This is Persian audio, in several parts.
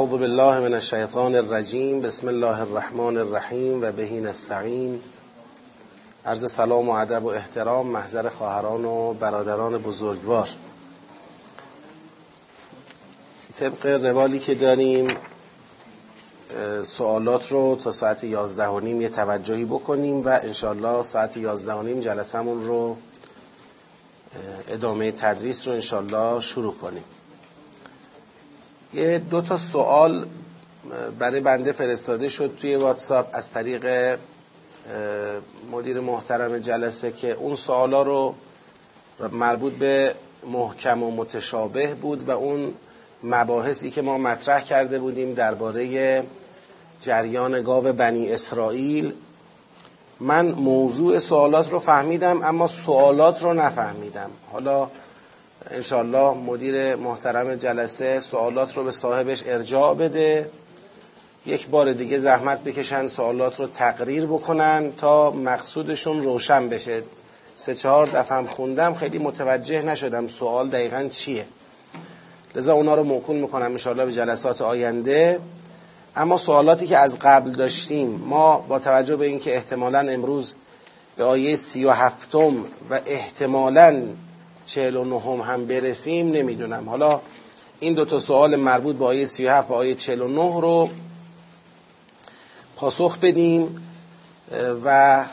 اعوذ بالله من الشیطان الرجیم بسم الله الرحمن الرحیم و بهی نستعین. عرض سلام و ادب و احترام محضر خواهران و برادران بزرگوار. طبق روالی که داریم سوالات رو تا ساعت یازده و نیم یه توجهی بکنیم و انشالله ساعت یازده و نیم جلسمون رو ادامه تدریس رو انشالله شروع کنیم. یه دو تا سوال برای بنده فرستاده شد توی واتساپ از طریق مدیر محترم جلسه که اون سوالا رو مربوط به محکم و متشابه بود و اون مباحثی که ما مطرح کرده بودیم درباره جریان گاو بنی اسرائیل. من موضوع سوالات رو فهمیدم اما سوالات رو نفهمیدم. حالا انشالله مدیر محترم جلسه سوالات رو به صاحبش ارجاع بده. یک بار دیگه زحمت بکشن سوالات رو تقریر بکنن تا مقصودشون روشن بشه. سه چهار دفعه خوندم خیلی متوجه نشدم سوال دقیقا چیه. لذا اونا رو موکول می‌کنم انشالله به جلسات آینده. اما سوالاتی که از قبل داشتیم ما با توجه به اینکه احتمالا امروز به آیه سی و هفتم و احتمالا چهل و نهم هم برسیم نمی‌دونم. حالا این دو تا سوال مربوط به آیه سی و هفت و آیه چهل و نه رو پاسخ بدیم و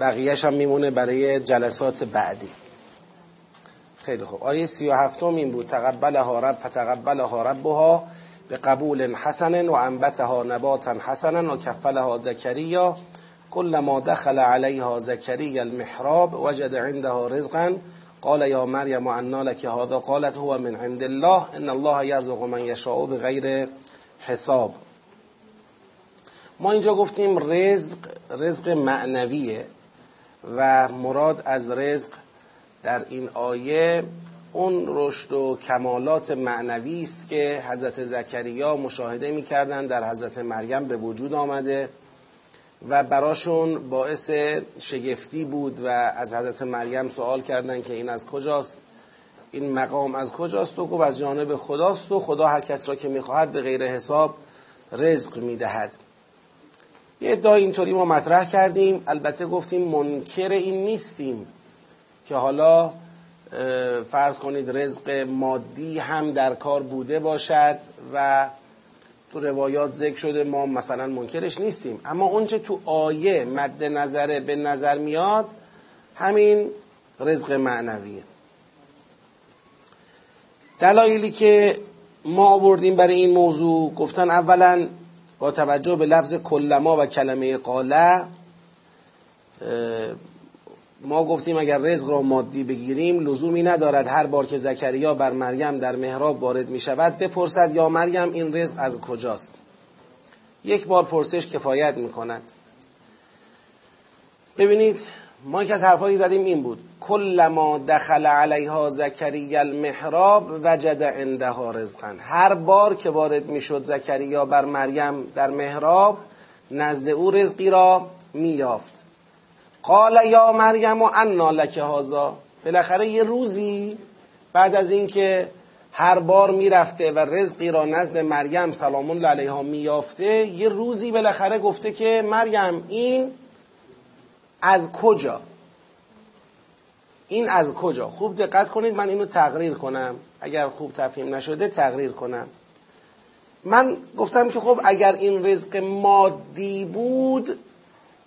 بقیهش هم میمونه برای جلسات بعدی. خیلی خوب. آیه سی و هفتم این بود. تقبلها رب فتقبلها ربها به قبول حسن و انبتها نباتا حسنا و کفلها زکریا. كلما دخل عليها زكريا المحراب وجد عندها رزقا. قال يا مريم أنى لك هذا؟ قالت هو من عند الله. ان الله يرزق من يشاء بغیر حساب. ما اینجا گفتیم رزق رزق معنویه و مراد از رزق در این آیه اون رشد و کمالات معنوی است که حضرت زکریا مشاهده می‌کردن در حضرت مریم به وجود آمده. و براشون باعث شگفتی بود و از حضرت مریم سوال کردن که این از کجاست؟ این مقام از کجاست و گفت از جانب خداست و خدا هر کس را که می‌خواهد به غیر حساب رزق می‌دهد. یه ادعا اینطوری ما مطرح کردیم البته گفتیم منکر این نیستیم که حالا فرض کنید رزق مادی هم در کار بوده باشد و تو روایات ذکر شده ما مثلا منکرش نیستیم. اما اونچه تو آیه مد نظره به نظر میاد همین رزق معنویه. دلایلی که ما آوردیم برای این موضوع گفتن اولا با توجه به لفظ کلما و کلمه قاله ما گفتیم اگر رزق را مادی بگیریم لزومی ندارد هر بار که زکریا بر مریم در محراب وارد می شود بپرسد یا مریم این رزق از کجاست. یک بار پرسش کفایت می کند ببینید ما یک از حرفایی زدیم این بود. کلما دخل علیها زکریا المحراب وجد عندها رزقا. هر بار که وارد می‌شد زکریا بر مریم در محراب نزد او رزقی را میافت قال یا مریم و انا لک هازا بالاخره یه روزی بعد از اینکه هر بار می‌رفته و رزقی را نزد مریم سلام الله علیها میافته یه روزی بالاخره گفته که مریم این از کجا؟ این از کجا؟ خوب دقت کنید من اینو تقریر کنم. اگر خوب تفهیم نشده تقریر کنم. من گفتم که خب اگر این رزق مادی بود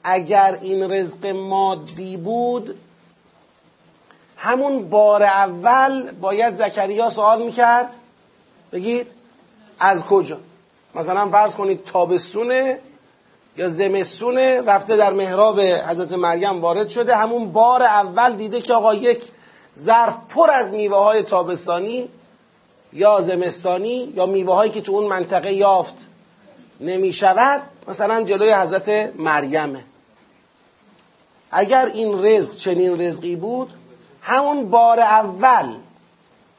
اگر این رزق مادی بود همون بار اول باید زکریا سوال می‌کرد بگید از کجا؟ مثلا فرض کنید تابستونه یا زمستونه رفته در محراب حضرت مریم وارد شده همون بار اول دیده که آقا یک ظرف پر از میوه های تابستانی یا زمستانی یا میوه هایی که تو اون منطقه یافت نمی شود مثلا جلوی حضرت مریمه. اگر این رزق چنین رزقی بود همون بار اول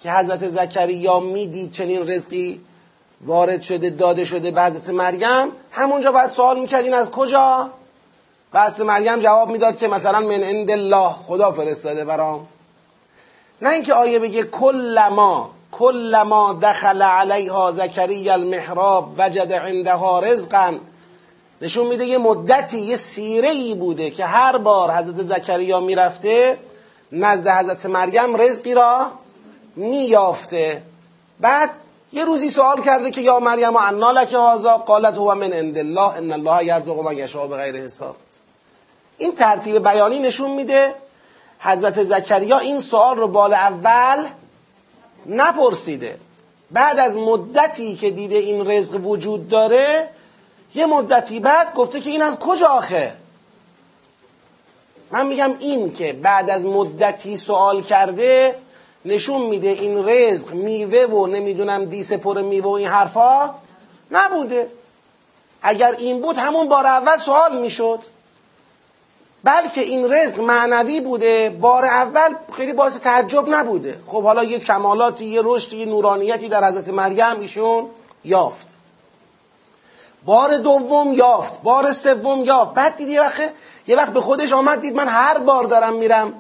که حضرت زکریا می‌دید چنین رزقی وارد شده داده شده به حضرت مریم همونجا باید سوال می‌کرد این از کجا؟ و حضرت مریم جواب می‌داد که مثلا من عند الله خدا فرستاده برام. نه اینکه آیه بگه کل ما کلما دخل علیها زکریا المحراب وجد عندها رزقا. نشون میده یه مدتی یه سیره ای بوده که هر بار حضرت زکریا می‌رفته نزد حضرت مریم رزقی را مییافته. بعد یه روزی سوال کرده که یا مریم انا لک هذا؟ قالت هو من عند الله ان الله یرزق من یشاء بغیر حساب. این ترتیب بیانی نشون میده حضرت زکریا این سوال رو بال اول نپرسیده. بعد از مدتی که دیده این رزق وجود داره یه مدتی بعد گفته که این از کجا آخه؟ من میگم این که بعد از مدتی سوال کرده نشون میده این رزق میوه و نمی‌دونم دیس پر میوه و این حرفا نبوده. اگر این بود همون بار اول سوال می‌شد. بلکه این رزق معنوی بوده بار اول خیلی باعث تعجب نبوده. خب حالا یه کمالاتی یه رشدی یه نورانیتی در حضرت مریم ایشون یافت. بار دوم یافت بار سوم یافت. بعد دید یه وقت یه وقت به خودش آمد دید من هر بار دارم میرم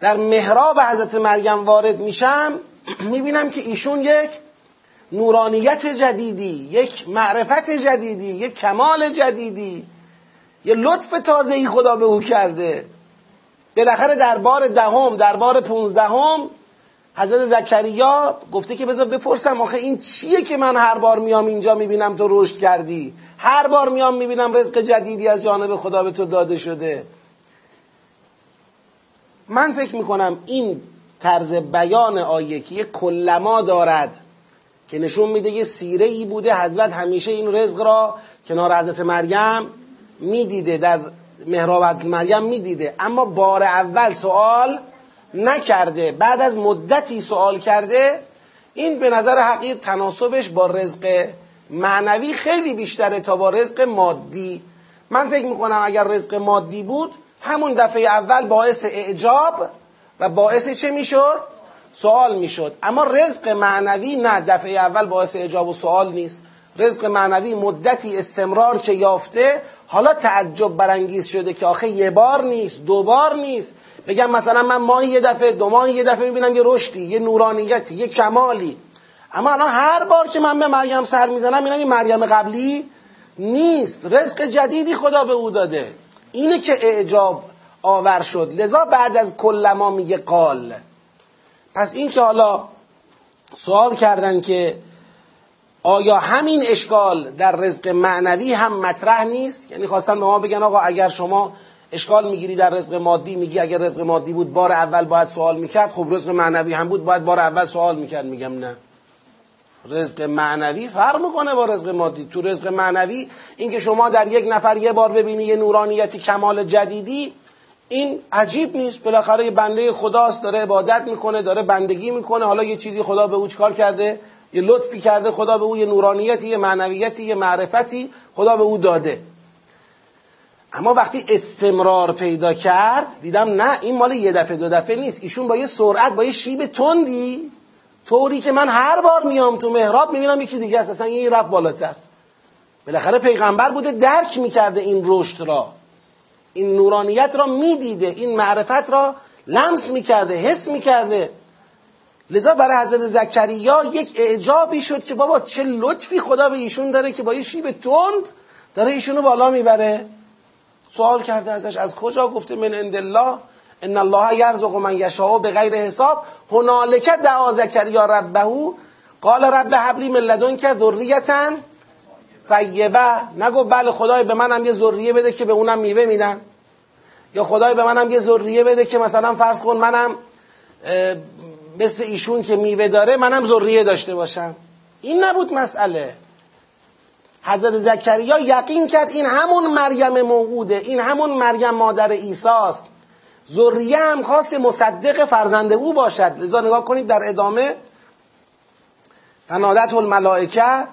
در محراب حضرت مریم وارد میشم می‌بینم که ایشون یک نورانیت جدیدی یک معرفت جدیدی یک کمال جدیدی یه لطف تازه ای خدا به او کرده. بالاخره در بار دهم در بار پونزدهم حضرت زکریا گفته که بذار بپرسم آخه این چیه که من هر بار میام اینجا می‌بینم تو رشد کردی؟ هر بار میام می‌بینم رزق جدیدی از جانب خدا به تو داده شده. من فکر می‌کنم این طرز بیان آیه که یک کلما دارد که نشون میده یه سیره ای بوده حضرت همیشه این رزق را کنار حضرت مریم می‌دیده در محراب از مریم می‌دیده. اما بار اول سوال نکرده بعد از مدتی سوال کرده این به نظر حقیق تناسبش با رزق معنوی خیلی بیشتره تا با رزق مادی. من فکر می‌کنم اگر رزق مادی بود همون دفعه اول باعث اعجاب و باعث چه می‌شد؟ سوال می‌شد. اما رزق معنوی نه دفعه اول باعث اعجاب و سوال نیست. رزق معنوی مدتی استمرار که یافته حالا تعجب برانگیز شده که آخه یه بار نیست دو بار نیست. بگم مثلا من ماهی یه دفعه دو ماهی یه دفعه می‌بینم یه رشدی یه نورانیتی یه کمالی. اما الان هر بار که من به مریم سر می‌زنم اینا یه مریم قبلی نیست. رزق جدیدی خدا به او داده. اینه که اعجاب آور شد. لذا بعد از کلما میگه قال. پس این که حالا سوال کردن که آیا همین اشکال در رزق معنوی هم مطرح نیست؟ یعنی خواستن به ما بگن آقا اگر شما اشکال می‌گیری در رزق مادی میگی اگر رزق مادی بود بار اول باید سوال می‌کرد. خب رزق معنوی هم بود باید بار اول سوال می‌کرد. میگم نه. رزق معنوی فرق می‌کنه با رزق مادی. تو رزق معنوی اینکه شما در یک نفر یه بار ببینی یه نورانیتی کمال جدیدی این عجیب نیست. بالاخره یه بنده خداست داره عبادت می‌کنه داره بندگی می‌کنه. حالا یه چیزی خدا به او چکار کرده؟ یه لطفی کرده خدا به او یه نورانیتی یه معنویتی یه معرفتی خدا به او داده. اما وقتی استمرار پیدا کرد دیدم نه این مال یه دفعه دو دفعه نیست. ایشون با یه سرعت با یه شیب تندی طوری که من هر بار میام تو محراب می‌بینم یکی دیگه است. اصلا یه رفت بالاتر. بالاخره پیغمبر بوده درک می‌کرده این رشد را. این نورانیت را می‌دیده این معرفت را لمس می‌کرده حس می‌کرده. لذا برای حضرت زکریا یک اعجابی شد که بابا چه لطفی خدا به ایشون داره که با یه شیب تند داره ایشونو بالا می‌بره. سوال کرده ازش از کجا گفته من عند الله؟ ان الله یرزق من یشاء به غیر حساب. هنالک دعا زکریا ربه قال رب حبلی من لدنک ذریتا طیبه. نگو بله خدای به منم یه ذریه بده که به اونم میوه میدن. یا خدای به منم یه ذریه بده که مثلا فرض کن منم مثل ایشون که میوه داره منم ذریه داشته باشم. این نبود مسئله. حضرت زکریا یقین کرد این همون مریم موعوده این همون مریم مادر ایساست ذریه هم خواست که مصدق فرزند او باشد. لذا نگاه کنید در ادامه فنادت الملائکه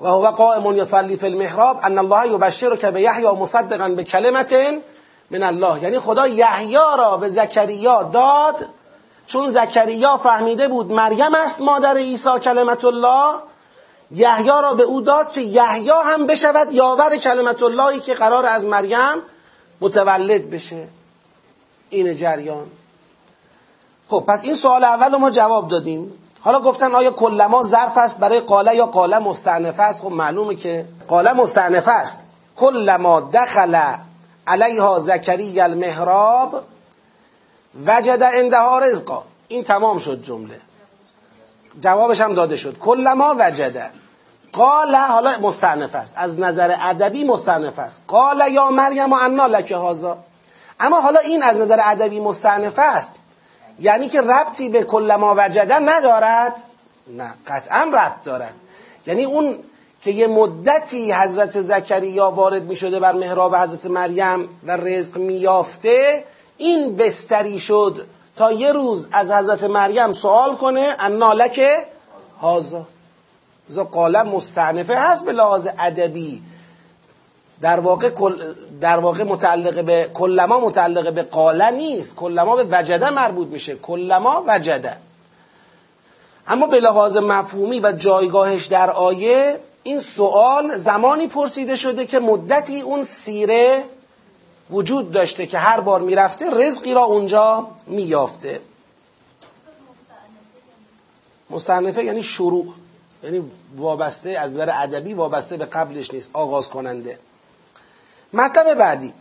و هو قائم یصلی فی المحراب ان الله یبشرک بیحیی مصدقا به کلمت من الله. یعنی خدا یحیی را به زکریا داد. چون زکریا فهمیده بود مریم است مادر عیسی کلمت الله یحیی را به او داد که یحیی هم بشود یاور کلمت اللهی که قرار از مریم متولد بشه. این جریان. خب پس این سوال اول ما جواب دادیم. حالا گفتن آیا کلما ظرف است برای قاله یا قاله مستعنفه است؟ خب معلومه که قاله مستعنفه است. کلما دخل علیها زکری المهراب وجد اندها رزقا. این تمام شد جمله. جوابش هم داده شد. کلما وجده. قال حالا مستعنف است. از نظر ادبی مستعنف است. قال یا مریم انا لک هازا اما حالا این از نظر ادبی مستعنف است. یعنی که ربطی به کلما وجده ندارد؟ نه قطعا ربط دارد. یعنی اون که یه مدتی حضرت زکریا وارد می شده بر محراب حضرت مریم و رزق میافته این بستری شد. تا یه روز از حضرت مریم سوال کنه انا لک هازا زا قالم مستعنفه هست به لحاظ ادبی. در واقع در واقع متعلق به کلما متعلق به قاله نیست. کلما به وجده مربوط میشه. کلما وجده اما به لحاظ مفهومی و جایگاهش در آیه این سوال زمانی پرسیده شده که مدتی اون سیره وجود داشته که هر بار می‌رفته رزقی را اونجا میافته مستعنفه یعنی شروع یعنی وابسته از نظر ادبی وابسته به قبلش نیست آغاز کننده. مطلب بعدی.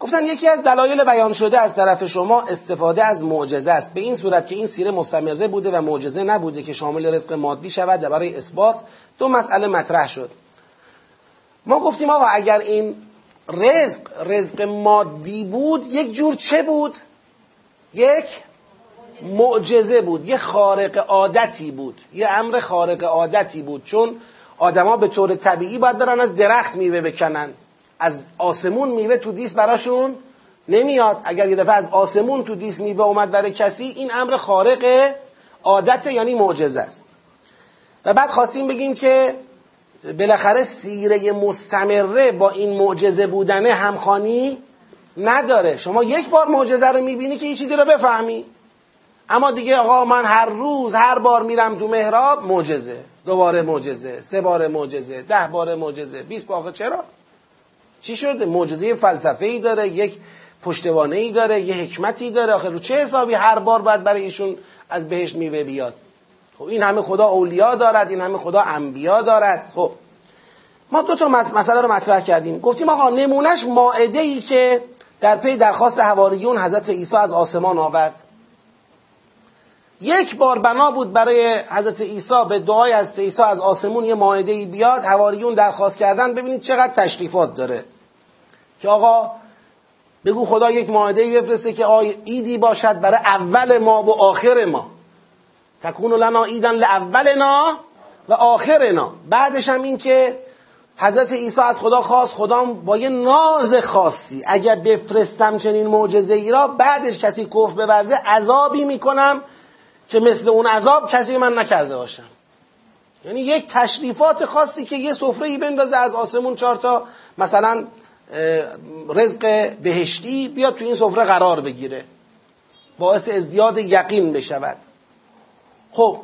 گفتن یکی از دلایل بیان شده از طرف شما استفاده از معجزه است. به این صورت که این سیره مستمره بوده و معجزه نبوده که شامل رزق مادی شود و برای اثبات دو مسئله مطرح شد. ما گفتیم آقا اگر این رزق رزق مادی بود یک جور چه بود؟ یک معجزه بود یه خارق عادتی بود یه امر خارق عادتی بود. چون آدما به طور طبیعی باید برن از درخت میوه بکنن از آسمون میوه تو دیس براشون نمیاد. اگر یه دفعه از آسمون تو دیس میوه اومد برای کسی این امر خارق عادت یعنی معجزه است. و بعد خواستیم بگیم که بالاخره سیره مستمره با این معجزه بودنه همخانی نداره. شما یک بار معجزه رو می‌بینی که این چیزی رو بفهمی. اما دیگه آقا من هر روز هر بار میرم تو محراب معجزه. دوباره معجزه سه بار معجزه ده بار معجزه 20 بار. چرا؟ چی شده؟ معجزه فلسفه ای داره یک پشتوانه ای داره یه حکمتی داره. آخه رو چه حسابی هر بار باید برای ایشون از بهشت میوه بیاد؟ خب این همه خدا اولیا دارد این همه خدا انبیا دارد. خب ما دو تا مسئله رو مطرح کردیم. گفتیم آقا نمونهش ماعده ای که در پی درخواست حواریون حضرت عیسی از آسمان آورد. یک بار بنا بود برای حضرت عیسی به دعای حضرت عیسی از آسمون یه ماعده ای بیاد حواریون درخواست کردن ببینید چقدر تشریفات داره. که آقا بگو خدا یک ماعده ای بفرسته که آی ایدی باشد برای اول ما و آخر ما. تکون لنا ایدن لاولنا و آخرنا. بعدش هم این که حضرت عیسی از خدا خواست خدا با یه ناز خاصی. اگر بفرستم چنین معجزه ای را بعدش کسی کفر بورزه عذابی می‌کنم که مثل اون عذاب کسی من نکرده باشم. یعنی یک تشریفات خاصی که یه سفره ای بندازه از آسمون چهار تا مثلا رزق بهشتی بیاد تو این سفره قرار بگیره. باعث ازدیاد یقین بشود. خب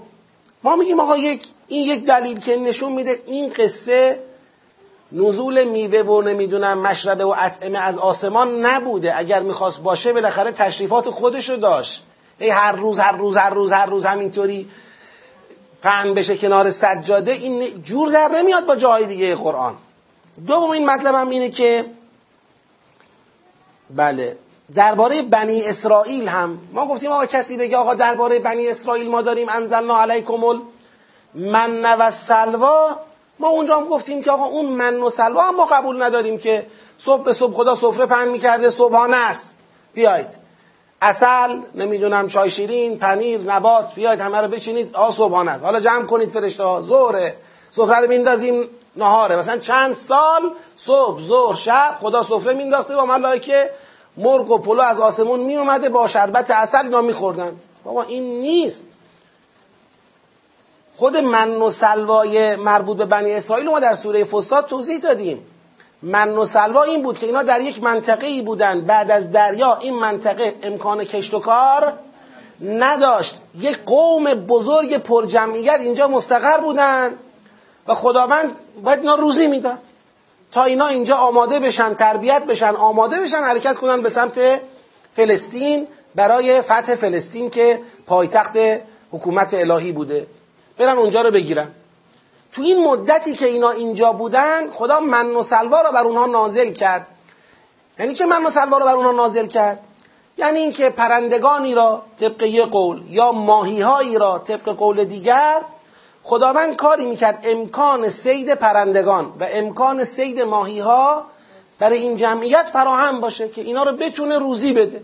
ما میگیم آقا یک این یک دلیل که نشون میده این قصه نزول میوه و نمی‌دونم مشربه و اطعمه از آسمان نبوده. اگر می‌خواست باشه بالاخره تشریفات خودشو داشت. ای هر روز هر روز هر روز هر روز همینطوری پهن بشه کنار سجاده این جور در نمیاد با جای دیگه قرآن. دوم این مطلب هم اینه که بله درباره بنی اسرائیل هم ما گفتیم آقا کسی بگه آقا درباره بنی اسرائیل ما داریم انزلنا علیکم من و سلوا؟ ما اونجا هم گفتیم که آقا اون من و سلوا هم ما قبول نداریم که صبح به صبح خدا سفره پهن می‌کرده صبحانه است. بیاید اصل نمی‌دونم چای شیرین پنیر نبات بیاید همه رو بچینید. آ صبحانه حالا جمع کنید فرشته ها ظهره. سفره رو میندازیم نهاره. مثلا چند سال؟ صبح ظهر شب خدا سفره مینداخته. با ملائکه مرغ و پلو از آسمون می اومده با شربت اصل اینا میخوردن. بابا این نیست. خود من و سلوای مربوط به بنی اسرائیل ما در سوره فستاد توضیح دادیم. من و سلوا این بود که اینا در یک منطقه ای بودن. بعد از دریا این منطقه امکان کشت و کار نداشت. یک قوم بزرگ پرجمعیت اینجا مستقر بودن و خداوند باید اینا روزی می‌داد. تا اینا اینجا آماده بشن تربیت بشن آماده بشن حرکت کنن به سمت فلسطین برای فتح فلسطین که پایتخت حکومت الهی بوده. برن اونجا رو بگیرن. تو این مدتی که اینا اینجا بودن خدا من و سلوا رو بر اونها نازل کرد. یعنی چه من و سلوا رو بر اونها نازل کرد؟ یعنی اینکه پرندگانی را طبق یه قول یا ماهیهایی را طبق قول دیگر خداوند کاری می‌کرد امکان سید پرندگان و امکان سید ماهی ها برای این جمعیت فراهم باشه که اینا رو بتونه روزی بده.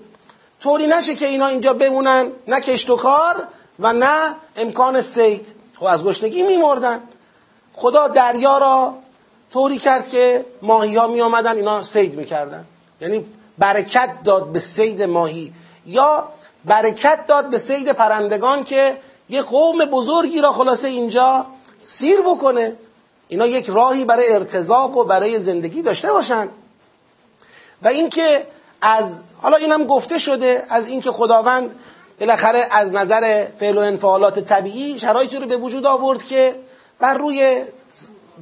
طوری نشه که اینا اینجا بمونن نه کشت و کار و نه امکان سید خب از گشنگی میمردن. خدا دریا را طوری کرد که ماهی ها می اینا سید می‌کردن. یعنی برکت داد به سید ماهی. یا برکت داد به سید پرندگان که یه قوم بزرگی را خلاصه اینجا سیر بکنه. اینا یک راهی برای ارتزاق و برای زندگی داشته باشن. و اینکه از حالا اینم گفته شده از اینکه خداوند بالاخره از نظر فعل و انفعالات طبیعی شرایطی رو به وجود آورد که بر روی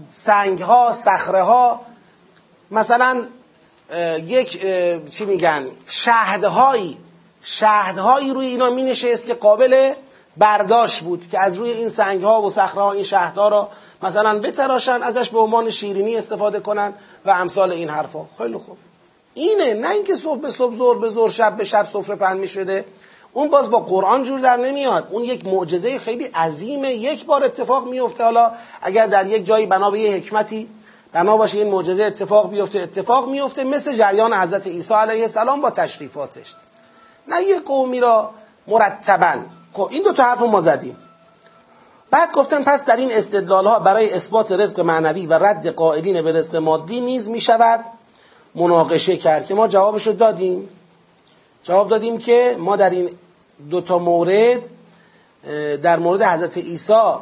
سنگ ها صخره ها مثلا یک چی میگن؟ شهدهایی شهدهایی روی اینا می نشست که قابل برداشت بود که از روی این سنگ ها و صخره ها این شهدها را مثلا بتراشن ازش به عنوان شیرینی استفاده کنن و امثال این حرفا. خیلی خوب. اینه نه اینکه صبح به صبح زور به زور شب به شب سفره پهن می شده اون باز با قرآن جور در نمیاد. اون یک معجزه خیلی عظیمه. یک بار اتفاق میفته حالا اگر در یک جایی بنا به حکمتی بنا باشه این معجزه اتفاق بیفته اتفاق میفته مثل جریان حضرت عیسی علیه السلام با تشریفاتش. نه یه قومی را مرتبا خب این دو تا حرف ما زدیم. بعد گفتن پس در این استدلال ها برای اثبات رزق معنوی و رد قائلین به رزق مادی نیز می شود مناقشه کرد که ما جوابش رو دادیم. جواب دادیم که ما در این دو تا مورد در مورد حضرت عیسی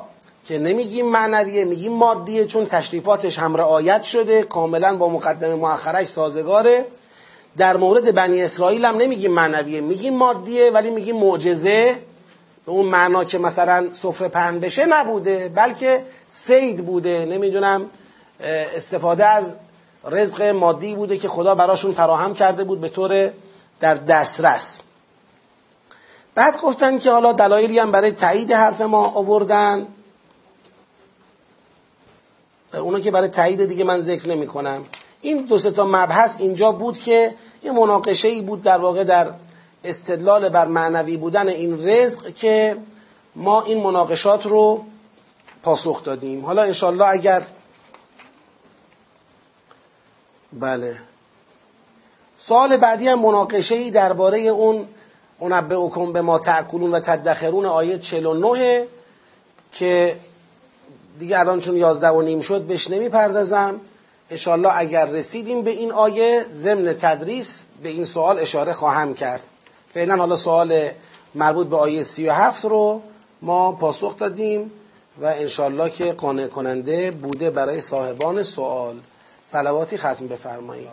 که نمیگیم معنویه میگیم مادیه چون تشریفاتش هم رعایت شده کاملا با مقدمه مؤخرش سازگاره. در مورد بنی اسرائیل هم نمیگیم معنویه میگیم مادیه ولی میگیم معجزه. به اون معنا که مثلا سفره پهن بشه نبوده بلکه سید بوده. نمی‌دونم استفاده از رزق مادی بوده که خدا براشون فراهم کرده بود به طور در دسترس. بعد گفتن که حالا دلایلی هم برای تایید حرف ما آوردن. اونا که برای تایید دیگه من ذکر نمی کنم این دو تا مبحث اینجا بود که یه مناقشه ای بود در واقع در استدلال بر معنوی بودن این رزق که ما این مناقشات رو پاسخ دادیم. حالا انشالله اگر بله. سوال بعدی هم مناقشه ای درباره اون منبعکم به ما تأکلون و تدخرون آیه 49 که دیگه الان چون یازده و نیم شد بهش نمی‌پردازم. انشالله اگر رسیدیم به این آیه ضمن تدریس به این سوال اشاره خواهم کرد. فعلا حالا سوال مربوط به آیه سی و هفت رو ما پاسخ دادیم و انشالله که قانع کننده بوده برای صاحبان سوال. سلواتی ختم بفرمایید.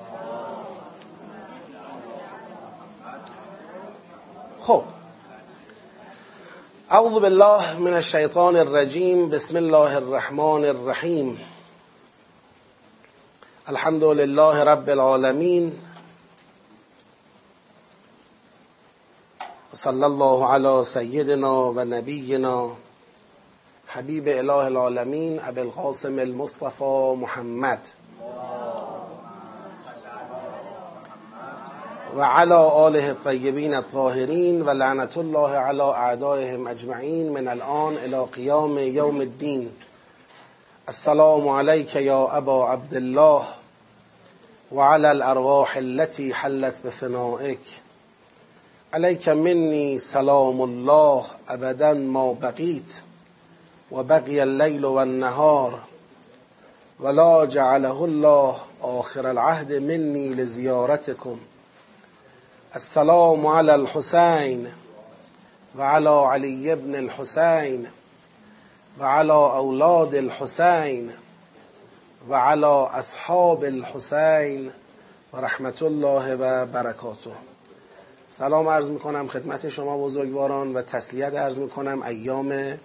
خب. اعوذ بالله من الشیطان الرجیم. بسم الله الرحمن الرحیم. الحمد لله رب العالمين صلی الله علی سیدنا و نبینا حبیب اله العالمین ابی القاسم المصطفى محمد. و علی آله الطیبین الطاهرین و لعنت الله علی اعدائهم اجمعین من الان الى قیام یوم الدین. السلام عليك يا أبا عبد الله وعلى الأرواح التي حلت بفنائك عليك مني سلام الله أبدا ما بقيت وبقي الليل والنهار ولا جعله الله آخر العهد مني لزيارتكم. السلام على الحسين وعلى علي بن الحسين وعلى أولاد الحسین و علی أصحاب الحسین و رحمت الله و برکاته سلام عرض می‌کنم خدمت شما بزرگواران و تسلیت عرض می‌کنم ایام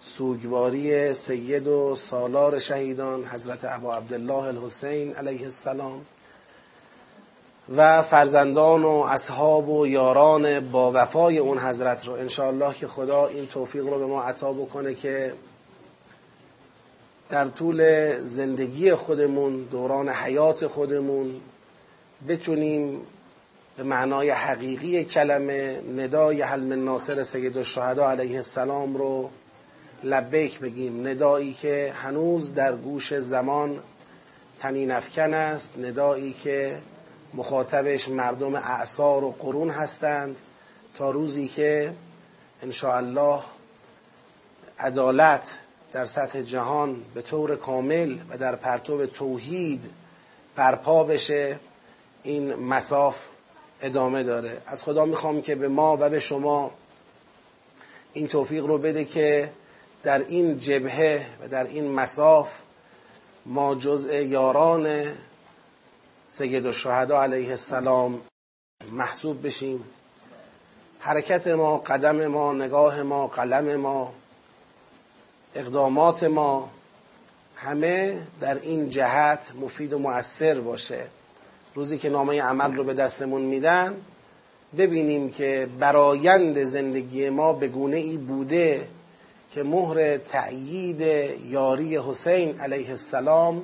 سوگواری سید و سالار شهیدان حضرت ابا عبدالله الحسین علیه السلام و فرزندان و اصحاب و یاران با وفای اون حضرت رو. انشاءالله که خدا این توفیق رو به ما عطا بکنه که در طول زندگی خودمون دوران حیات خودمون بتونیم به معنای حقیقی کلمه ندای حلم ناصر سید الشهدا علیه السلام رو لبیک بگیم. ندایی که هنوز در گوش زمان تنین افکن است ندایی که مخاطبش مردم اعثار و قرون هستند تا روزی که الله عدالت در سطح جهان به طور کامل و در پرتو توحید برپا بشه این مساف ادامه داره. از خدا می‌خوام که به ما و به شما این توفیق رو بده که در این جبهه و در این مساف ما جزء یاران سید الشهدا علیه السلام محسوب بشیم. حرکت ما قدم ما نگاه ما قلم ما اقدامات ما همه در این جهت مفید و مؤثر باشه. روزی که نامه عمل رو به دستمون میدن ببینیم که برایند زندگی ما به گونه ای بوده که مهر تأیید یاری حسین علیه السلام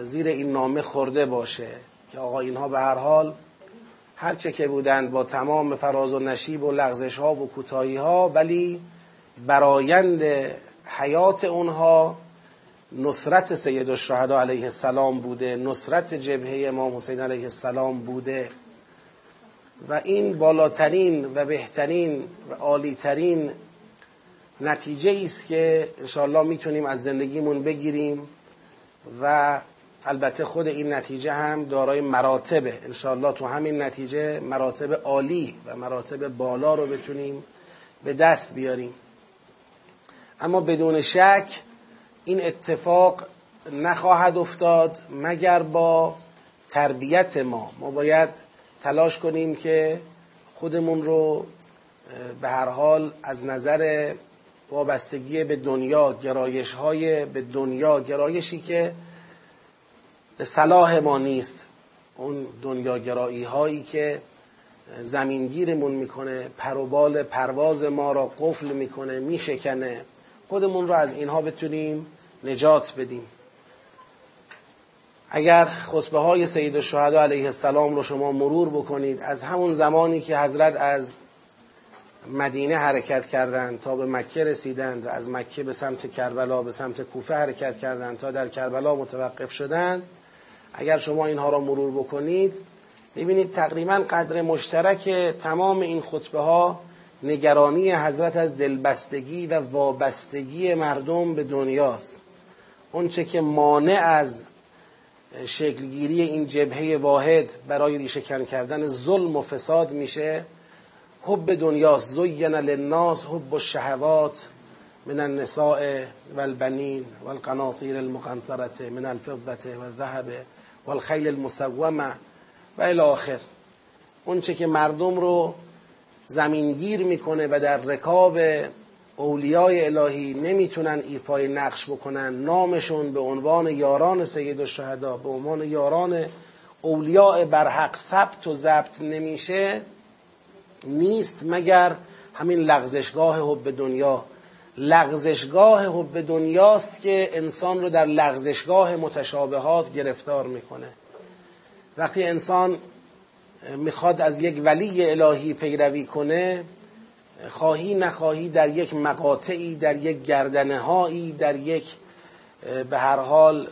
زیر این نامه خورده باشه که آقا اینها به هر حال هرچه که بودند با تمام فراز و نشیب و لغزش ها و کوتاهی ها ولی برایند حیات اونها نصرت سید الشهدا علیه السلام بوده نصرت جبهه امام حسین علیه السلام بوده. و این بالاترین و بهترین و عالیترین نتیجه است که انشاءالله می‌تونیم از زندگیمون بگیریم و البته خود این نتیجه هم دارای مراتبه. انشاءالله تو همین نتیجه مراتب عالی و مراتب بالا رو بتونیم به دست بیاریم. اما بدون شک این اتفاق نخواهد افتاد مگر با تربیت ما. ما باید تلاش کنیم که خودمون رو به هر حال از نظر وابستگی به دنیا گرایش های به دنیا گرایشی که به صلاح ما نیست. اون دنیا گرایی هایی که زمینگیرمون می‌کنه پروبال پرواز ما را قفل می‌کنه میشکنه. خودمون رو از اینها بتونیم نجات بدیم. اگر خطبه های سید الشهدا علیه السلام رو شما مرور بکنید از همون زمانی که حضرت از مدینه حرکت کردند تا به مکه رسیدند و از مکه به سمت کربلا به سمت کوفه حرکت کردند تا در کربلا متوقف شدند اگر شما اینها را مرور بکنید می‌بینید تقریبا قدر مشترک تمام این خطبه ها نگرانی حضرت از دلبستگی و وابستگی مردم به دنیاست. اونچه که مانع از شکلگیری این جبهه واحد برای ریشهکن کردن ظلم و فساد میشه حب دنیاست. زین للناس حب الشهوات من النساء والبنین والقناطیر المقنطرة من الفضة والذهب والخیل المسومه و الی آخر. اونچه که مردم رو زمینگیر می‌کنه و در رکاب اولیای الهی نمی‌تونن ایفای نقش بکنن. نامشون به عنوان یاران سید الشهدا به عنوان یاران اولیاء برحق ثبت و ضبط نمیشه نیست مگر همین لغزشگاه حب دنیا. لغزشگاه حب دنیاست که انسان رو در لغزشگاه متشابهات گرفتار می‌کنه. وقتی انسان می‌خواد از یک ولی الهی پیروی کنه خواهی نخواهی در یک مقاطعی در یک گردنه هایی در یک به هر حال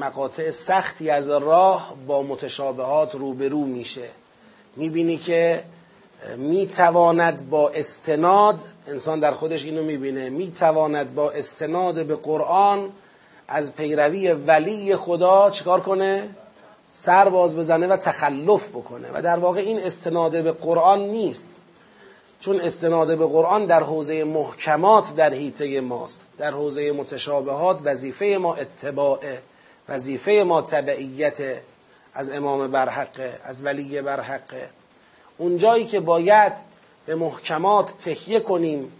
مقاطع سختی از راه با متشابهات روبرو میشه. می‌بینی که می‌تواند با استناد انسان در خودش اینو می‌بینه می‌تواند با استناد به قرآن از پیروی ولی خدا چیکار کنه؟ سر باز بزنه و تخلف بکنه. و در واقع این استناد به قرآن نیست. چون استناد به قرآن در حوزه محکمات در حیطه ماست. در حوزه متشابهات وظیفه ما اتباعه. وظیفه ما تبعیت از امام برحقه از ولی برحقه. اونجایی که باید به محکمات تهیه کنیم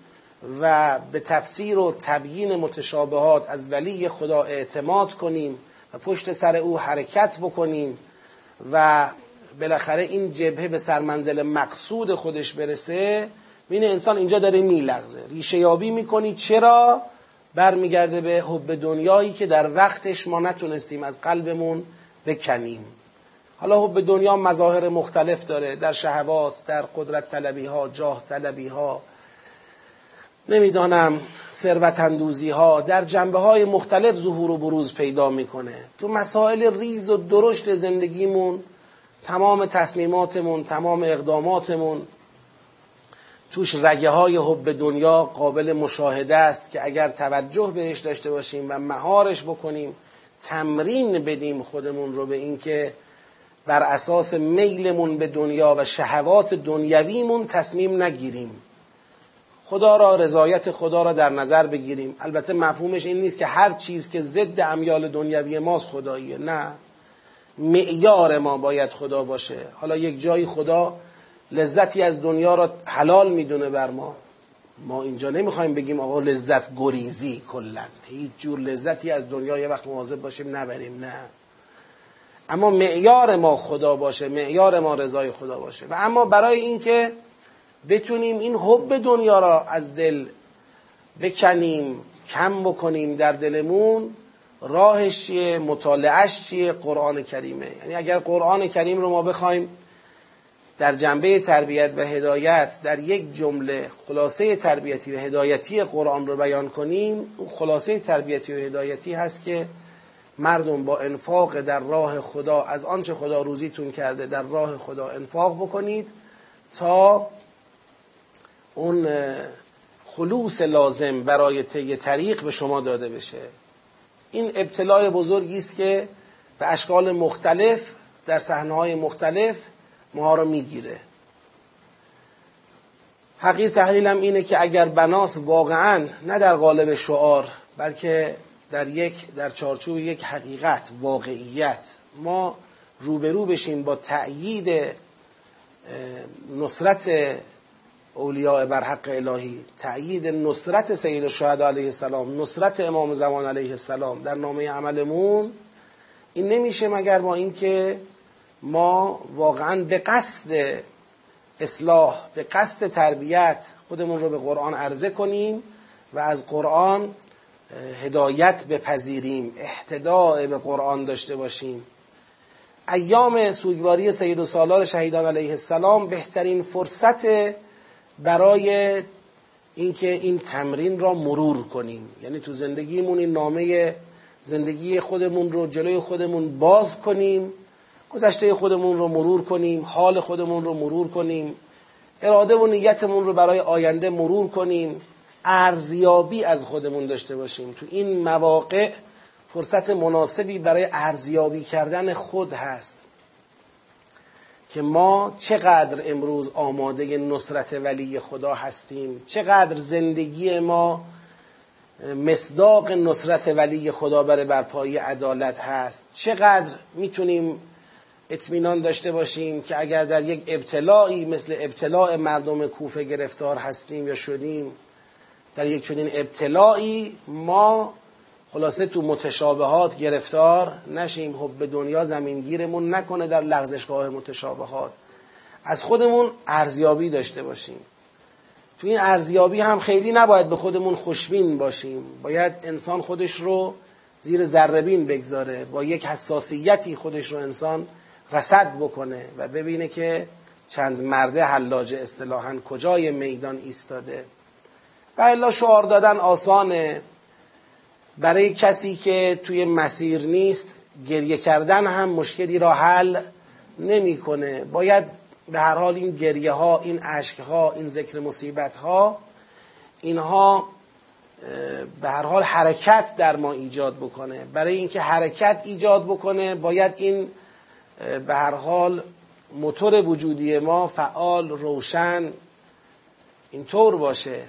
و به تفسیر و تبیین متشابهات از ولی خدا اعتماد کنیم و پشت سر او حرکت بکنیم و بالاخره این جبهه به سرمنزل مقصود خودش برسه. بین انسان اینجا داره میلغزه. ریشه یابی می‌کنی. چرا؟ برمیگرده به حب دنیایی که در وقتش ما نتونستیم از قلبمون بکنیم. حالا حب دنیا مظاهر مختلف داره. در شهوات در قدرت طلبی ها جاه طلبی ها نمی‌دانم ثروت اندوزی ها در جنبه های مختلف ظهور و بروز پیدا می‌کنه. تو مسائل ریز و درشت زندگیمون تمام تصمیماتمون تمام اقداماتمون توش رگه های حب دنیا قابل مشاهده است که اگر توجه بهش داشته باشیم و مهارش بکنیم تمرین بدیم خودمون رو به اینکه بر اساس میلمون به دنیا و شهوات دنیویمون تصمیم نگیریم. خدا را رضایت خدا را در نظر بگیریم. البته مفهومش این نیست که هر چیز که ضد امیال دنیوی ماست خداییه. نه. معیار ما باید خدا باشه. حالا یک جایی خدا لذتی از دنیا را حلال می‌دونه بر ما. ما اینجا نمی‌خوایم بگیم آقا لذت گریزی کلا. هیچ جور لذتی از دنیا یه وقت مواظب باشیم نبریم. نه. اما معیار ما خدا باشه معیار ما رضای خدا باشه. و اما برای اینکه بتونیم این حب دنیا را از دل بکنیم کم بکنیم در دلمون راهش چیه؟ مطالعهش چیه؟ قرآن کریمه. یعنی اگر قرآن کریم رو ما بخوایم در جنبه تربیت و هدایت در یک جمله خلاصه تربیتی و هدایتی قرآن رو بیان کنیم خلاصه تربیتی و هدایتی هست که مردم با انفاق در راه خدا از آنچه خدا روزیتون کرده در راه خدا انفاق بکنید تا اون خلوص لازم برای طی طریق به شما داده بشه. این ابتلاع بزرگی است که به اشکال مختلف در صحنه‌های مختلف ما رو می‌گیره. حقیق تحلیلم اینه که اگر بناس واقعا نه در قالب شعار بلکه در یک در چارچوب یک حقیقت واقعیت ما روبرو بشیم با تأیید نصرت اولیاء بر حق الهی. تأیید نصرت سید الشهدا علیه السلام نصرت امام زمان علیه السلام در نامه عملمون. این نمیشه مگر با اینکه ما واقعا به قصد اصلاح به قصد تربیت خودمون رو به قرآن عرضه کنیم و از قرآن هدایت بپذیریم احتداء به قرآن داشته باشیم. ایام سوگواری سید و سالار شهیدان علیه السلام بهترین فرصت برای اینکه این تمرین را مرور کنیم. یعنی تو زندگیمون این نامه زندگی خودمون رو جلوی خودمون باز کنیم گذشته خودمون رو مرور کنیم حال خودمون رو مرور کنیم اراده و نیتمون رو برای آینده مرور کنیم ارزیابی از خودمون داشته باشیم. تو این مواقع فرصت مناسبی برای ارزیابی کردن خود هست. که ما چقدر امروز آماده نصرت ولی خدا هستیم؟ چقدر زندگی ما مصداق نصرت ولی خدا برای برپایی عدالت هست؟ چقدر می‌تونیم اطمینان داشته باشیم که اگر در یک ابتلاعی مثل ابتلاع مردم کوفه گرفتار هستیم یا شدیم در یک چنین ابتلاعی ما خلاصه تو متشابهات گرفتار نشیم حب دنیا زمینگیرمون نکنه در لغزشگاه متشابهات. از خودمون ارزیابی داشته باشیم. تو این ارزیابی هم خیلی نباید به خودمون خوشبین باشیم. باید انسان خودش رو زیر ذربین بگذاره با یک حساسیتی خودش رو انسان رسد بکنه و ببینه که چند مرده حلاج اصطلاحا کجای میدان ایستاده. و الا شعار دادن آسانه. برای کسی که توی مسیر نیست گریه کردن هم مشکلی را حل نمی‌کنه. باید به هر حال این گریه ها این عشق ها این ذکر مصیبت ها اینها به هر حال حرکت در ما ایجاد بکنه. برای اینکه حرکت ایجاد بکنه باید این به هر حال موتور وجودی ما فعال روشن اینطور باشه.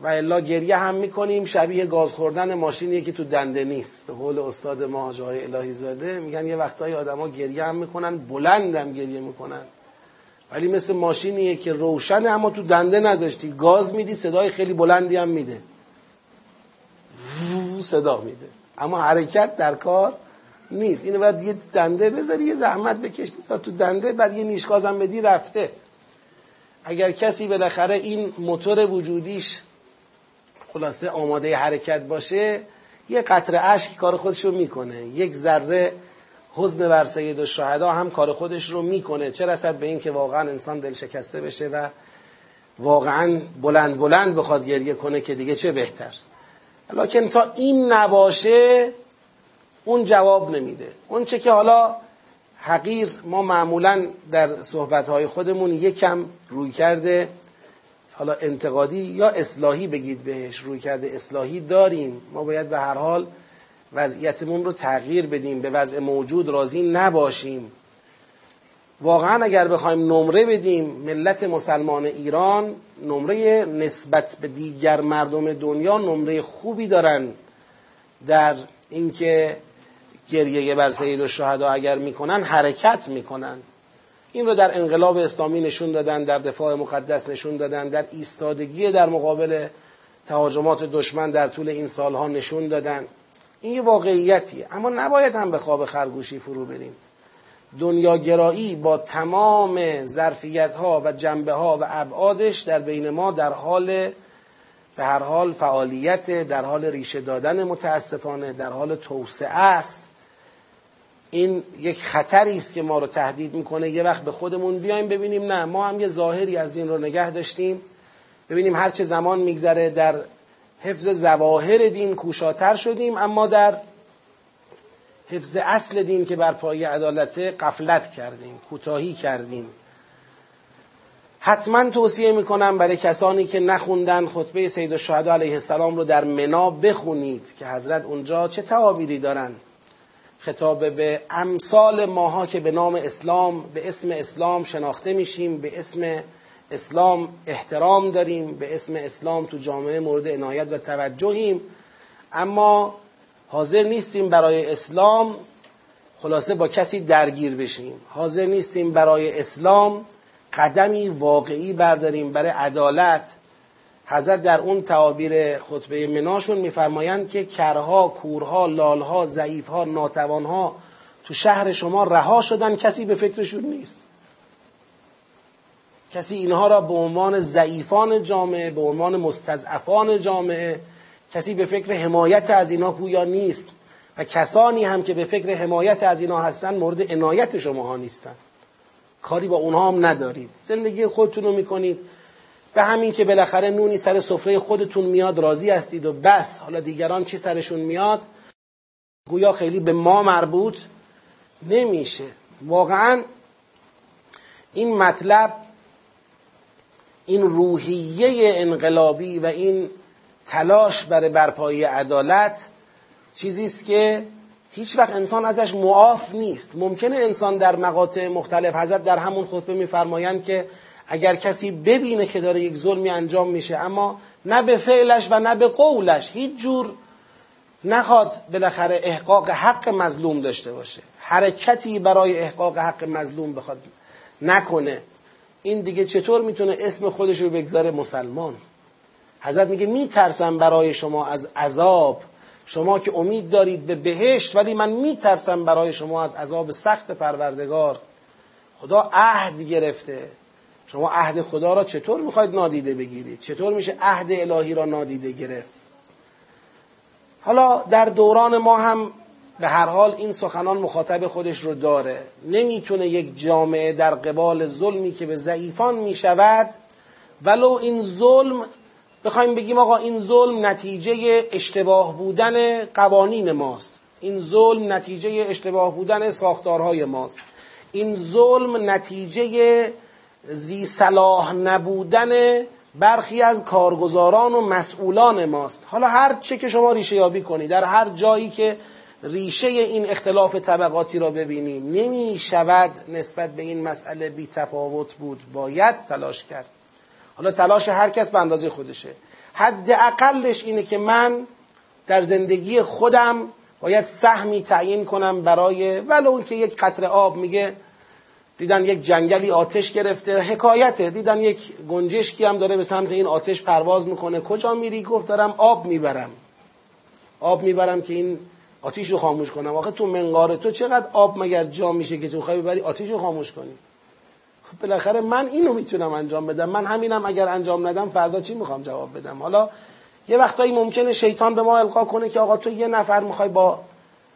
و الا گریه هم می‌کنیم. شبیه گاز خوردن ماشینیه که تو دنده نیست. به قول استاد ما جای الهی زاده میگن یه وقتایی آدما گریه هم می‌کنن بلندم گریه می‌کنن. ولی مثل ماشینیه که روشنه اما تو دنده نذاشتی. گاز میدی صدای خیلی بلندی هم میده. صدا میده. اما حرکت در کار نیست. اینو باید یه دنده بذاری یه زحمت بکش بذار تو دنده بعد یه نیشگازم بدی رفته. اگر کسی بالاخره این موتور وجودیش خلاصه آماده حرکت باشه یه قطره اشک کار خودش رو می‌کنه. یک ذره حزن بر سید الشهدا هم کار خودش رو می‌کنه. چه رسد به این که واقعا انسان دل شکسته بشه و واقعا بلند بلند بخواد گریه کنه که دیگه چه بهتر. لکن تا این نباشه اون جواب نمیده. اون چه که حالا حقیر ما معمولا در صحبتهای خودمون یکم روی کرده. حالا انتقادی یا اصلاحی بگید بهش روی کرده اصلاحی داریم. ما باید به هر حال وضعیتمون رو تغییر بدیم به وضع موجود راضی نباشیم. واقعا اگر بخوایم نمره بدیم ملت مسلمان ایران نمره نسبت به دیگر مردم دنیا نمره خوبی دارن. در اینکه گریه بر سید الشهدا اگر می‌کنن حرکت می‌کنن. این رو در انقلاب اسلامی نشون دادن در دفاع مقدس نشون دادن در ایستادگی در مقابل تهاجمات دشمن در طول این سالها نشون دادن. این یه واقعیتیه. اما نباید هم به خواب خرگوشی فرو بریم. دنیاگرایی با تمام ظرفیت ها و جنبه ها و ابعادش در بین ما در حال به هر حال فعالیت در حال ریشه دادن متاسفانه در حال توسعه است. این یک خطری است که ما رو تهدید می‌کنه. یه وقت به خودمون بیایم ببینیم نه ما هم یه ظاهری از این رو نگه داشتیم. ببینیم هر چه زمان میگذره در حفظ زواهر دین کوشاتر شدیم اما در حفظ اصل دین که بر پای عدالت قفلت کردیم کوتاهی کردیم. حتما توصیه می‌کنم برای کسانی که نخوندن خطبه سید الشهدا علیه السلام رو در منا بخونید که حضرت اونجا چه تعابیری دارن. خطاب به امثال ماها که به نام اسلام به اسم اسلام شناخته میشیم به اسم اسلام احترام داریم به اسم اسلام تو جامعه مورد عنایت و توجهیم. اما حاضر نیستیم برای اسلام خلاصه با کسی درگیر بشیم. حاضر نیستیم برای اسلام قدمی واقعی برداریم برای عدالت. حضرت در اون تعابیر خطبه مناشون میفرمایند که کرها، کورها، لالها، ضعیفها، ناتوانها تو شهر شما رها شدن کسی به فکرشون نیست. کسی اینها را به عنوان ضعیفان جامعه به عنوان مستضعفان جامعه کسی به فکر حمایت از اینا پویا نیست. و کسانی هم که به فکر حمایت از اینا هستن مورد عنایت شما ها نیستن. کاری با اونها هم ندارید. زندگی خودتون رو می‌کنید. به همین که بالاخره نونی سر سفره خودتون میاد راضی هستید و بس. حالا دیگران چی سرشون میاد؟ گویا خیلی به ما مربوط نمیشه. واقعا این مطلب این روحیه انقلابی و این تلاش برای برپایی عدالت چیزی است که هیچ وقت انسان ازش معاف نیست. ممکنه انسان در مقاطع مختلف حضرت در همون خطبه میفرمایند که اگر کسی ببینه که داره یک ظلمی انجام میشه اما نه به فعلش و نه به قولش هیچ جور نخواد بالاخره احقاق حق مظلوم داشته باشه. حرکتی برای احقاق حق مظلوم بخواد نکنه. این دیگه چطور می‌تونه اسم خودش رو بگذاره؟ مسلمان. حضرت میگه میترسم برای شما از عذاب. شما که امید دارید به بهشت ولی من میترسم برای شما از عذاب سخت پروردگار. خدا عهد گرفته. شما عهد خدا را چطور می‌خواید نادیده بگیرید؟ چطور میشه عهد الهی را نادیده گرفت؟ حالا در دوران ما هم به هر حال این سخنان مخاطب خودش رو داره. نمی‌تونه یک جامعه در قبال ظلمی که به ضعیفان می‌شود ولو این ظلم بخوایم بگیم آقا این ظلم نتیجه اشتباه بودن قوانین ماست. این ظلم نتیجه اشتباه بودن ساختارهای ماست. این ظلم نتیجه زی صلاح نبودن برخی از کارگزاران و مسئولان ماست. حالا هر چه که شما ریشه یابی کنی در هر جایی که ریشه این اختلاف طبقاتی را ببینی نمی شود نسبت به این مسئله بی تفاوت بود. باید تلاش کرد. حالا تلاش هر کس به اندازه خودشه. حد اقلش اینه که من در زندگی خودم باید سهمی تعیین کنم برای ولو که یک قطره آب میگه دیدن یک جنگلی آتش گرفته. حکایته. دیدن یک گنجشکی هم داره به سمت این آتش پرواز می‌کنه. کجا میری؟ گفت دارم آب می‌برم. آب می‌برم که این آتیش رو خاموش کنم. آخه تو منقار تو چقدر آب مگر جا میشه که تو خواهی ببری آتیش رو خاموش کنی؟ خب بالاخره من اینو می‌تونم انجام بدم. من همینم اگر انجام ندم فردا چی می‌خوام جواب بدم؟ حالا یه وقتایی ممکنه شیطان به ما القا کنه که آقا تو یه نفر می‌خوای با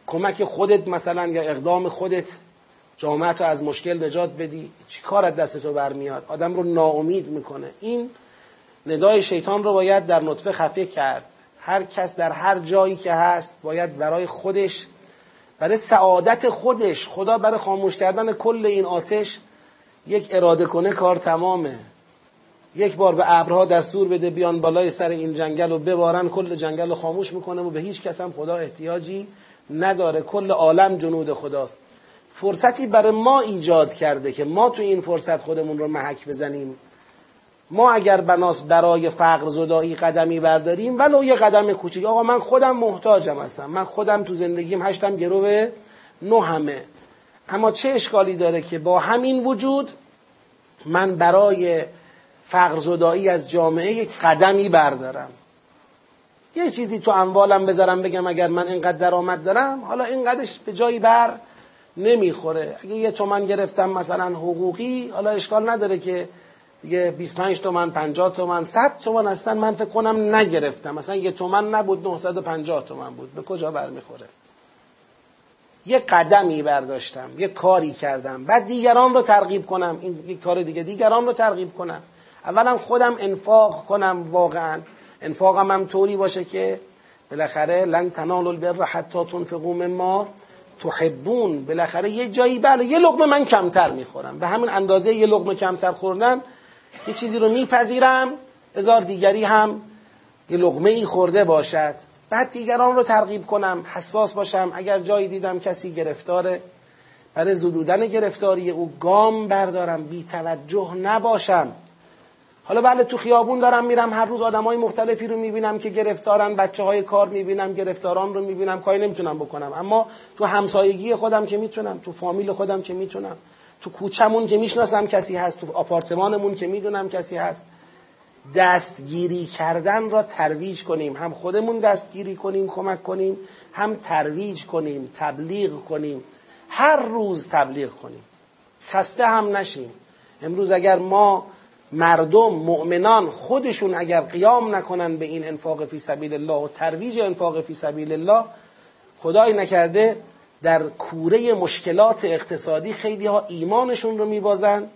کمک خودت مثلا یا اقدام خودت جامعه تو از مشکل نجات بدی؟ چی کار از دست تو برمیاد؟ آدم رو ناامید می‌کنه. این ندای شیطان رو باید در نطفه خفه کرد. هر کس در هر جایی که هست باید برای خودش برای سعادت خودش خدا برای خاموش کردن کل این آتش یک اراده کنه کار تمامه. یک بار به ابرها دستور بده بیان بالای سر این جنگل و ببارن. کل جنگل رو خاموش می‌کنه و به هیچ کس هم خدا احتیاجی نداره. کل عالم جنود خداست. فرصتی برای ما ایجاد کرده که ما تو این فرصت خودمون رو محک بزنیم. ما اگر بناس برای فقر زدایی قدمی برداریم ولو یه قدم کوچیک. آقا من خودم محتاجم هستم. من خودم تو زندگیم هشتم گرو نه همه اما چه اشکالی داره که با همین وجود من برای فقر زدایی از جامعه قدمی بردارم؟ یه چیزی تو اموالم بذارم بگم اگر من اینقدر درآمد دارم حالا اینقدرش به جایی بر نمی‌خوره. اگه یه تومن گرفتم مثلا حقوقی حالا اشکال نداره که دیگه 25 تومن 50 تومن 100 تومن هستن من فکر کنم نگرفتم. مثلا یه تومن نبود 950 تومن بود. به کجا برمیخوره؟ یه قدمی برداشتم یه کاری کردم. بعد دیگران رو ترغیب کنم. این یه کار دیگه. دیگران رو ترغیب کنم. اولا خودم انفاق کنم واقعا. انفاقم هم طوری باشه که بالاخره لن تنالوا البر حتی تنفقوا مما تحبون بالاخره یه جایی بله یه لقمه من کمتر می‌خورم. به همین اندازه یه لقمه کمتر خوردن یه چیزی رو میپذیرم. هزار دیگری هم یه لقمه ای خورده باشد. بعد دیگران رو ترغیب کنم حساس باشم. اگر جایی دیدم کسی گرفتاره برای زدودن گرفتاری او گام بردارم. بی توجه نباشم. حالا بله تو خیابون دارم میرم هر روز آدمای مختلفی رو می‌بینم که گرفتارن بچه های کار می‌بینم گرفتاران رو می‌بینم کاری نمی‌تونم بکنم. اما تو همسایگی خودم که می‌تونم تو فامیل خودم که می‌تونم تو کوچمون که می‌شناسم کسی هست تو آپارتمانمون که می‌دونم کسی هست دستگیری کردن را ترویج کنیم. هم خودمون دستگیری کنیم کمک کنیم هم ترویج کنیم تبلیغ کنیم. هر روز تبلیغ کنیم. خسته هم نشیم. امروز اگر ما مردم مؤمنان خودشون اگر قیام نکنن به این انفاق فی سبیل الله و ترویج انفاق فی سبیل الله خدای نکرده در کوره مشکلات اقتصادی خیلی ها ایمانشون رو میبازن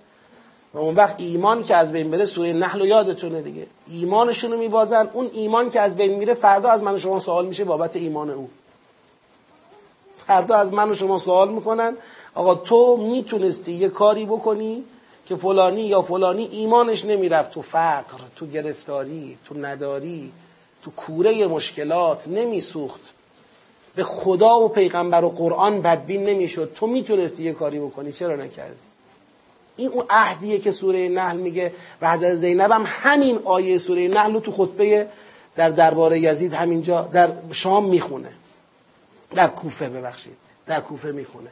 و اون وقت ایمان که از بین بره سوره نحل و یادتونه دیگه. ایمانشون رو میبازن اون ایمان که از بین میره فردا از من و شما سوال میشه بابت ایمان او. فردا از من و شما سوال می‌کنن آقا تو می‌تونستی یه کاری بکنی که فلانی یا فلانی ایمانش نمی‌رفت تو فقر تو گرفتاری تو نداری تو کوره مشکلات نمیسوخت. به خدا و پیغمبر و قرآن بدبین نمی‌شد. تو می‌تونستی یه کاری بکنی چرا نکردی؟ این اون عهدیه که سوره نحل میگه و حضرت زینب هم همین آیه سوره نحل رو تو خطبه در درباره یزید همینجا در شام می‌خونه. در کوفه ببخشید. در کوفه می‌خونه.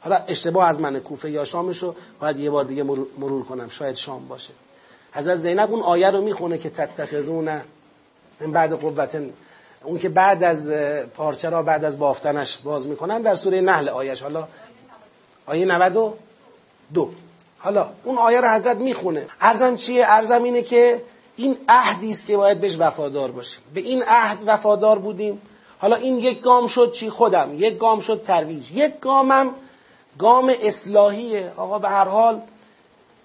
حالا اشتباه از من کوفه یا شامش رو باید یه بار دیگه مرور کنم. شاید شام باشه. حضرت زینب اون آیه رو می‌خونه که تتخذون من بعد قوت. اون که بعد از پارچه را بعد از بافتنش باز می‌کنن در سوره نحل آیش حالا آیه 92 حالا اون آیه رو حضرت می‌خونه. ارزم چیه؟ ارزم اینه که این عهدی است که باید بهش وفادار باشیم. به این عهد وفادار بودیم. حالا این یک گام شد چی؟ خودم. یک گام شد ترویج. یک گامم گام اصلاحیه. آقا به هر حال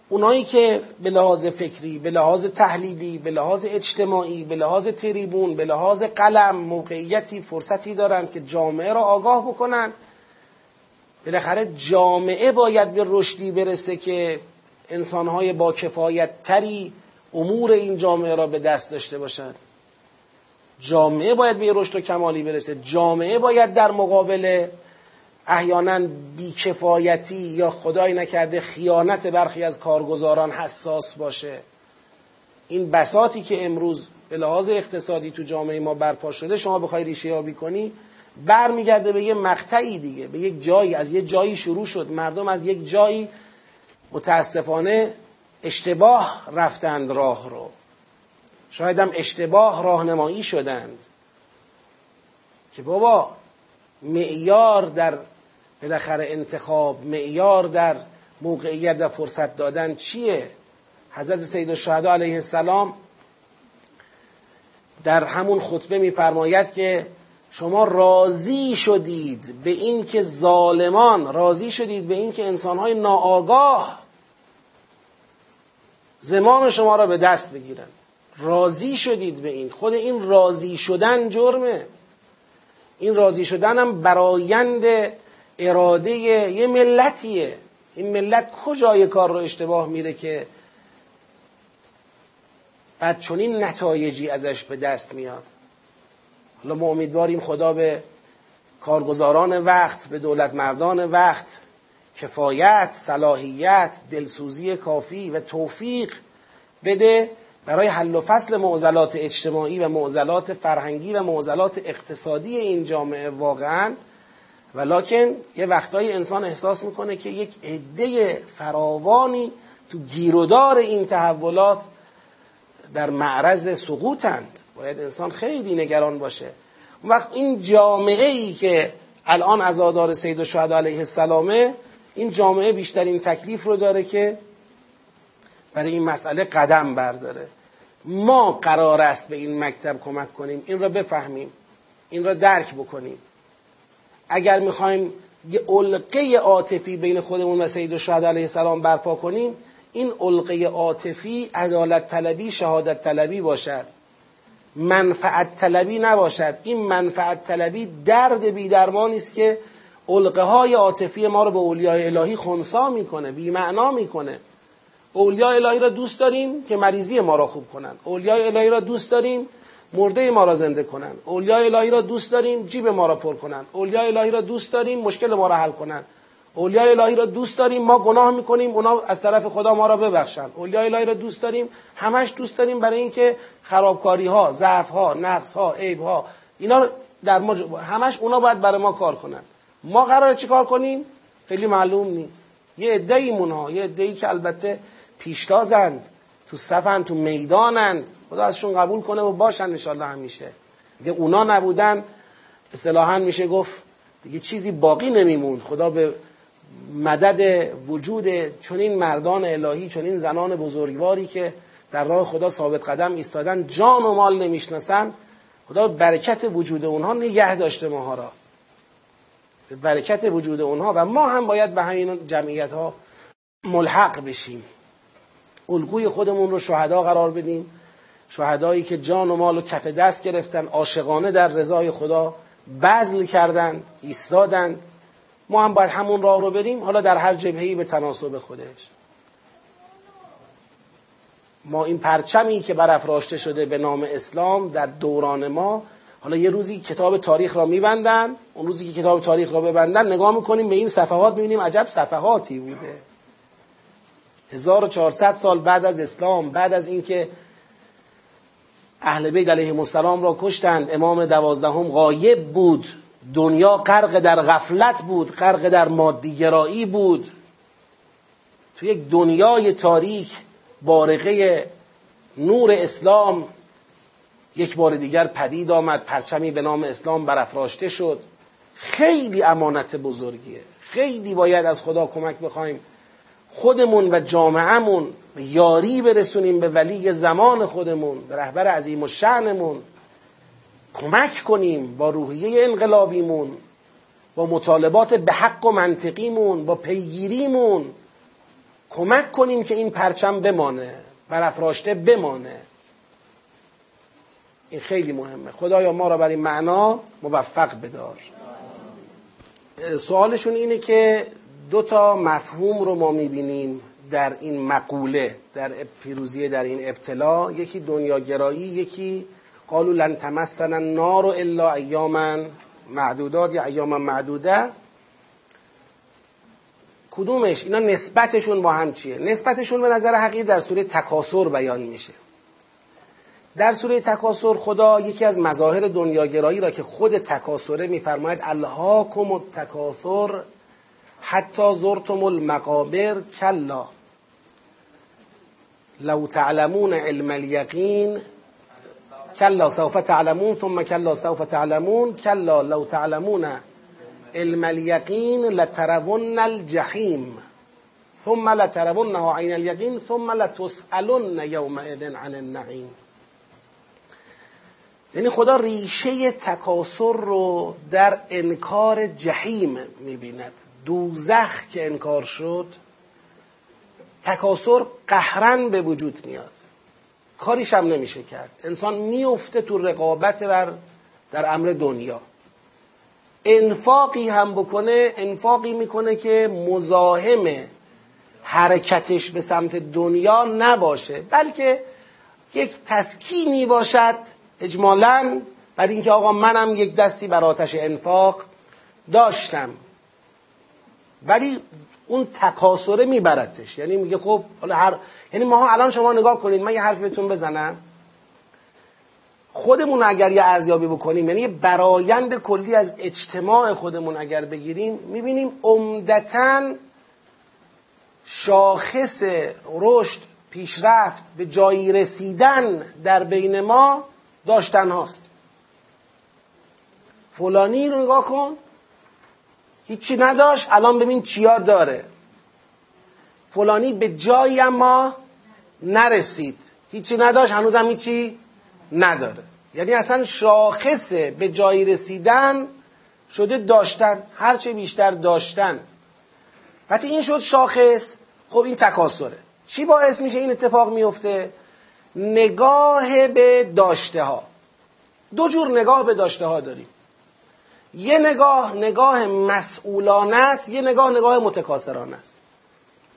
اونایی که به لحاظ فکری به لحاظ تحلیلی به لحاظ اجتماعی به لحاظ تریبون به لحاظ قلم موقعیتی فرصتی دارن که جامعه را آگاه بکنن. بالاخره جامعه باید به رشدی برسه که انسانهای با کفایت تری امور این جامعه را به دست داشته باشند جامعه باید به رشد و کمالی برسه. جامعه باید در مقابل احیانا بیکفایتی یا خدای نکرده خیانت برخی از کارگزاران حساس باشه. این بساتی که امروز به لحاظ اقتصادی تو جامعه ما برپا شده شما بخوای ریشه یابی کنی برمیگرده به یه مقطعی دیگه به یک جایی از یه جایی شروع شد. مردم از یک جایی متاسفانه اشتباه رفتند راه رو. شاید هم اشتباه راهنمایی شدند. که بابا معیار در بالاخره انتخاب معیار در موقعیت و فرصت دادن چیه؟ حضرت سید الشهدا علیه السلام در همون خطبه میفرماید که شما راضی شدید به این که ظالمان راضی شدید به این که انسانهای ناآگاه زمام شما را به دست بگیرن. راضی شدید به این. خود این راضی شدن جرمه. این راضی شدن هم برایند اراده یه ملتیه. این ملت کجای کار رو اشتباه میره که بعد چنین نتایجی ازش به دست میاد؟ حالا ما امیدواریم خدا به کارگزاران وقت به دولت مردان وقت کفایت، صلاحیت، دلسوزی کافی و توفیق بده برای حل و فصل معضلات اجتماعی و معضلات فرهنگی و معضلات اقتصادی این جامعه. واقعا ولکن یه وقتایی انسان احساس می‌کنه که یک عده فراوانی تو گیرودار این تحولات در معرض سقوطند. باید انسان خیلی نگران باشه. اون وقت این جامعه ای که الان عزادار سید و شهد علیه السلامه این جامعه بیشترین تکلیف رو داره که برای این مسئله قدم برداره. ما قرار است به این مکتب کمک کنیم این را بفهمیم این را درک بکنیم. اگر می‌خوایم یه علقه عاطفی بین خودمون و سید و شهد علیه السلام برپا کنیم این علقه عاطفی عدالت طلبی شهادت طلبی باشد. منفعت طلبی نباشد. این منفعت طلبی درد بیدرمانی است که علقه های عاطفی ما رو به اولیای الهی خونسا می‌کنه بیمعنا می‌کنه. اولیای الهی را دوست داریم که مریضی ما را خوب کنن. اولیای الهی را دوست داریم مرده ما را زنده کنن. اولیای الهی را دوست داریم جیب ما را پر کنن. اولیای الهی را دوست داریم مشکل ما را حل کنن. اولیای الهی را دوست داریم ما گناه می‌کنیم اونا از طرف خدا ما را ببخشن. اولیای الهی را دوست داریم همش دوست داریم برای اینکه خرابکاری ها ضعف ها نقص ها عیب ها اینا در ما همش اونا باید برای ما کار کنن. ما قراره چی کار کنیم؟ خیلی معلوم نیست. یه عده‌ایمون ها یه عده‌ای که البته پیشتازند تو صفن تو می‌دانند. خدا ازشون قبول کنه و باشن انشالله همیشه. دیگه اونا نبودن اصطلاحا میشه گفت دیگه چیزی باقی نمیموند. خدا به مدد وجود چنین مردان الهی چنین زنان بزرگواری که در راه خدا ثابت قدم ایستادن جان و مال نمی‌شناسن خدا برکت وجود اونها نگه داشته ماها را. برکت وجود اونها. و ما هم باید به همین جمعیت ها ملحق بشیم. الگوی خودمون رو شهدا قرار بدیم. شهدایی که جان و مال و کف دست گرفتن عاشقانه در رضای خدا بذل کردند ایستادند ما هم باید همون راه رو بریم حالا در هر جبهه‌ای به تناسب خودش. ما این پرچمی که برافراشته شده به نام اسلام در دوران ما حالا یه روزی کتاب تاریخ را میبندن اون روزی که کتاب تاریخ را ببندن نگاه می‌کنیم به این صفحات می‌بینیم عجب صفحاتی بوده. 1400 سال بعد از اسلام بعد از اینکه اهل بیت علیهم السلام را کشتند. امام دوازدهم غایب بود. دنیا غرق در غفلت بود غرق در مادیگرایی بود. تو یک دنیای تاریک بارقه نور اسلام یک بار دیگر پدید آمد. پرچمی به نام اسلام برافراشته شد. خیلی امانت بزرگیه. خیلی باید از خدا کمک بخوایم. خودمون و جامعهمون یاری برسونیم به ولی زمان خودمون به رهبر عظیم و شعنمون کمک کنیم با روحیه انقلابیمون با مطالبات به حق و منطقیمون با پیگیریمون. کمک کنیم که این پرچم بمانه برافراشته بمانه. این خیلی مهمه. خدایا ما را بر این معنا موفق بدار. سوالشون اینه که دو تا مفهوم رو ما می‌بینیم. در این مقوله در پیروزی در این ابتلا یکی دنیاگرایی یکی قالوا لن تمسنا النار الا ایاما معدودات یا ایاما معدوده. کدومش؟ اینا نسبتشون با هم چیه؟ نسبتشون به نظر حقیقی در سوره تکاسر بیان میشه. در سوره تکاسر خدا یکی از مظاهر دنیاگرایی را که خود تکاسره میفرماید الهاکم التکاثر حتی زرتم المقابر کلا. لو تعلمون علم الیقین کلا سوف تعلمون ثم کلا سوف تعلمون کلا لو تعلمون علم الیقین لترون الجحیم. ثم لترونها عین الیقین ثم لتسالن یومئذ عن النعیم. یعنی خدا ریشه تکاسر رو در انکار جهیم می‌بیند. دوزخ که انکار شد تکاسر قهرن به وجود میاد. کاریش هم نمیشه کرد. انسان میفته تو رقابت بر در امر دنیا. انفاقی هم بکنه انفاقی می‌کنه که مزاحم حرکتش به سمت دنیا نباشه بلکه یک تسکینی باشد اجمالا بر اینکه آقا منم یک دستی بر آتش انفاق داشتم. ولی اون تکاسره میبرتش یعنی میگه خب حالا هر یعنی ما الان شما نگاه کنید من یه حرف بهتون بزنم. خودمون اگر یه ارزیابی بکنیم یعنی برایند کلی از اجتماع خودمون اگر بگیریم می‌بینیم عمدتا شاخص رشد پیشرفت به جایی رسیدن در بین ما داشتن هاست فلانی رو نگاه کن. هیچی نداشت الان ببین چیا داره. فلانی به جایی اما نرسید. هیچی نداشت هنوزم هیچی نداره. یعنی اصلا شاخص به جایی رسیدن شده داشتن هرچه بیشتر داشتن. وقتی این شد شاخص خب این تکاسره چی باعث میشه این اتفاق میفته؟ نگاه به داشته ها دو جور نگاه به داشته ها داریم. یه نگاه نگاه مسئولانه است یه نگاه نگاه متکاسرانه است.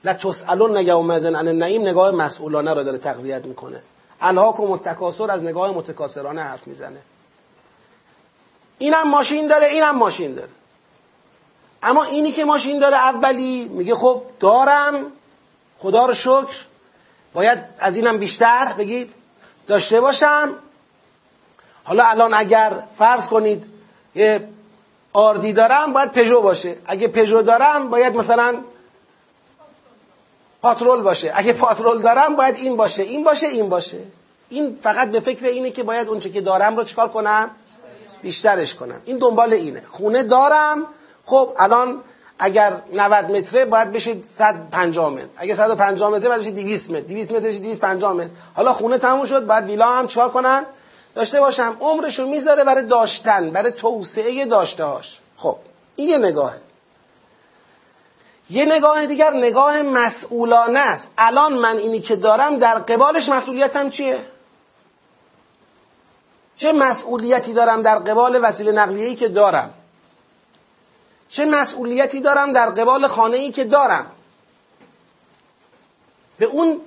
لا تسالون یومئذ عن النعیم نگاه مسئولانه را داره تقویت می‌کنه. الهاکم متکاسر از نگاه متکاسرانه حرف می‌زنه. اینم ماشین داره اینم ماشین داره. اما اینی که ماشین داره اولی میگه خب دارم. خدا رو شکر. باید از اینم بیشتر بگید. داشته باشم. حالا الان اگر فرض کنید یه آردی دارم باید پژو باشه. اگه پژو دارم باید مثلا پاترول باشه. اگه پاترول دارم باید این باشه. این باشه این باشه. این فقط به فکر اینه که باید اونچه که دارم رو چکار کنم؟ بیشترش کنم. این دنبال اینه. خونه دارم. خب الان اگر 90 متره باید بشه 150 متر. اگه 150 متر باید بشه 200 متر. 200 متر بشه 250 متر. حالا خونه تموم شد بعد ویلا هم چکار کنم داشته باشم. عمرشو می‌ذاره برای داشتن برای توسعه داشته هاش خب این یه نگاهه یه نگاه دیگر نگاه مسئولانه است. الان من اینی که دارم در قبالش مسئولیتم چیه؟ چه مسئولیتی دارم در قبال وسیله نقلیه‌ای که دارم؟ چه مسئولیتی دارم در قبال خانه ای که دارم؟ به اون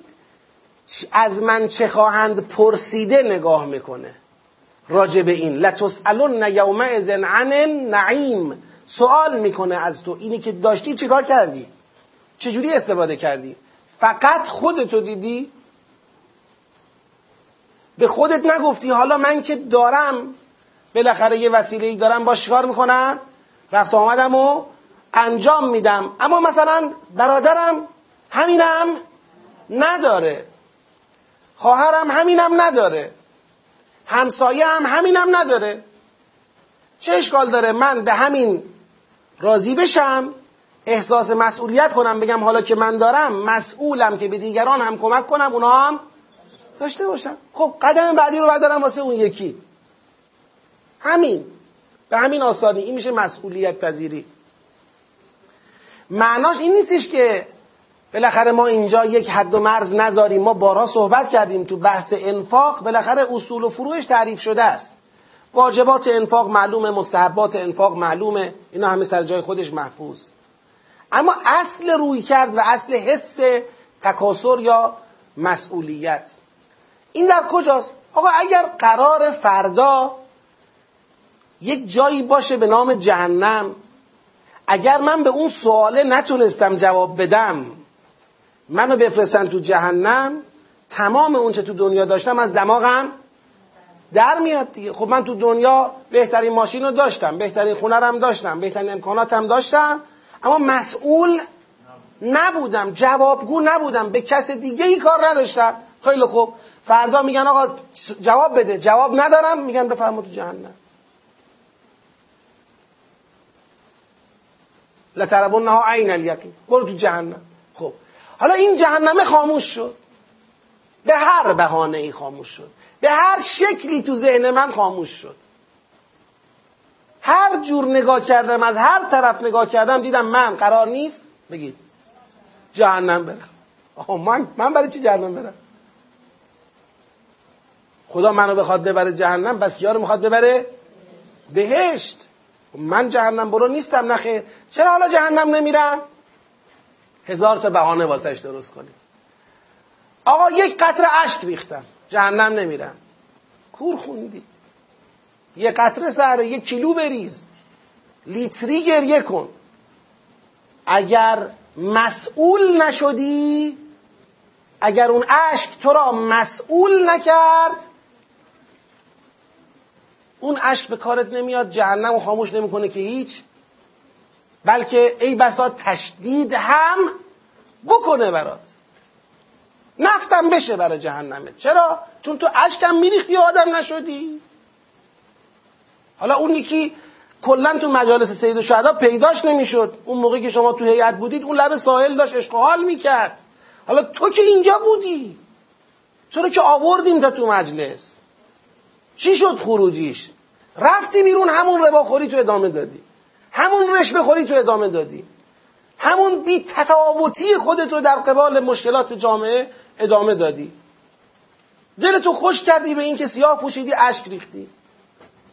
از من چه خواهند پرسیده نگاه می‌کنه. راجع به این لتسالون یومئذ عن نعیم سوال می‌کنه از تو اینی که داشتی چیکار کردی؟ چجوری استفاده کردی؟ فقط خودتو دیدی؟ به خودت نگفتی حالا من که دارم بالاخره یه وسیله ای دارم باش چیکار می‌کنم؟ رفت آمدم و انجام میدم. اما مثلا برادرم همینم نداره. خواهرم همینم نداره. همسایه هم همینم نداره. چه اشکال داره من به همین راضی بشم؟ احساس مسئولیت کنم بگم حالا که من دارم مسئولم که به دیگران هم کمک کنم اونا هم داشته باشم خب قدم بعدی رو بردارم واسه اون یکی. همین. به همین آسانی. این میشه مسئولیت پذیری معناش این نیستش که بالاخره ما اینجا یک حد و مرز نذاریم. ما بارها صحبت کردیم تو بحث انفاق. بالاخره اصول و فروعش تعریف شده است. واجبات انفاق معلومه مستحبات انفاق معلومه. اینا همه سر جای خودش محفوظ. اما اصل روی کرد و اصل حس تکاسر یا مسئولیت. این در کجاست؟ آقا اگر قرار فردا یک جایی باشه به نام جهنم اگر من به اون سواله نتونستم جواب بدم منو بفرستن تو جهنم تمام اون چه تو دنیا داشتم از دماغم در میاد دیگه. خب من تو دنیا بهترین ماشین رو داشتم بهترین خونه هم داشتم بهترین امکاناتم داشتم اما مسئول نبودم جوابگو نبودم به کس دیگه ای کار نداشتم. خیلی خوب. فردا میگن آقا جواب بده. جواب ندارم میگن بفرما تو جهنم. لتربونها عین الیقین. برو تو جهنم. حالا این جهنمه خاموش شد. به هر بهانه ای خاموش شد. به هر شکلی تو ذهن من خاموش شد. هر جور نگاه کردم از هر طرف نگاه کردم دیدم من قرار نیست. بگید. جهنم برم. من من برای چی جهنم برم؟ خدا منو بخواد ببره جهنم بس کیا رو می‌خواد ببره؟ بهشت. من جهنم برو نیستم نخیر. چرا حالا جهنم نمیرم؟ هزار تا بهانه واسش درست کنیم. آقا یک قطره اشک ریختم جهنم نمیرم کور خوندی. یه قطره سره یه کیلو بریز. لیتری گریه کن. اگر مسئول نشدی اگر اون اشک تو را مسئول نکرد اون اشک به کارت نمیاد جهنم و خاموش نمی‌کنه که هیچ. بلکه ای بسا تشدید هم بکنه برات. نفتم بشه برای جهنمه. چرا؟ چون تو اشکم میریختی آدم نشدی. حالا اون یکی کلا تو مجالس سید و شهدا پیداش نمی‌شد. اون موقعی که شما تو هیئت بودید اون لب ساحل داشت عشق می‌کرد. حالا تو که اینجا بودی. تو رو که آوردیم تا تو مجلس. چی شد خروجیش؟ رفتی بیرون همون رباخوری تو ادامه دادی. همون رشوه خوری تو ادامه دادی. همون بی تفاوتی خودت رو در قبال مشکلات جامعه ادامه دادی. تو خوش کردی به اینکه سیاه پوشیدی اشک ریختی.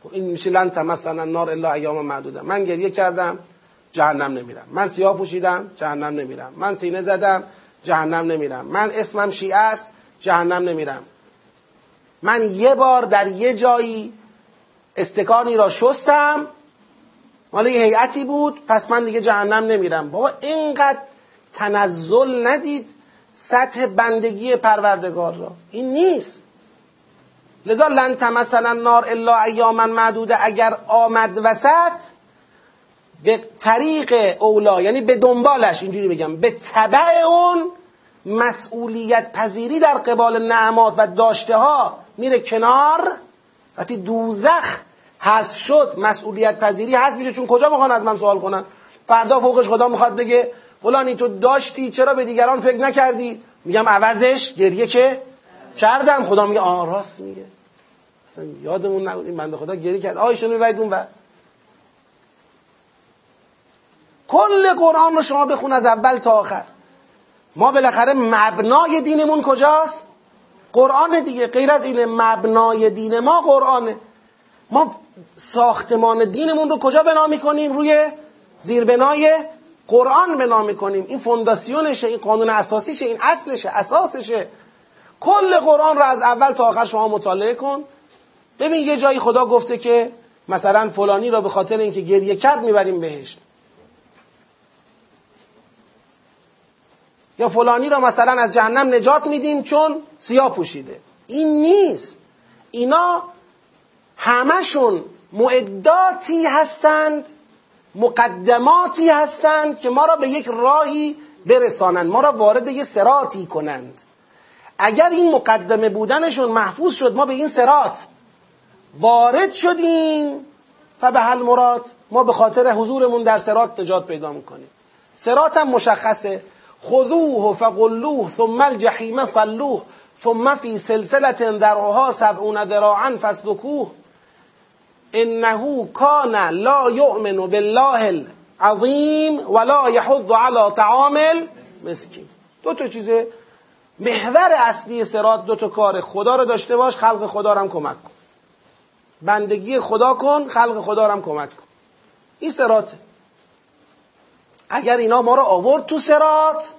خب این میشه لن تمسن النار الا ایام معدوده من گریه کردم جهنم نمیرم. من سیاه پوشیدم جهنم نمیرم. من سینه زدم جهنم نمیرم. من اسمم شیعه است جهنم نمیرم. من یه بار در یه جایی استکانی را شستم مال یه هیئتی بود پس من دیگه جهنم نمیرم. بابا اینقدر تنزل ندید سطح بندگی پروردگار را. این نیست. لذا لن تمثلا نار الا ایاما معدوده. اگر آمد وسط به طریق اولا یعنی به دنبالش اینجوری بگم به طبع اون مسئولیت پذیری در قبال نعمات و داشته ها میره کنار وقتی دوزخ حذف شد مسئولیت پذیری حذف میشه. چون کجا می‌خوان از من سوال کنن؟ فردا فوقش خدا می‌خواد بگه فلانی تو داشتی چرا به دیگران فکر نکردی؟ میگم عوضش گریه که کردم. خدا میگه آن راست میگه. اصلا یادمون نبود این بنده خدا گریه کرد. آیشون ببرید اون کل قرآن رو شما بخون از اول تا آخر. ما بالاخره مبنای دینمون کجاست؟ قرآن دیگه. غیر از اینه مبنای دین ما قرآنه. ما ساختمان دینمون رو کجا بنا می‌کنیم؟ روی زیربنای قرآن بنا می‌کنیم. این فونداسیونشه این قانون اساسیشه این اصلشه اساسشه. کل قرآن رو از اول تا آخر شما مطالعه کن. ببین یه جایی خدا گفته که مثلا فلانی را به خاطر اینکه گریه کرد می‌بریم بهش. یا فلانی را مثلا از جهنم نجات میدیم چون سیاه پوشیده. این نیست. اینا همشون معداتی هستند مقدماتی هستند که ما را به یک راهی برسانند ما را وارد یک سراتی کنند. اگر این مقدمه بودنشون محفوظ شد ما به این سرات وارد شدیم. فبه حل مراد ما به خاطر حضورمون در سرات نجات پیدا می‌کنیم. سرات هم مشخصه. خذوه فقلوه ثم الجحیم صلوه ثم فی سلسلة درعها سبعون ذراعا فاسلکوه. انه کان لا یؤمن بالله العظیم ولا یحض على طعام المسکین. دو تا چیزه محور اصلی سرات دو تا کار خدا رو داشته باش خلق خدا رو هم کمک کن. بندگی خدا کن خلق خدا رو هم کمک کن. این سراته اگر اینا ما رو آورد تو سرات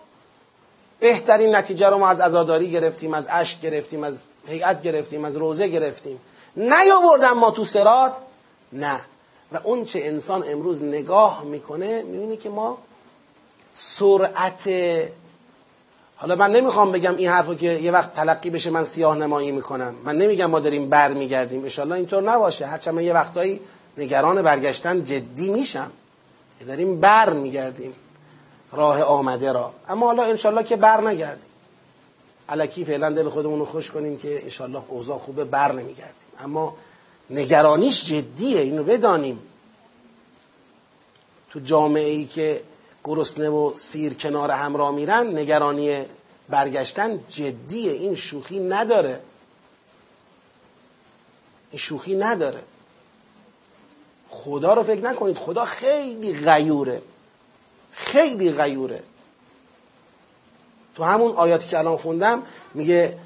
بهترین نتیجه رو ما از ازاداری گرفتیم از عشق گرفتیم از هیئت گرفتیم از روزه گرفتیم. نیاوردن ما تو سرات نه. و اون چه انسان امروز نگاه می‌کنه می‌بینه که ما سرعت حالا من نمی‌خوام بگم این حرفو که یه وقت تلقی بشه من سیاه نمایی می‌کنم. من نمیگم ما داریم بر میگردیم انشالله اینطور نباشه. هرچند من یه وقتایی نگران برگشتن جدی میشم. داریم بر میگردیم. راه آمده را. اما حالا انشالله که بر نگردیم. علکی فعلا دل خودمون رو خوش کنیم که انشالله اوضاع خوبه بر نمیگردیم. اما نگرانیش جدیه اینو بدانیم. تو جامعه ای که گرسنه و سیر کنار هم را میرن نگرانی برگشتن جدیه. این شوخی نداره. این شوخی نداره. خدا رو فکر نکنید خدا خیلی غیوره. خیلی غیوره. تو همون آیاتی که الان خوندم میگه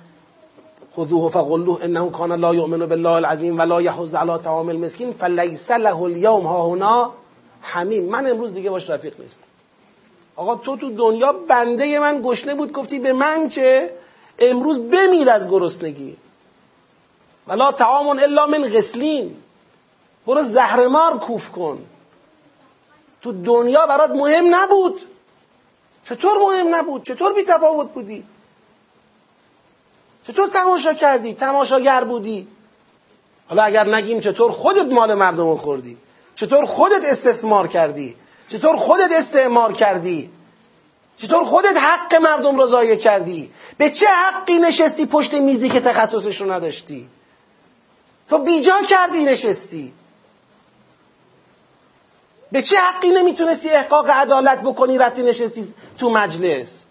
خذوه فقلوه انه کان لا یؤمن بالله العظیم ولا یحض علی طعام المسکین فلیس له اليوم ها هنا حمیم. من امروز دیگه باش رفیق نیستم. آقا تو تو دنیا بنده من گشنه بود گفتی به من چه؟ امروز بمیر از گرسنگی. ولا طعام الا من غسلین. برو زهرمار کوف کن. تو دنیا برات مهم نبود. چطور مهم نبود؟ چطور بی تفاوت بودی؟ چطور تماشا کردی؟ تماشاگر بودی. حالا اگر نگیم چطور خودت مال مردم رو خوردی چطور خودت استثمار کردی چطور خودت استعمار کردی چطور خودت حق مردم رو ضایع کردی به چه حقی نشستی پشت میزی که تخصصش رو نداشتی؟ تو بیجا کردی نشستی. به چه حقی نمی‌تونستی احقاق عدالت بکنی رفتی نشستی تو مجلس؟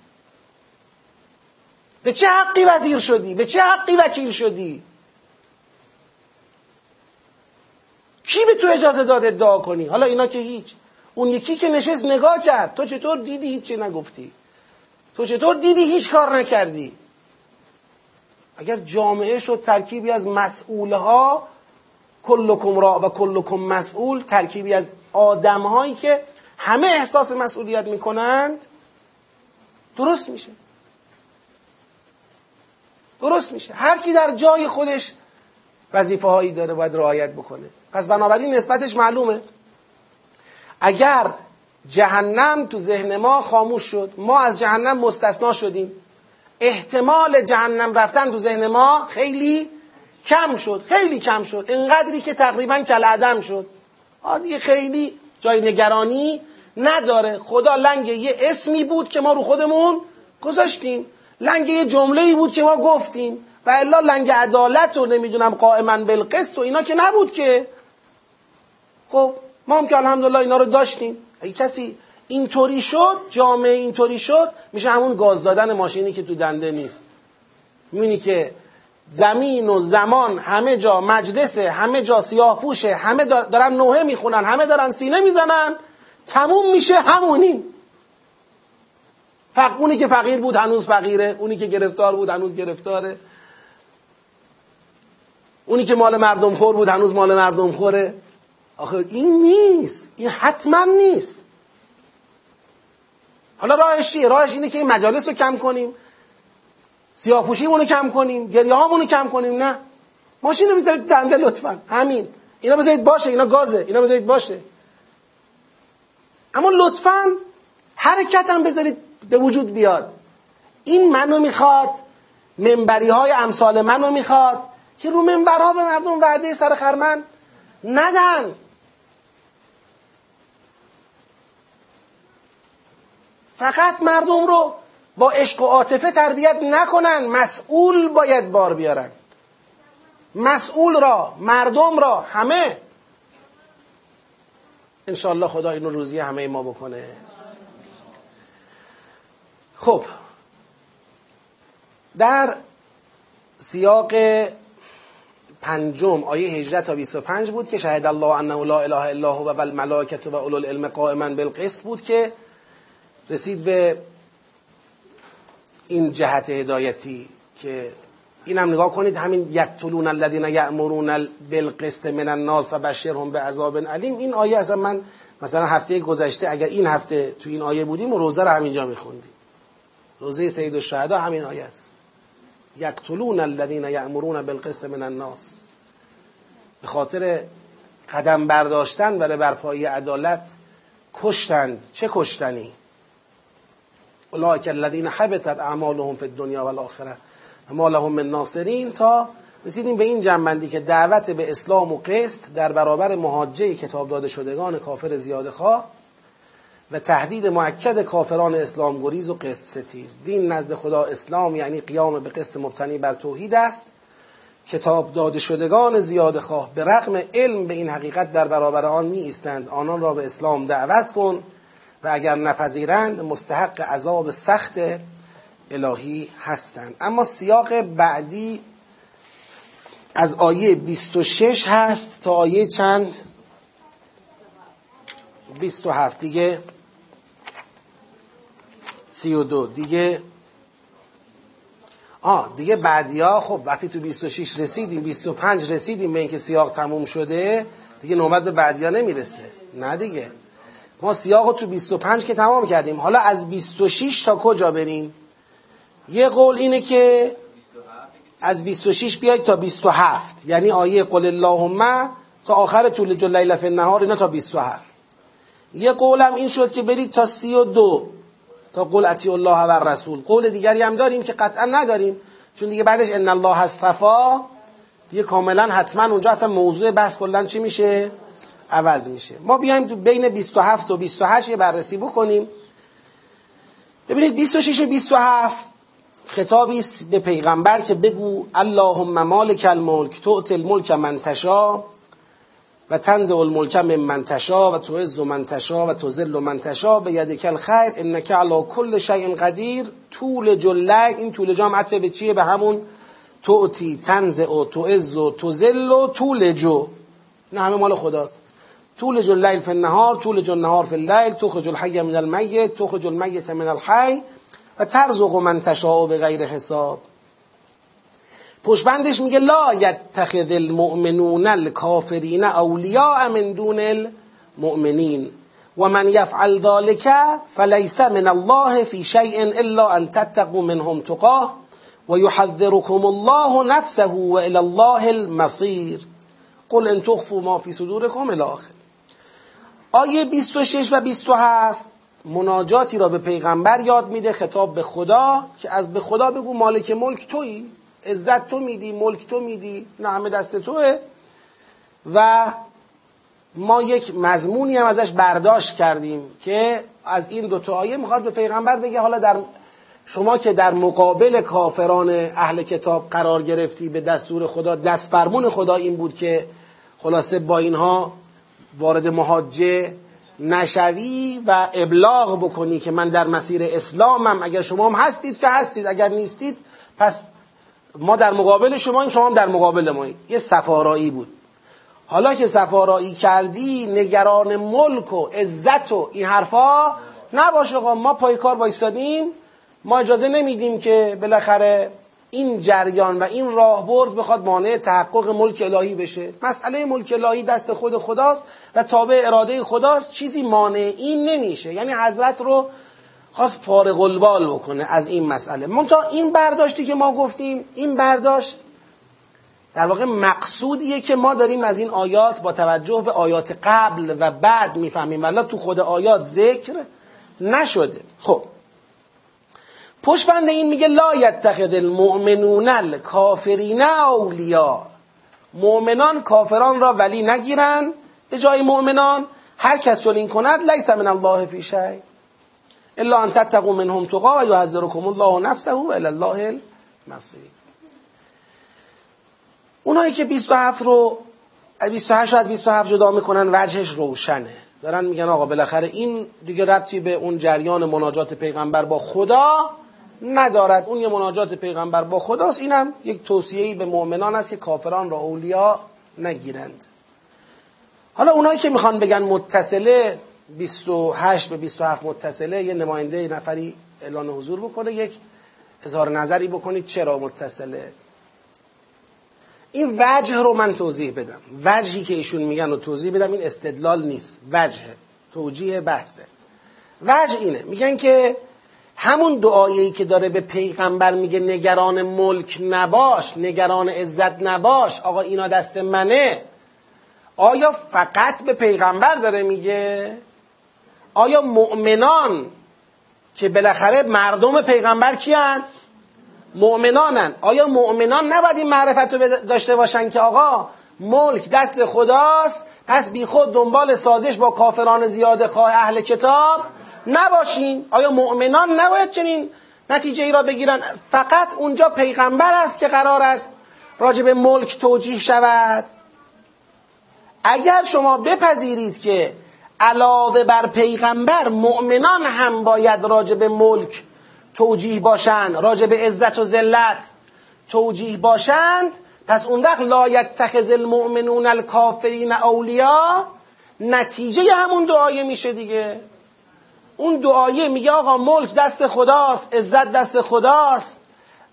به چه حقی وزیر شدی؟ به چه حقی وکیل شدی؟ کی به تو اجازه داد ادعا کنی؟ حالا اینا که هیچ. اون یکی که نشست نگاه کرد. تو چطور دیدی هیچی نگفتی؟ تو چطور دیدی هیچ کار نکردی؟ اگر جامعه شد ترکیبی از مسئولها کلکم را و کلکم مسئول ترکیبی از آدم هایی که همه احساس مسئولیت می‌کنند درست میشه. درست میشه. هر کی در جای خودش وظیفه هایی داره باید رعایت بکنه. پس بنابراین نسبتش معلومه. اگر جهنم تو ذهن ما خاموش شد ما از جهنم مستثنا شدیم. احتمال جهنم رفتن تو ذهن ما خیلی کم شد. خیلی کم شد. اینقدری که تقریبا کل عدم شد. دیگه خیلی جای نگرانی نداره. خدا لنگ یه اسمی بود که ما رو خودمون گذاشتیم. لنگ یه جمله بود که ما گفتیم. و الا لنگ عدالت و نمی‌دونم قائما بالقسط و اینا که نبود که. خب ما هم که الحمدلله اینا رو داشتیم. اگه کسی اینطوری شد جامعه اینطوری شد میشه همون گاز دادن ماشینی که تو دنده نیست. می‌بینی که زمین و زمان همه جا مجلسه همه جا سیاه پوشه همه دارن نوحه می‌خونن همه دارن سینه می‌زنن. تموم میشه همونی. فق... اونی که فقیر بود هنوز فقیره اونی که گرفتار بود هنوز گرفتاره. اونی که مال مردم خور بود هنوز مال مردم خوره. آخه این نیست. این حتما نیست. حالا راهش چیه؟ راهش اینه که این مجالس رو کم کنیم. سیاه‌پوشیمون رو کم کنیم. گریه رو کم کنیم. نه. ماشین رو بذارید دنده لطفا. همین. اینا بذارید باشه. اینا گازه. اینا بذارید باشه. اما لطفا حرکت هم بذارید به وجود بیاد. این منو می‌خواد منبری های امثال منو می‌خواد که رو منبرها به مردم وعده سر خرمن ندن. فقط مردم رو با عشق و عاطفه تربیت نکنن مسئول باید بار بیارن. مسئول را مردم را همه. انشالله خدا اینو روزی همه ما بکنه. خب در سیاق پنجم آیه 18 تا 25 بود که شهد الله انه لا اله الا هو و الملائکه و اولو العلم قائما بالقسط بود که رسید به این جهت هدایتی که اینم نگاه کنید همین یقتلون الذین یأمرون بالقسط من الناس و بشرهم به عذاب علیم این آیه اصلا من مثلا هفته گذشته اگر این هفته تو این آیه بودیم و روزه رو همینجا میخوندیم. روزه سید الشهدا همین آیه است. یقتلون الذین یأمرون بالقسط من الناس. به خاطر قدم برداشتن و برپایی عدالت کشتند. چه کشتنی؟ اولئک الذین حبطت اعمالهم فی الدنیا والآخره ما لهم من ناصرین. تا رسیدیم به این جنبندی که دعوت به اسلام و قسط در برابر محاجه کتاب داده شدگان کافر زیاده خواه و تهدید معکد کافران اسلام گریز و قسط ستیز. دین نزد خدا اسلام یعنی قیام به قسط مبتنی بر توحید است. کتاب داده شدگان زیاد خواه به رغم علم به این حقیقت در برابر آن می ایستند آنان را به اسلام دعوت کن و اگر نپذیرند مستحق عذاب سخت الهی هستند. اما سیاق بعدی از آیه 26 هست تا آیه چند؟ 27 دیگه 32 دیگه آه دیگه بعدیا خب وقتی تو 26 رسیدیم 25 رسیدیم به اینکه سیاق تموم شده دیگه نوبت به بعدیا نمی‌رسه. نه دیگه. ما سیاق رو تو 25 که تمام کردیم. حالا از 26 تا کجا بریم؟ یه قول اینه که از 26 بیاید تا 27 یعنی آیه قل اللهم تا آخر طول جلیل فی النهار اینا تا 27 یه قولم این شد که برید تا 32 تا قول اتی الله و رسول قول دیگری هم داریم که قطعا نداریم. چون دیگه بعدش ان الله اصطفا. دیگه کاملا حتما اونجا اصلا موضوع بحث کلا چی میشه؟ عوض میشه. ما بیایم تو بین 27 و 28 یه بررسی بکنیم. ببینید 26 و 27 خطابی است به پیغمبر که بگو اللهم مالک الملک تؤت الملک من تشا و تنزع الملک من من تشا و تعز من تشا و تذل من تشا به یدک الخیر انک علی کل شیء قدیر. طول جلگ این طول جام عطف به چیه؟ به همون تؤتی تنزع و تعز و تذل و طول جو. نه همه مال خداست. طول جو اللیل فی النهار طول جو النهار فی اللیل تخرج الحی من المیت تخرج المیت من الحی و ترزق من تشاء به غیر حساب. پشبندش میگه لا یتخذ المؤمنون الکافرین اولیاء من دون المؤمنین و من یفعل ذلك فلیس من الله فی شیء الا ان تتقوا منهم تقاه و یحذركم الله نفسه و الى الله المصیر. قل ان تخفوا ما فی صدورکم الى آخر. آیه 26 و 27 مناجاتی را به پیغمبر یاد میده خطاب به خدا که از به خدا بگو مالک ملک تویی. عزت تو میدی ملک تو میدی نه همه دست توه. و ما یک مضمونی هم ازش برداشت کردیم که از این دوتا آیه می‌خواد به پیغمبر بگه حالا در شما که در مقابل کافران اهل کتاب قرار گرفتی به دستور خدا دست فرمون خدا این بود که خلاصه با اینها وارد محاجه نشوی و ابلاغ بکنی که من در مسیر اسلامم اگر شما هم هستید که هستید اگر نیستید پس ما در مقابل شما شما هم در مقابل ما یه سفارایی بود. حالا که سفارایی کردی نگران ملک و عزت و این حرفا نباشه ما پای کار وایستادیم. ما اجازه نمیدیم که بالاخره این جریان و این راهبرد بخواد مانع تحقق ملک الهی بشه. مسئله ملک الهی دست خود خداست و تابع اراده خداست. چیزی مانع این نمیشه. یعنی حضرت رو خواست فارغ البال بکنه از این مسئله. منتها این برداشتی که ما گفتیم این برداشت در واقع مقصودیه که ما داریم از این آیات با توجه به آیات قبل و بعد می‌فهمیم. ولی تو خود آیات ذکر نشده. خب. پشت بند این میگه لا یتخذ المؤمنون الکافرین اولیا مؤمنان کافران را ولی نگیرن به جای مؤمنان. هر کس چون این کند لیس من الله فی شیء الا ان تتقوا منهم تقا و الله نفسه و الی الله المصیر اونایی که 27 رو 28 رو از 27 جدا می‌کنن وجهش روشنه. دارن میگن آقا بالاخره این دیگه ربطی به اون جریان مناجات پیغمبر با خدا ندارد. اون یه مناجات پیغمبر با خداست. اینم یک توصیه‌ای به مؤمنان است که کافران را اولیا نگیرند. حالا اونایی که می‌خوان بگن متصله 28 به 27 متصله یه نماینده نفری اعلان حضور بکنه یک اظهار نظری بکنید چرا متصله. این وجه رو من توضیح بدم. وجهی که ایشون میگن رو توضیح بدم این استدلال نیست. وجه توجیه بحثه. وجه اینه. میگن که همون دعایی که داره به پیغمبر میگه نگران ملک نباش نگران عزت نباش آقا اینا دست منه. آیا فقط به پیغمبر داره میگه؟ آیا مؤمنان که بالاخره مردم پیغمبر کیان؟ مؤمنانن. آیا مؤمنان نباید این معرفت رو داشته باشن که آقا ملک دست خداست پس بی خود دنبال سازش با کافران زیاده خواه اهل کتاب نباشیم آیا مؤمنان نباید چنین نتیجه ای را بگیرن؟ فقط اونجا پیغمبر است که قرار است راجب ملک توجیه شود. اگر شما بپذیرید که علاوه بر پیغمبر مؤمنان هم باید راجب ملک توجیه باشند راجب عزت و ذلت توجیه باشند. پس اون وقت لا یتخذ المؤمنون الکافرین اولیا نتیجه همون دعایه میشه دیگه. اون دعایه میگه آقا ملک دست خداست عزت دست خداست.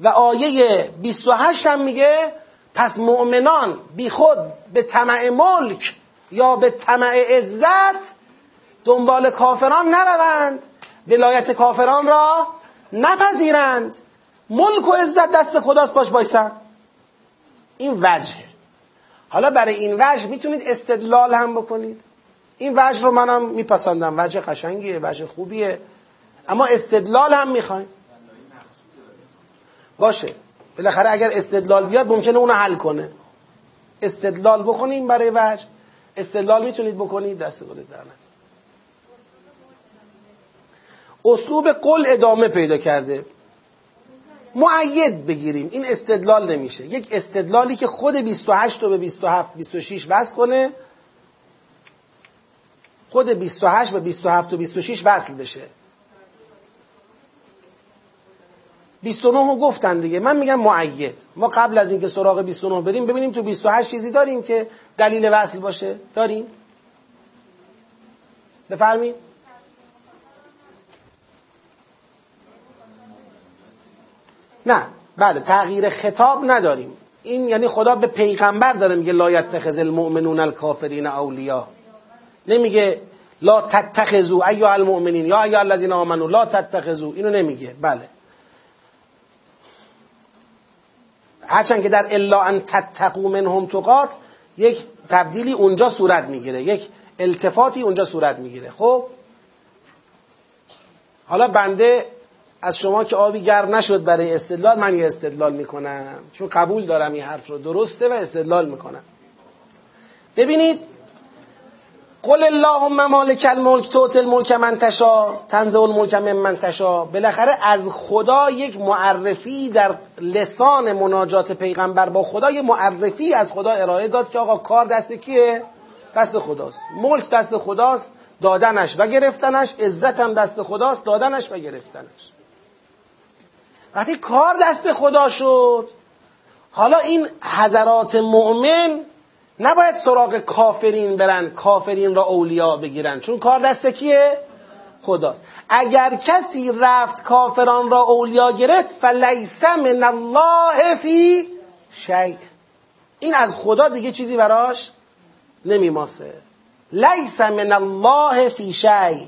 و آیه 28 هم میگه پس مؤمنان بی خود به طمع ملک یا به طمع عزت دنبال کافران نروند. ولایت کافران را نپذیرند. ملک و عزت دست خداست باش بایسن این وجهه. حالا برای این وجه می‌تونید استدلال هم بکنید. این وجه رو منم میپسندم. وجه قشنگیه وجه خوبیه. اما استدلال هم می‌خوایم. باشه. بالاخره اگر استدلال بیاد ممکنه اونو حل کنه. استدلال بکنیم برای وجه. استدلال می‌تونید بکنید. دست خودت در اسلوب قل ادامه پیدا کرده. معید بگیریم. این استدلال نمیشه. یک استدلالی که خود 28 رو به 27 26 وصل کنه خود 28 به 27 و 26 وصل بشه. 29 رو گفتن دیگه. من میگم معید. ما قبل از اینکه سراغ 29 بریم ببینیم تو 28 چیزی داریم که دلیل وصل باشه. داریم؟ بفرمایید. نه. بله تغییر خطاب نداریم. این یعنی خدا به پیغمبر داره میگه لا یتخذ المؤمنون الکافرین اولیا نمیگه لا تتخذوا ایها المؤمنین یا ایها الذین آمنوا لا تتخذوا اینو نمیگه. بله. هرچند که در الا ان تتقوا منهم تقات یک تبدیلی اونجا صورت می‌گیره. یک التفاتی اونجا صورت می‌گیره. خب؟ حالا بنده از شما که آبی گرم نشد برای استدلال من یه استدلال می‌کنم. چون قبول دارم این حرف رو. درسته و استدلال می‌کنم. ببینید قل اللهم مالک الملک توت الملک من تشا تنزع الملک من من تشا. بالاخره از خدا یک معرفی در لسان مناجات پیغمبر با خدا یه معرفی از خدا ارائه داد که آقا کار دست کیه؟ دست خداست. ملک دست خداست دادنش و گرفتنش عزت هم دست خداست دادنش و گرفتنش. وقتی کار دست خدا شد. حالا این حضرات مؤمن نباید سراغ کافرین برن کافرین را اولیا بگیرن. چون کار دست کیه؟ خداست. اگر کسی رفت کافران را اولیا گرفت فلیس من الله فی شیء. این از خدا دیگه چیزی براش نمیماسه. لیس من الله فی شیء.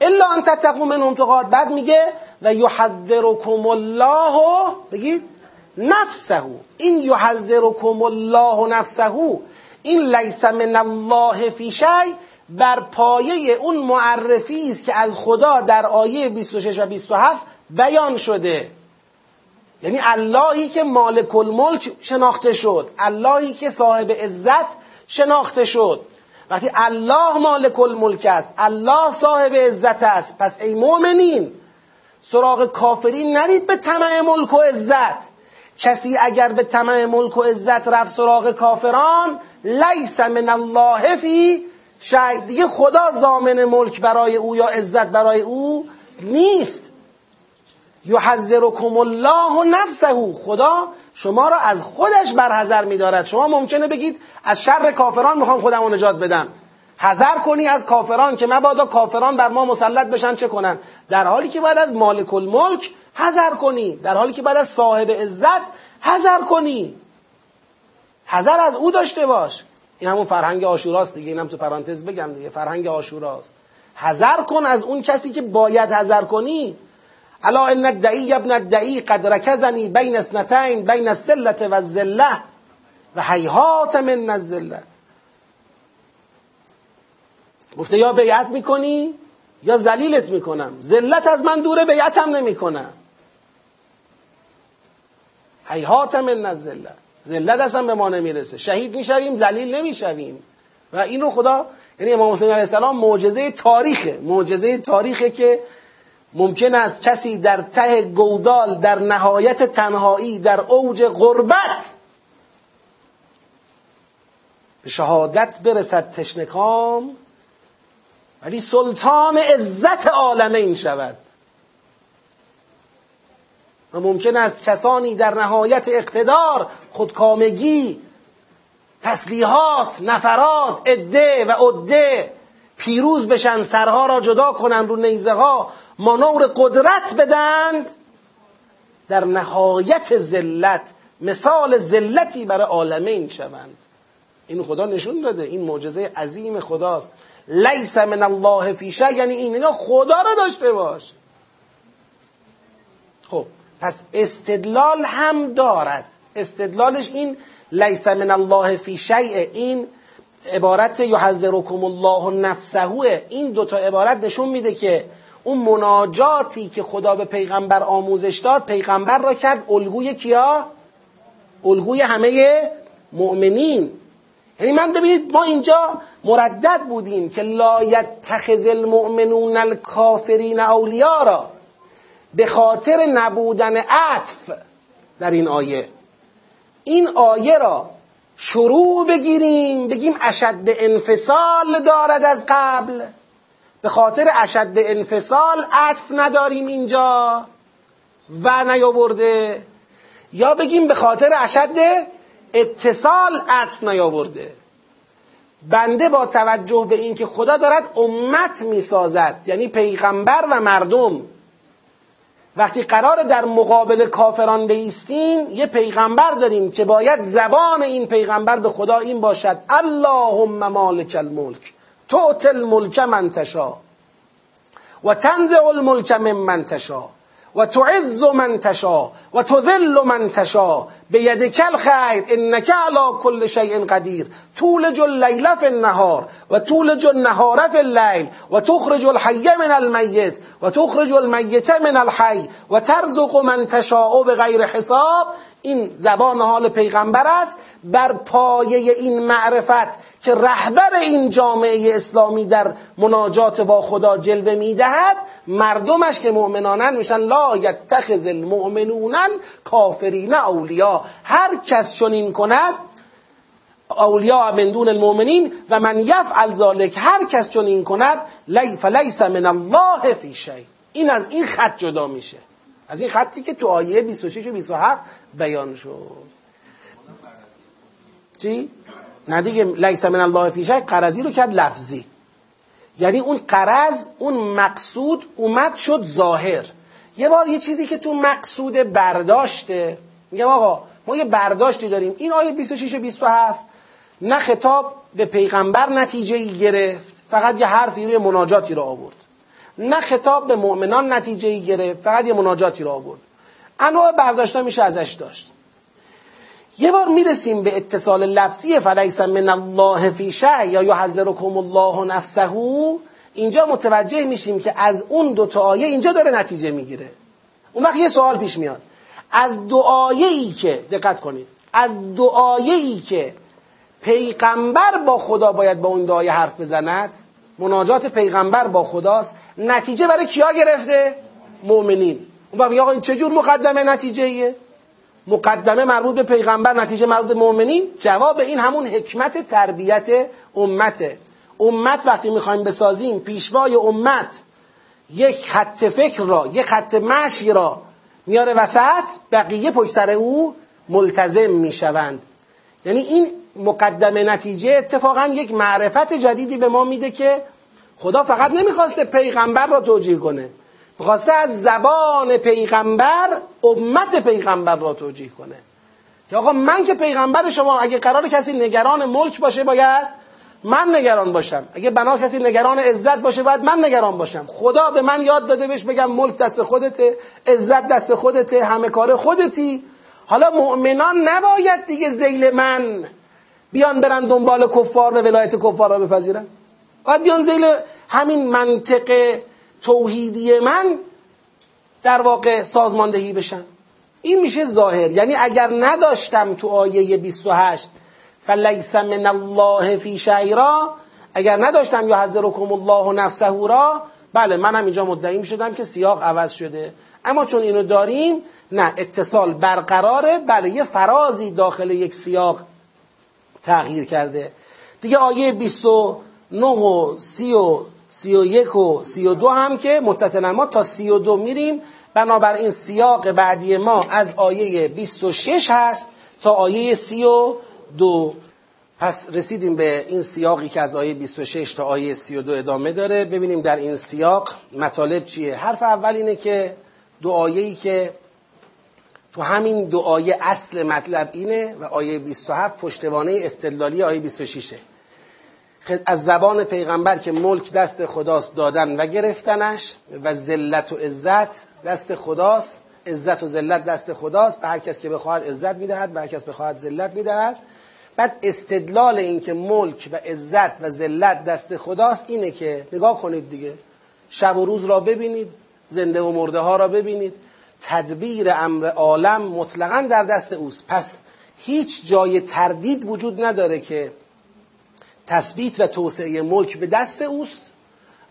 الا ان تتقوا منهم بعد میگه و یحذرکم الله بگید نفسه. این یحذرکم الله نفسه. این لیس من الله فی شی بر پایه اون معرفی است که از خدا در آیه 26 و 27 بیان شده. یعنی اللهی که مالک الملک شناخته شد. اللهی که صاحب عزت شناخته شد. وقتی الله مالک الملک است الله صاحب عزت است پس ای مؤمنین سراغ کافرین نرید به طمع ملک و عزت. کسی اگر به طمع ملک و عزت رفت سراغ کافران لیس من الله فی شاید دیگه خدا زامن ملک برای او یا عزت برای او نیست. یحذرکم الله نفسه خدا شما را از خودش برحذر میدارد. شما ممکنه بگید از شر کافران می‌خوام خودم رو نجات بدم. حذر کنی از کافران که مبادا کافران بر ما مسلط بشن چه کنن؟ در حالی که بعد از مالک الملک حذر کنی. در حالی که بعد از صاحب عزت حذر کنی. حذر از او داشته باش. این همون فرهنگ آشوراست دیگه. اینم تو پرانتز بگم دیگه. فرهنگ آشوراست. حذر کن از اون کسی که باید حذر کنی. الا ان الدعی ابن الدعی قد رکزنی بین اثنتین بین السلت و الزله و حیحات من الزله گفته یا بیعت می‌کنی یا زلیلت می‌کنم. ذلت از من دوره بیعتم نمی‌کنم. حیحات من الذلت ذلت اصلا به ما نمی‌رسه. شهید می‌شویم ذلیل نمی‌شویم. و این رو خدا یعنی امام حسین علیه السلام معجزه تاریخه. معجزه تاریخه که ممکن است کسی در ته گودال در نهایت تنهایی در اوج غربت به شهادت برسد تشنکام ولی سلطان عزت عالمین شود. و ممکن است کسانی در نهایت اقتدار خودکامگی تسلیحات نفرات عده و عده پیروز بشن سرها را جدا کنند رو نیزه ها مانور قدرت بدند در نهایت ذلت مثال ذلتی برای عالمین شوند. این خدا نشون داده این معجزه عظیم خداست. لیس من الله فی یعنی این اینا خدا را داشته باش. خب پس استدلال هم دارد. استدلالش این لیس من الله فی شیء این عبارت یحذرکم الله نفسه. این دوتا عبارت نشون میده که اون مناجاتی که خدا به پیغمبر آموزش داد پیغمبر را کرد الگوی کیا؟ الگوی همه مؤمنین. یعنی من ببینید ما اینجا مردد بودیم که لا یتخذ المؤمنون الکافرین اولیا را به خاطر نبودن عطف در این آیه. این آیه را شروع بگیریم بگیم اشد انفصال دارد از قبل. به خاطر اشد انفصال عطف نداریم اینجا و نیاورده. یا بگیم به خاطر اشد اتصال عطف نیاورده. بنده با توجه به اینکه خدا دارد امت می‌سازد یعنی پیغمبر و مردم. وقتی قرار در مقابل کافران بیستیم یه پیغمبر داریم که باید زبان این پیغمبر به خدا این باشد. اللهم مالک الملک. تعطی الملک من تشا و تنزع الملک من من تشا و تعز من تشا و تذل من تشا بیدک الخیر انک علی کل شیء قدیر تولج اللیل فی النهار و تولج النهار فی اللیل و تخرج الحی من المیت و تخرج المیت من الحی و ترزق من تشاء بغیر حساب این زبان حال پیغمبر است بر پایه این معرفت که رهبر این جامعه اسلامی در مناجات با خدا جلوه می‌دهد مردمش که مؤمنانن میشن لا یتخذ المؤمنون کافرین اولیا هر کس چنین کند اولیا من دون المؤمنین و من یفعل ذلک. هر کس چنین کند فلیس من الله فی شیء این از این خط جدا میشه. از این خطی که تو آیه 26 و 27 بیان شد. چی؟ نه دیگه لیس من الله فی شک قرضی رو کرد لفظی. یعنی اون قرض اون مقصود اومد شد ظاهر. یه بار یه چیزی که تو مقصود برداشته میگم آقا ما یه برداشتی داریم. این آیه 26 و 27 نه خطاب به پیغمبر نتیجه ای گرفت فقط یه حرفی روی مناجاتی رو آورد. نه خطاب به مؤمنان نتیجه ای گرفت فقط یه مناجاتی رو آورد. انواع برداشت میشه ازش داشت. یه بار می‌رسیم به اتصال لفظی فلیس من الله فی شع یا یحذرکم الله نفسه. اینجا متوجه میشیم که از اون دو تا آیه اینجا داره نتیجه می‌گیره. اون وقت یه سوال پیش میاد. از دو آیه ای که دقت کنید از دو آیه ای که پیغمبر با خدا باید با اون آیه حرف بزند مناجات پیغمبر با خداست. نتیجه برای کیا گرفته؟ مؤمنین اون وقت آقا این چجور مقدمه نتیجه ایه مقدمه مربوط به پیغمبر نتیجه مربوط به مؤمنین جواب این همون حکمت تربیت امته. امت وقتی می‌خوایم بسازیم پیشوای امت یک خط فکر را یک خط مشی را میاره وسط بقیه پشت سر او ملتزم می‌شوند. یعنی این مقدمه نتیجه اتفاقا یک معرفت جدیدی به ما میده که خدا فقط نمی‌خواسته پیغمبر را توجیه کنه. می‌خواسته از زبان پیغمبر امت پیغمبر را توجیه کنه. که آقا من که پیغمبر شما اگه قرار کسی نگران ملک باشه باید من نگران باشم. اگه بناس کسی نگران عزت باشه باید من نگران باشم. خدا به من یاد داده بهش بگم ملک دست خودته عزت دست خودته همه کار خودتی. حالا مؤمنان نباید دیگه زیل من بیان برن دنبال کفار و ولایت کفار را بپذیرن. باید بیان زیل همین منطق توحیدی من در واقع سازماندهی بشن. این میشه ظاهر. یعنی اگر نداشتم تو آیه 28 فلیس من الله فی شیرا اگر نداشتم یا حضرکم الله نفسه را بله منم اینجا مدعی می‌شدم که سیاق عوض شده. اما چون اینو داریم نه اتصال برقراره. بله یه فرازی داخل یک سیاق تغییر کرده. دیگه آیه 29 و 30 و 31 و 32 هم که متصل ما تا 32 میریم. بنابراین سیاق بعدی ما از آیه 26 هست تا آیه 32 پس رسیدیم به این سیاقی که از آیه 26 تا آیه 32 ادامه داره. ببینیم در این سیاق مطالب چیه. حرف اول اینه که دو آیه‌ای که تو همین دو اصل مطلب اینه و آیه 27 پشتوانه استدلالی آیه 26 از زبان پیغمبر که ملک دست خداست دادن و گرفتنش و ذلت و عزت دست خداست عزت و ذلت دست خداست. به هر کس که بخواهد عزت می‌دهد به هر کس بخواهد ذلت می‌دهد. بعد استدلال این که ملک و عزت و ذلت دست خداست اینه که نگاه کنید دیگه. شب و روز را ببینید زنده و مرده ها را ببینید. تدبیر امر عالم مطلقا در دست اوست. پس هیچ جای تردید وجود نداره که تثبیت و توسعه ملک به دست اوست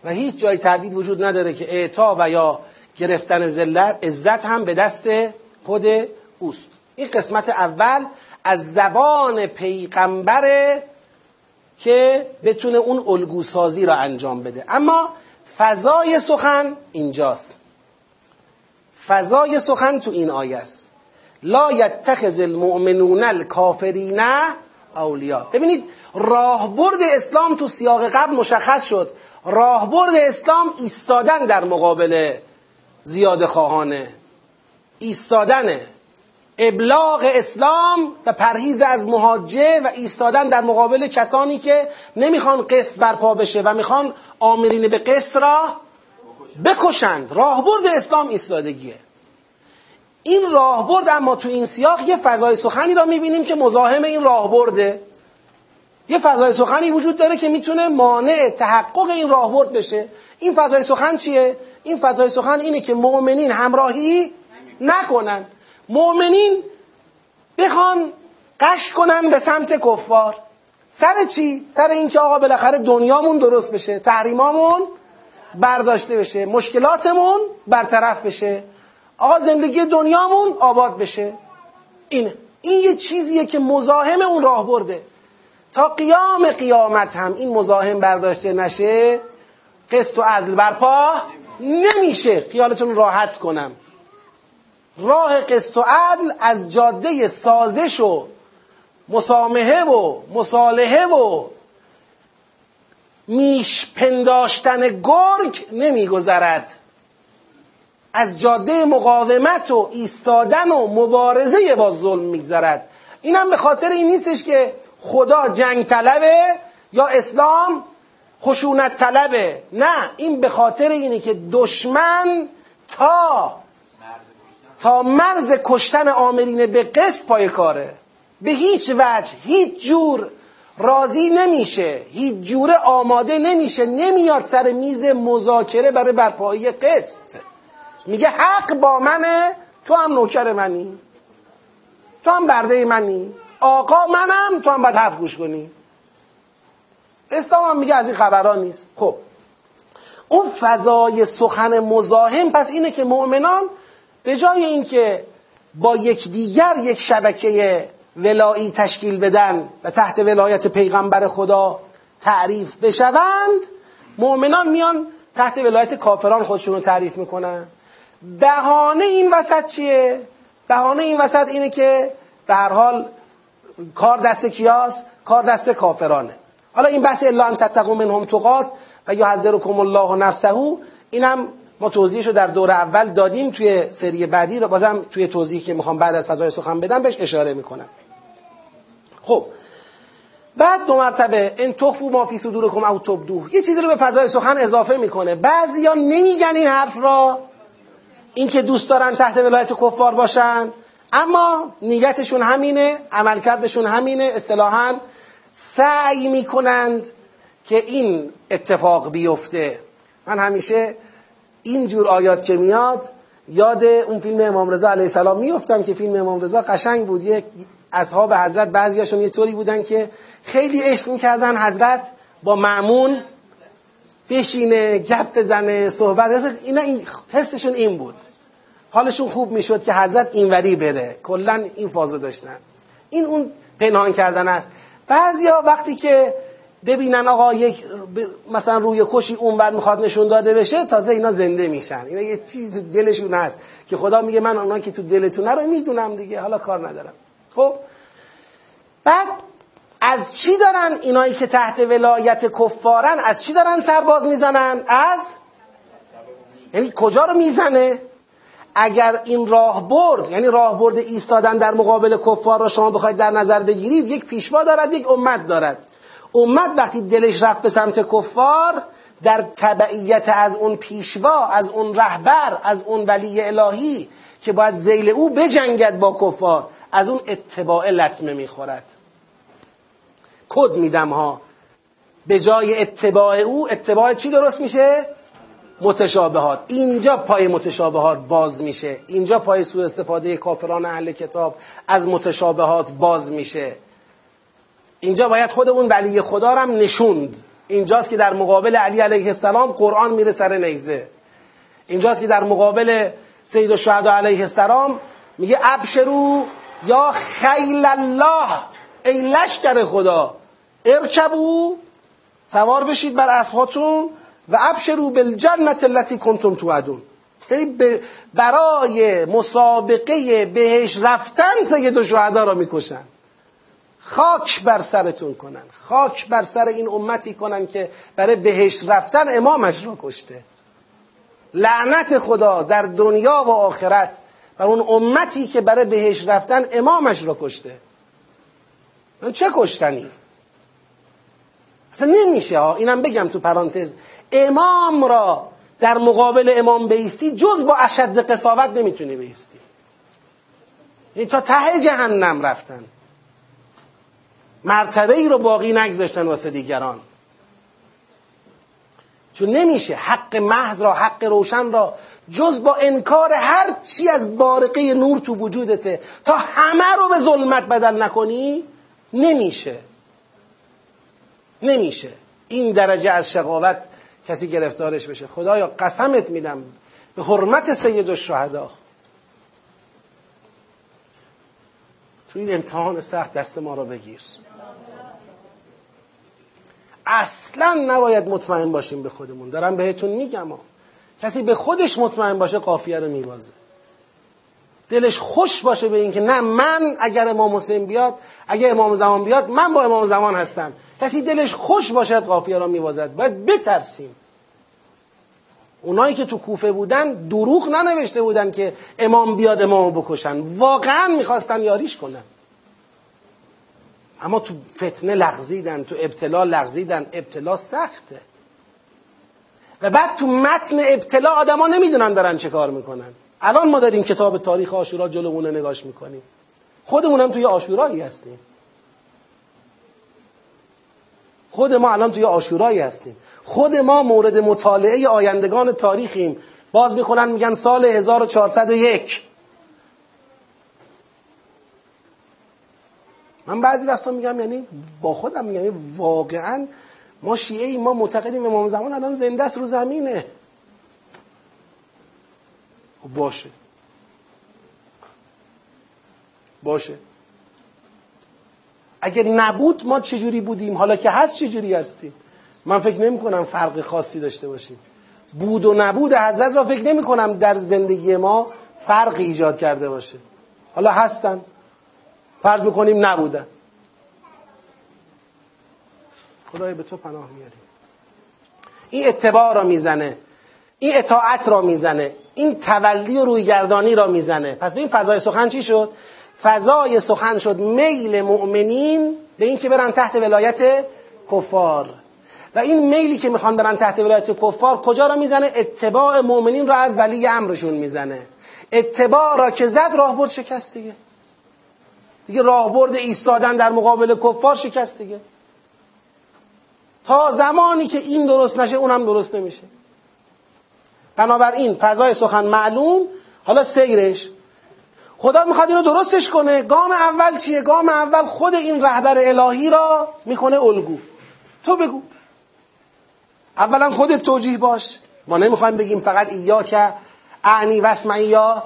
و هیچ جای تردید وجود نداره که اعطا و یا گرفتن ذلت عزت هم به دست خود اوست. این قسمت اول از زبان پیغمبره که بتونه اون الگوسازی را انجام بده. اما فضای سخن اینجاست. فضای سخن تو این آیه است. لا یتخذ المؤمنون الکافرین اولیا ببینید راهبرد اسلام تو سیاق قبل مشخص شد. راهبرد اسلام ایستادن در مقابل زیاد خواهانه. ایستادنه ابلاغ اسلام و پرهیز از مهاجه و ایستادن در مقابل کسانی که نمی‌خوان قسط برپا بشه و می‌خوان آمرین به قسط را بکشند. راهبرد اسلام ایستادگیه. این راهبرد اما تو این سیاق یه فضای سخنی را می‌بینیم که مزاحم این راهبرده. یه فضای سخنی وجود داره که می‌تونه مانع تحقق این راهبرد بشه. این فضای سخن چیه؟ این فضای سخن اینه که مؤمنین همراهی نکنن. مؤمنین بخوان قش کنن به سمت کفار. سر چی؟ سر اینکه آقا بالاخره دنیامون درست بشه تحریمامون برداشته بشه. مشکلاتمون برطرف بشه. آقا زندگی دنیامون آباد بشه. اینه این یه چیزیه که مزاحم اون راه برده. تا قیام قیامت هم این مزاحم برداشته نشه قسط و عدل برپا نمیشه. خیالتون راحت کنم. راه قسط و عدل از جاده سازش و مسامحه و مصالحه و میش پنداشتن گرگ نمیگذرد. از جاده مقاومت و ایستادن و مبارزه با ظلم میگذرد. اینم به خاطر این نیستش که خدا جنگ طلبه یا اسلام خشونت طلبه. نه این به خاطر اینه که دشمن تا تا مرز کشتن آمرین به قسط پای کاره. به هیچ وجه هیچ جور راضی نمیشه. هیچ جور آماده نمیشه. نمیاد سر میز مذاکره برای برپایی قسط. میگه حق با منه. تو هم نوکر منی. تو هم برده منی. آقا منم. تو هم باید حرف گوش کنی. اسلام هم میگه از این خبران نیست. خب. اون فضای سخن مزاحم پس اینه که مؤمنان به جای اینکه با یکدیگر یک شبکه ولایی تشکیل بدن و تحت ولایت پیغمبر خدا تعریف بشوند مؤمنان میان تحت ولایت کافران خودشون رو تعریف می‌کنن. بهانه این وسط چیه؟ بهانه این وسط اینه که به هر حال کار دست کیاس کار دست کافرانه. حالا این بحث الا ان تتقوا منهم تقات و یحذرکم الله نفسه اینم ما توضیحش رو در دور اول دادیم توی سری بعدی رو بازم توی توضیحی که می‌خوام بعد از فضای سخن بدم بهش اشاره می‌کنم. خب. بعد دو مرتبه ان تخفوا ما فی صدورکم او تبدوه. یه چیزی رو به فضای سخن اضافه می‌کنه. بعضیا نمیگن این حرف را. اینکه دوست دارن تحت ولایت کفار باشن. اما نیتشون همینه عملکردشون همینه. اصطلاحا سعی می‌کنند که این اتفاق بیفته. من همیشه این جور آیات که میاد یاد اون فیلم امام رضا علیه السلام میفتم که فیلم امام رضا قشنگ بود. یک اصحاب حضرت بعضیاشون یه طوری بودن که خیلی عشق می‌کردن حضرت با معمون بشینه گپ بزنه صحبت اینا این حسشون این بود. حالشون خوب می‌شد که حضرت اینوری بره. کلا این فازو داشتن. این اون پنهان کردن است. بعضیا وقتی که ببینن آقا یک مثلا روی کشی اونور می‌خواد نشون داده بشه تازه اینا زنده میشن. اینا یه چیز دلشون هست که خدا میگه من اونا که تو دلتونه رو می‌دونم دیگه حالا کار ندارم. خب؟ بعد از چی دارن اینایی که تحت ولایت کفارن از چی دارن سرباز می‌زنن؟ از؟ یعنی کجا رو می‌زنه؟ اگر این راه برد یعنی راه برد ایستادن در مقابل کفار را شما بخواید در نظر بگیرید یک پیشوا دارد یک امت دارد. امت وقتی دلش رفت به سمت کفار در تبعیت از اون پیشوا از اون رهبر از اون ولی الهی که باید زیل او بجنگد با کفار از اون اتباع لطمه می‌خورد. کد میدم ها. به جای اتباع او اتباع چی درست میشه؟ متشابهات. اینجا پای متشابهات باز میشه. اینجا پای سوء استفاده کافران اهل کتاب از متشابهات باز میشه. اینجا باید خود اون ولی خدا هم نشوند. اینجاست که در مقابل علی علیه السلام قرآن میره سر نیزه. اینجاست که در مقابل سید الشهدا علیه السلام میگه ابشرو یا خیل الله ای لشکر خدا ارکبو سوار بشید بر اسباتون و ابشرو بالجنت التي کنتم توعدون. برای مسابقه بهش رفتن سید و شهدا را می‌کشن. خاک بر سرتون کنن. خاک بر سر این امتی کنن که برای بهش رفتن امامش را کشته. لعنت خدا در دنیا و آخرت بر اون امتی که برای بهش رفتن امامش را کشته. چه کشتنی؟ اصلا نمیشه ها. اینم بگم تو پرانتز. امام را در مقابل امام بیستی جز با اشد قصاوت نمی‌تونی بیستی. این تا ته جهنم رفتن. مرتبه ای رو باقی نگذاشتن واسه دیگران. چون نمیشه حق محض را حق روشن را جز با انکار هر چی از بارقه نور تو وجودته تا همه رو به ظلمت بدل نکنی نمیشه. نمیشه. این درجه از شقاوت کسی گرفتارش بشه. خدایا قسمت میدم به حرمت سید الشهدا تو این امتحان سخت دست ما رو بگیر. اصلا نباید مطمئن باشیم به خودمون. دارم بهتون میگم کسی به خودش مطمئن باشه قافیه رو میبازه. دلش خوش باشه به اینکه نه من اگر امام حسین بیاد اگر امام زمان بیاد من با امام زمان هستم. کسی دلش خوش باشد قافیه را میبازد. باید بترسیم. اونایی که تو کوفه بودن دروغ ننوشته بودن که امام بیاد امامو بکشن. واقعا می‌خواستن یاریش کنن. اما تو فتنه لغزیدن تو ابتلا لغزیدن. ابتلا سخته. و بعد تو متن ابتلا آدما نمی‌دونن دارن چه کار می‌کنن. الان ما داریم کتاب تاریخ آشورا جلومونه نگاش می‌کنیم. خودمون هم توی آشورایی هستیم. خود ما الان توی آشورایی هستیم. خود ما مورد مطالعه آیندگان تاریخیم. باز می‌کنن میگن سال 1401 من بعضی وقتا میگم یعنی با خودم میگم یعنی واقعا ما شیعه ای ما معتقدیم امام زمان الان زنده است رو زمینه. خب باشه. باشه. اگر نبود ما چجوری بودیم؟ حالا که هست چجوری هستیم؟ من فکر نمی کنم فرق خاصی داشته باشیم. بود و نبود حضرت را فکر نمی کنم در زندگی ما فرق ایجاد کرده باشه. حالا هستن. فرض می‌کنیم نبودن خدای به تو پناه میاریم این اتباع را می‌زنه. این اطاعت را می‌زنه. این تولی و رویگردانی را می‌زنه. پس این فضای سخن چی شد؟ فضای سخن شد میل مؤمنین به این که برن تحت ولایت کفار. و این میلی که می‌خوان برن تحت ولایت کفار کجا را می‌زنه؟ اتباع مؤمنین را از ولی امرشون می‌زنه. اتباع را که زد راهبرد شکست دیگه. دیگه راهبرد ایستادن در مقابل کفار شکست دیگه. تا زمانی که این درست نشه اونم درست نمیشه. بنابراین فضای سخن معلوم حالا سیرش. خدا می‌خواد اینو درستش کنه. گام اول چیه؟ گام اول خود این رهبر الهی را می‌کنه الگو. تو بگو. اولا خودت توجیه باش. ما نمی‌خوایم بگیم فقط ایا که اعنی وسمعی یا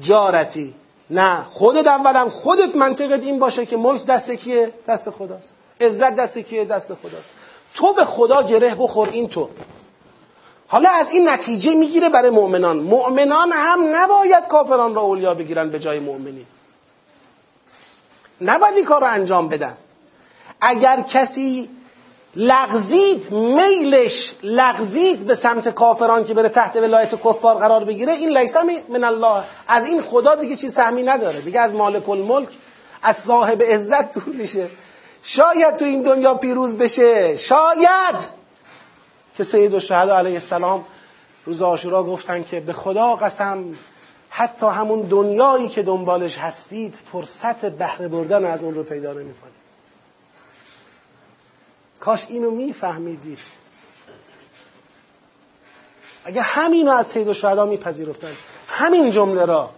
جارتی. نه خودت اولا خودت منطقت این باشه که ملک دست کیه؟ دست خداست. عزت دست کیه؟ دست خداست. تو به خدا گره بخور این تو. حالا از این نتیجه می‌گیره برای مؤمنان. مؤمنان هم نباید کافران را اولیا بگیرن به جای مؤمنین نباید این کار رو انجام بدن. اگر کسی لغزید میلش لغزید به سمت کافران که بره تحت ولایت کفار قرار بگیره این لیسه من الله. از این خدا دیگه چیز سهمی نداره. دیگه از مالک الملک از صاحب عزت دور میشه. شاید تو این دنیا پیروز بشه. شاید! که سید الشهدا علیه السلام روز آشورا گفتن که به خدا قسم حتی همون دنیایی که دنبالش هستید فرصت بهره بردن از اون رو پیدا نمی‌کنید کاش اینو میفهمیدید اگه همینو از سید الشهدا میپذیرفتن. همین جمله را.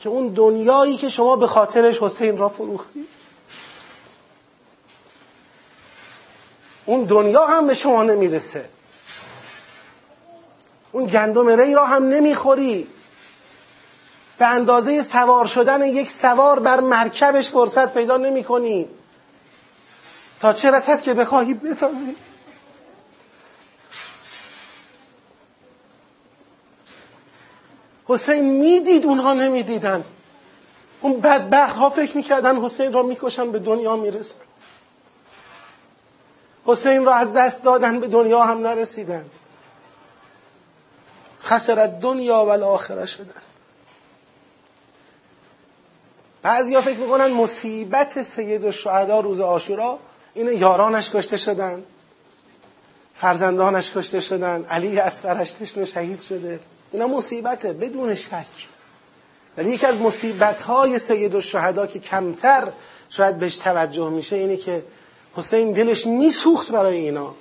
که اون دنیایی که شما به خاطرش حسین را فروختید اون دنیا هم به شما نمی‌رسه. اون گندم ری را هم نمی‌خوری. به اندازه سوار شدن یک سوار بر مرکبش فرصت پیدا نمی کنی تا چه رسد که بخواهی بتازی حسین می‌دید اونها نمی‌دیدن. اون بدبخت ها فکر می‌کردن حسین را می‌کشن به دنیا می‌رسن. حسین را از دست دادن به دنیا هم نرسیدن. خسرت دنیا و آخره شدن. بعضی فکر می‌کنن مصیبت سید الشهدا روز آشورا این یارانش کشته شدن. فرزندانش کشته شدن. علی اصغرش تشنه شهید شده. اینا مصیبته بدون شک. ولی یکی از مصیبت های سید الشهدا که کمتر شاید بهش توجه میشه اینه که حسین دلش میسوخت برای اینا.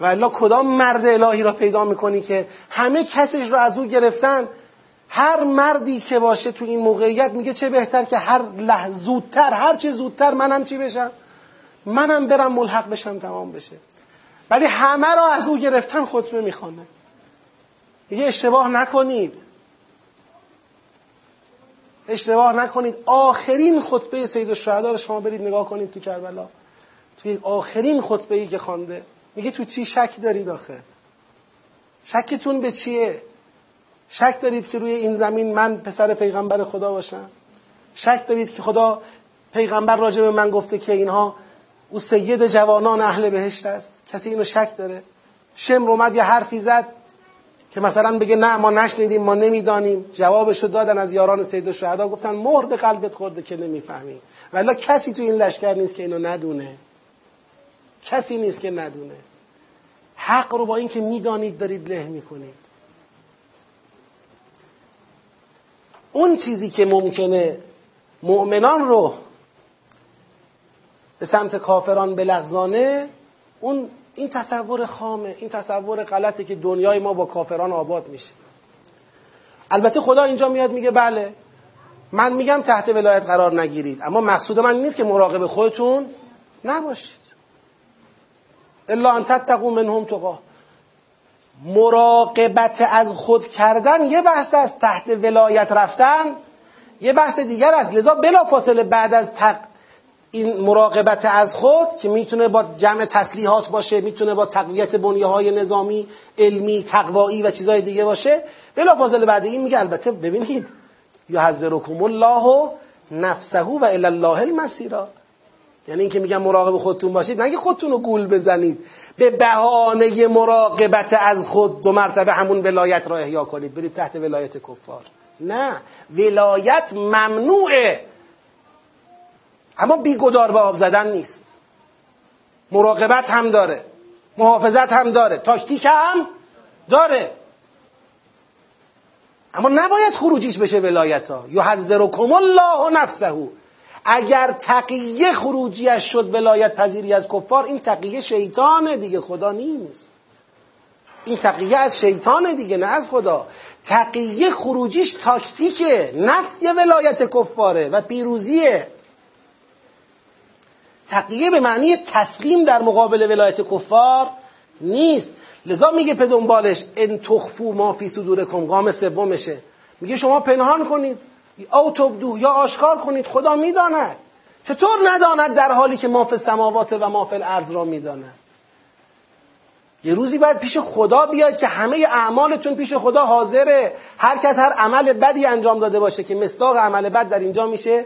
و الا کدام مرد الهی را پیدا می‌کنی که همه کسش را از او گرفتن؟ هر مردی که باشه تو این موقعیت میگه چه بهتر که هر لحظه زودتر هر چه زودتر منم چی بشم؟ منم برم ملحق بشم تمام بشه. ولی همه را از او گرفتن خطبه می‌خوانه میگه اشتباه نکنید. اشتباه نکنید. آخرین خطبه سید الشهدا رو شما برید نگاه کنید تو کربلا. توی آخرین خطبه ای که خوانده میگه تو چی شک دارید آخه؟ شکتون به چیه؟ شک دارید که روی این زمین من پسر پیغمبر خدا باشم؟ شک دارید که خدا پیغمبر راجع به من گفته که اینها او سید جوانان اهل بهشت است؟ کسی اینو شک داره؟ شمر اومد یه حرفی زد که مثلا بگه نه ما نشنیدیم ما نمی‌دانیم. جوابشو دادن از یاران سید الشهدا گفتن مهر به قلبت خورده که نمی‌فهمی. ولی کسی تو این لشکر نیست که اینو ندونه. کسی نیست که ندونه. حق رو با اینکه می‌دانید دارید له می‌کنید. اون چیزی که ممکنه مؤمنان رو به سمت کافران بلغزانه اون این تصور خامه این تصور غلطه که دنیای ما با کافران آباد میشه. البته خدا اینجا میاد میگه بله من میگم تحت ولایت قرار نگیرید اما مقصود من نیست که مراقب خودتون نباشید. الا ان تتقوا منهم تقا مراقبت از خود کردن یه بحث از تحت ولایت رفتن یه بحث دیگر است. لذا بلا فاصله بعد از تق... این مراقبت از خود که می‌تونه با جمع تسلیحات باشه می‌تونه با تقویت بنیه های نظامی علمی تقوایی و چیزهای دیگه باشه بلا فاصله بعد این میگه البته ببینید یحذرکم الله نفسه و الله المسیرا یعنی اینکه میگم مراقب خودتون باشید نگه خودتون رو گول بزنید. به بهانه مراقبت از خود دو مرتبه همون ولایت را احیا کنید. برید تحت ولایت کفار. نه ولایت ممنوعه. اما بیگدار به آب زدن نیست. مراقبت هم داره. محافظت هم داره. تاکتیک هم داره. اما نباید خروجیش بشه ولایت ها یحذرکم الله نفسه. اگر تقیه خروجیش شد ولایت پذیری از کفار این تقیه شیطانه دیگه خدا نیست. این تقیه از شیطانه دیگه نه از خدا. تقیه خروجیش تاکتیکه نفی ولایت کفاره و پیروزیه. تقیه به معنی تسلیم در مقابل ولایت کفار نیست. لذا میگه به دنبالش ان تخفو ما فی صدورکم قام سومشه. میگه شما پنهان کنید. او تبدو یا آشکار کنید خدا می‌داند. چطور نداند در حالی که ما فی السماوات و ما فی الارض را می‌داند؟ یه روزی باید پیش خدا بیاد که همه اعمالتون پیش خدا حاضره. هر کس هر عمل بدی انجام داده باشه که مصداق عمل بد در اینجا میشه.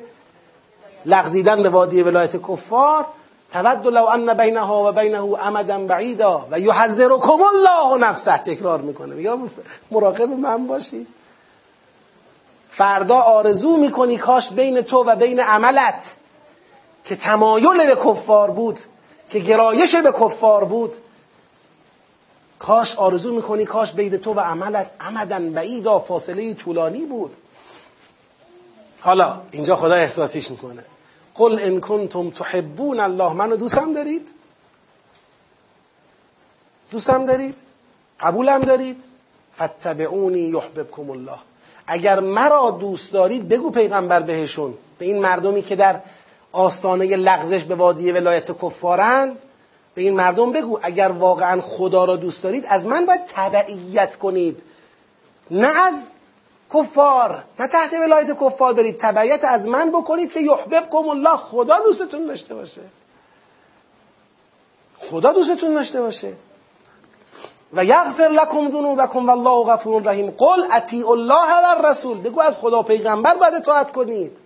لغزیدن به وادی ولایت کفار. تود لو ان بینها و بینه امدا بعیدا. و یحذرکم الله نفسه. تکرار می‌کنه. یا مراقب من باشی فردا آرزو می‌کنی کاش بین تو و بین عملت که تمایل به کفار بود که گرایش به کفار بود. کاش آرزو می‌کنی کاش بین تو و عملت عمدن بعیدا فاصله طولانی بود. حالا اینجا خدا احساسیش می‌کنه. قل ان کنتم تحبون الله منو دوستم دارید؟ دوستم دارید؟ قبولم دارید؟ فتبعونی یحببکم الله. اگر مرا دوست دارید بگو پیغمبر بهشون. به این مردمی که در آستانه لغزش به وادی ولایت کفارن به این مردم بگو اگر واقعا خدا را دوست دارید از من باید تبعیت کنید. نه از کفار نه تحت ولایت کفار برید. تبعیت از من بکنید که یحببکم الله. خدا دوستتون داشته باشه. خدا دوستتون داشته باشه. و یغفر لکم ذنوبکم والله غفور رحیم. قل اطیع الله و الرسول. بگو از خدا پیغمبر باید اطاعت کنید.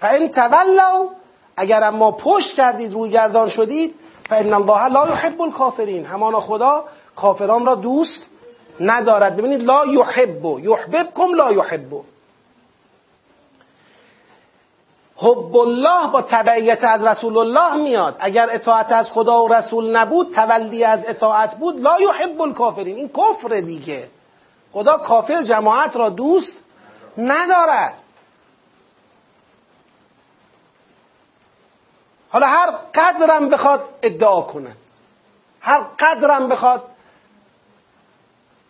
فان تولوا اگر اما پشت کردید روی گردان شدید فان الله لا يحب الكافرین. همانا خدا کافران را دوست ندارد. ببینید لا یحب یحببکم لا یحب حب الله با تبعیت از رسول الله میاد. اگر اطاعت از خدا و رسول نبود تولی از اطاعت بود لا یحب الکافرین. این کفر دیگه. خدا کافر جماعت را دوست ندارد. حالا هر قدرم بخواد ادعا کند هر قدرم بخواد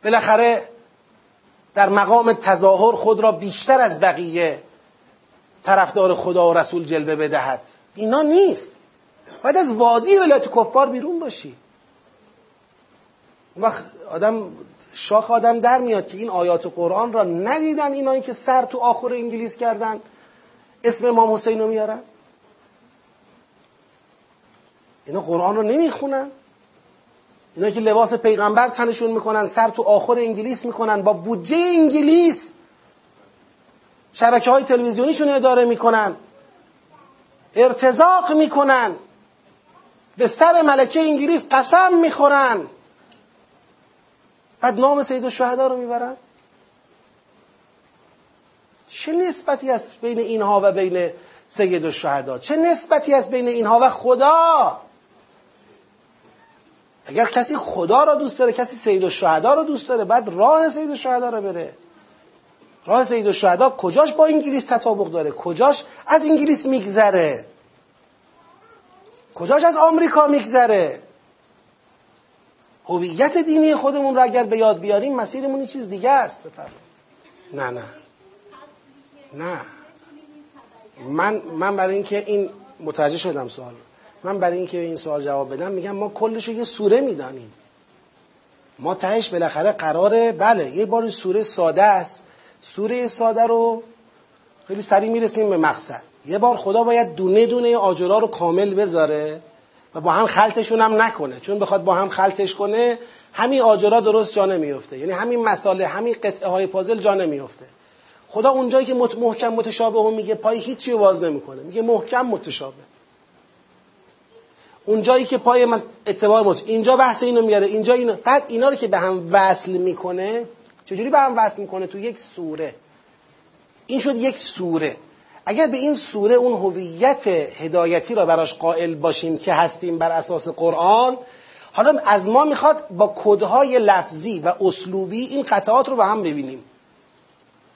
بالاخره در مقام تظاهر خود را بیشتر از بقیه طرفدار خدا و رسول جلوه بدهد. اینا نیست. باید از وادی ولایت کفار بیرون باشی. وقت آدم شاخ آدم در میاد که این آیات قرآن را ندیدن اینایی که سر تو آخر انگلیس کردن. اسم امام حسین رو میارن. اینا قرآن رو نمی‌خونن. اینا که لباس پیغمبر تنشون می‌کنن سر تو آخر انگلیس می‌کنن با بودجه انگلیس شبکه های تلویزیونیشون اداره می‌کنن. ارتزاق می‌کنن. به سر ملکه انگلیس قسم می‌خورن. بعد نام سید الشهدا رو می‌برن. چه نسبتی است بین اینها و بین سید الشهدا؟ چه نسبتی است بین اینها و خدا؟ اگر کسی خدا را دوست داره کسی سید الشهدا را دوست داره بعد راه سید الشهدا را بره. راه سید الشهدا کجاش با انگلیس تطابق داره؟ کجاش از انگلیس میگذره؟ کجاش از آمریکا میگذره؟ هویت دینی خودمون را اگر به یاد بیاریم مسیرمون این چیز دیگه است نه نه. نه. من من برای اینکه این متوجه شدم سوال من برای اینکه این سوال جواب بدم میگم ما کلش رو یه سوره می‌دانیم. ما تهش بالاخره قراره بله یه بار سوره ساده است. سوره ساده رو خیلی سریع می‌رسیم به مقصد. یه بار خدا باید دونه دونه آجرا رو کامل بذاره و با هم خلطشون هم نکنه. چون بخواد با هم خلطش کنه همین آجرا درست جا نمیفته یعنی همین مساله همین قطعه های پازل جا نمیفته خدا اونجایی که محکم متشابه هم میگه پای هیچی واز نمی‌کنه. میگه محکم متشابه. اونجایی که پای اتباع مت اینجا بحث اینو میاره اینجا اینو بعد اینا رو که به هم وصل می‌کنه چجوری به هم وصل می‌کنه تو یک سوره؟ این شد یک سوره. اگر به این سوره اون هویت هدایتی را براش قائل باشیم که هستیم بر اساس قرآن حالا از ما می‌خواد با کدهای لفظی و اسلوبی این قطعات رو با هم ببینیم.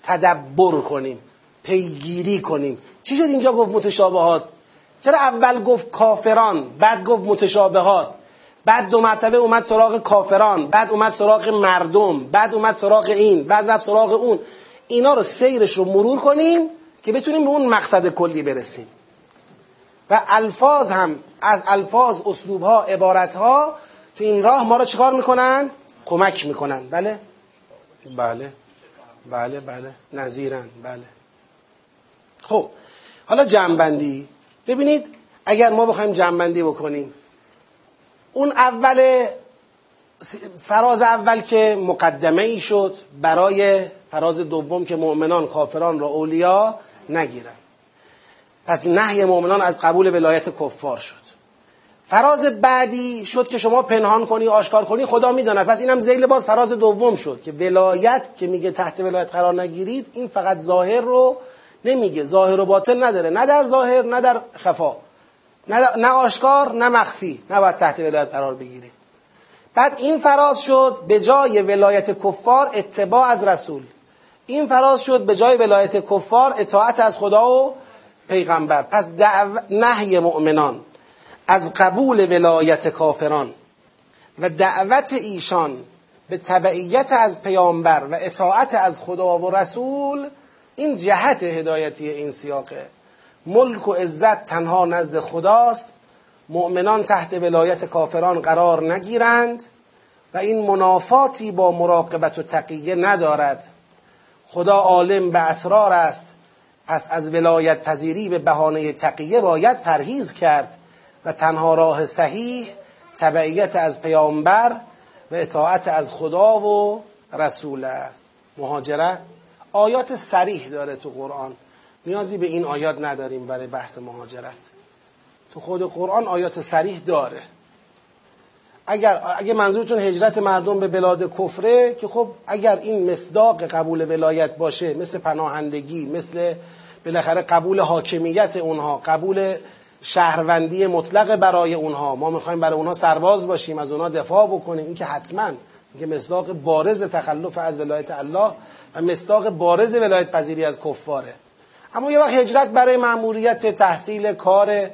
تدبر کنیم پیگیری کنیم. چی شد اینجا گفت متشابهات؟ چرا اول گفت کافران بعد گفت متشابهات؟ بعد دو مرتبه اومد سراغ کافران بعد اومد سراغ مردم بعد اومد سراغ این بعد رفت سراغ اون. اینا رو سیرش رو مرور کنیم که بتونیم به اون مقصد کلی برسیم. و الفاظ هم از الفاظ اسلوب ها عبارت ها تو این راه ما رو چیکار می‌کنن؟ کمک می‌کنن. بله؟ بله. بله بله. نظیرن. بله. خب حالا جنبندی ببینید اگر ما بخوایم جنبندی بکنیم اون اول فراز اول که مقدمه ای شد برای فراز دوم که مؤمنان کافران را اولیا نگیرن. پس نهی مؤمنان از قبول ولایت کفار شد. فراز بعدی شد که شما پنهان کنی آشکار کنی خدا می‌داند. پس اینم زیل باز فراز دوم شد که ولایت که میگه تحت ولایت قرار نگیرید این فقط ظاهر رو نمیگه. ظاهر و باطن نداره. نه در ظاهر نه در خفا. نه آشکار نه مخفی. نباید تحت ولایت قرار بگیرید. بعد این فراز شد به جای ولایت کفار اتباع از رسول. این فراز شد به جای ولایت کفار اطاعت از خدا و پیغمبر. پس دعو... نهی مؤمنان از قبول ولایت کافران و دعوت ایشان به تبعیت از پیامبر و اطاعت از خدا و رسول. این جهت هدایتی این سیاقه. ملک و عزت تنها نزد خداست. مؤمنان تحت ولایت کافران قرار نگیرند و این منافاتی با مراقبت و تقیه ندارد. خدا عالم به اسرار است. پس از ولایت پذیری به بهانه تقیه باید پرهیز کرد و تنها راه صحیح تبعیت از پیامبر و اطاعت از خدا و رسول است. مهاجرت آیات سریح داره تو قرآن. نیازی به این آیات نداریم برای بحث مهاجرت. تو خود قرآن آیات سریح داره. اگر اگه منظورتون هجرت مردم به بلاد کفره که خب اگر این مصداق قبول ولایت باشه مثل پناهندگی مثل بالاخره قبول حاکمیت اونها قبول شهروندی مطلق برای اونها ما می‌خوایم برای اونها سرباز باشیم از اونها دفاع بکنیم این که حتما که مصداق بارز تخلف از ولایت الله و مصداق بارز ولایت پذیری از کفاره. اما یه وقت هجرت برای مأموریت تحصیل کار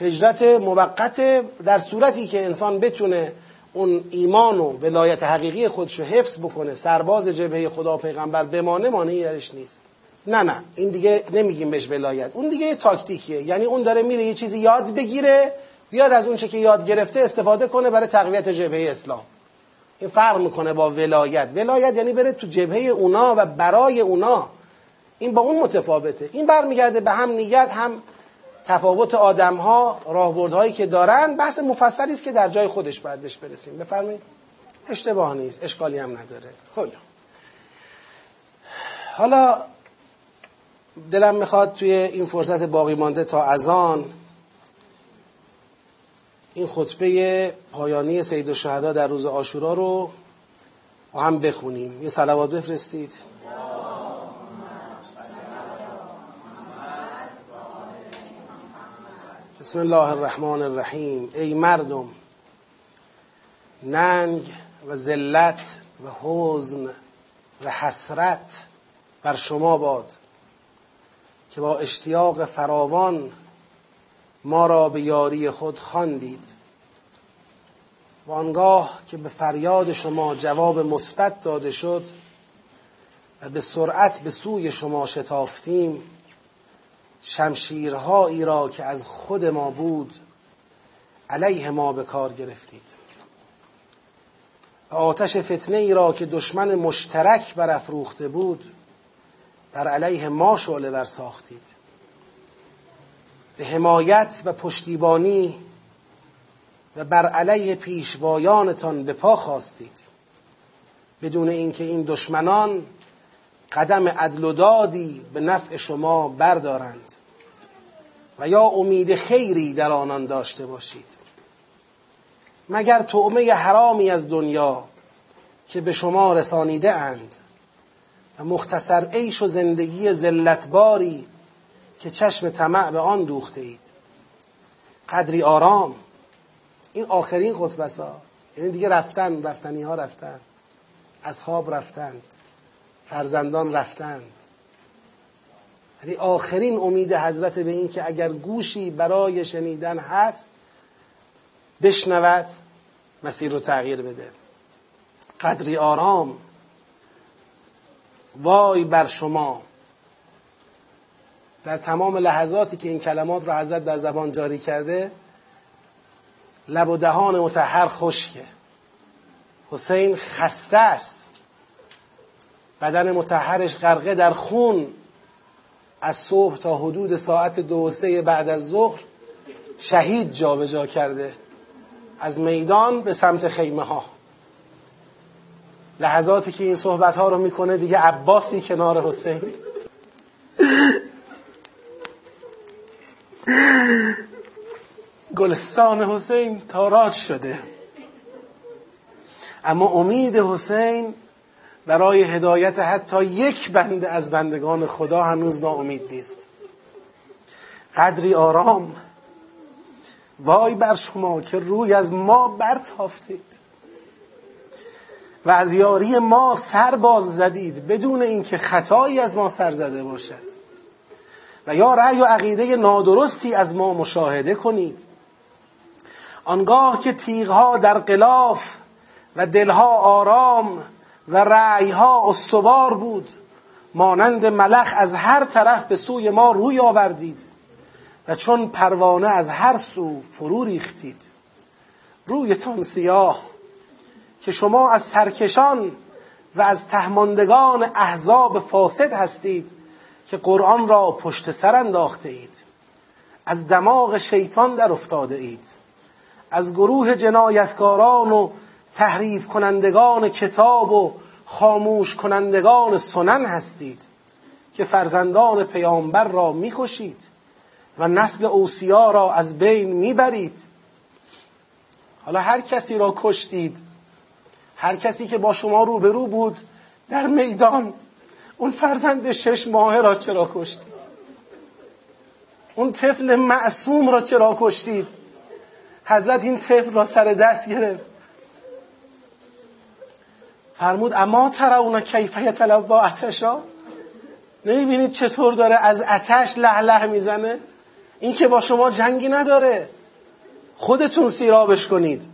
هجرت موقت در صورتی که انسان بتونه اون ایمان و ولایت حقیقی خودشو حفظ بکنه سرباز جبهه خدا پیغمبر بمانه مانعی درش نیست. نه نه. این دیگه نمیگیم بهش ولایت. اون دیگه یه تاکتیکیه. یعنی اون داره میره یه چیزی یاد بگیره بیاد از اون چه که یاد گرفته استفاده کنه برای تقویت جبهه اسلام. این فرق می‌کنه با ولایت. ولایت یعنی بره تو جبهه اونا و برای اونا این با اون متفاوته. این برمیگرده به هم نیت هم تفاوت آدم ها راهبردهایی که دارن. بحث مفصلی است که در جای خودش باید بهش برسیم. بفرمایید. اشتباه نیست. اشکالی هم نداره. خب. حالا دلم می‌خواد توی این فرصت باقی مانده تا ازان این خطبه پایانی سید الشهدا در روز آشورا رو هم بخونیم. یه صلوات بفرستید. بسم الله الرحمن الرحیم. ای مردم ننگ و ذلت و حزن و حسرت بر شما باد که با اشتیاق فراوان ما را به یاری خود خواندید. و آنگاه که به فریاد شما جواب مثبت داده شد و به سرعت به سوی شما شتافتیم شمشیرهایی را که از خود ما بود علیه ما به کار گرفتید. آتش فتنه ای را که دشمن مشترک برافروخته بود بر علیه ما شعله ور ساختید. به حمایت و پشتیبانی و بر علیه پیشوایانتان به پا خواستید. بدون اینکه این دشمنان قدم عدل و دادی به نفع شما بردارند. و یا امید خیری در آنان داشته باشید. مگر تعمه حرامی از دنیا که به شما رسانیده اند و مختصر عیش و زندگی زلتباری که چشم طمع به آن دوخته اید؟ قدری آرام. این آخرین خطبه یعنی دیگه رفتن رفتنی ها رفتن خواب رفتند. فرزندان رفتند. یعنی آخرین امید حضرت به این که اگر گوشی برای شنیدن هست بشنود مسیر رو تغییر بده. قدری آرام. وای بر شما. در تمام لحظاتی که این کلمات را حضرت در زبان جاری کرده لب و دهان متحر خشکه. حسین خسته است. بدن متحرش غرقه در خون. از صبح تا حدود ساعت دو و سه بعد از ظهر شهید جابجا جا کرده از میدان به سمت خیمه ها لحظاتی که این صحبت ها رو می‌کنه دیگه عباسی کنار حسین. گلستان حسین تاراج شده. اما امید حسین برای هدایت حتی یک بنده از بندگان خدا هنوز ناامید نیست. قدری آرام. وای بر شما که روی از ما برتافتید. و از یاری ما سر باز زدید بدون اینکه خطایی از ما سر زده باشد. و یا رأی و عقیده نادرستی از ما مشاهده کنید. آنگاه که تیغها در قلاف و دلها آرام و رأیها استوار بود. مانند ملخ از هر طرف به سوی ما روی آوردید و چون پروانه از هر سو فرو ریختید. رویتان سیاه که شما از سرکشان و از تهماندگان احزاب فاسد هستید که قرآن را پشت سر انداخته اید. از دماغ شیطان در افتاده اید. از گروه جنایتکاران و تحریف کنندگان کتاب و خاموش کنندگان سنن هستید که فرزندان پیامبر را می‌کشید و نسل اوسیا را از بین می‌برید. حالا هر کسی را کشتید هر کسی که با شما روبرو بود در میدان اون فرزند شش ماهه را چرا کشتید؟ اون طفل معصوم را چرا کشتید؟ حضرت این طفل را سر دست گرفت. فرمود اما ترون کیف یتلوا اتشا نمی‌بینید چطور داره از اتش له له می‌زنه؟ این که با شما جنگی نداره. خودتون سیرابش کنید.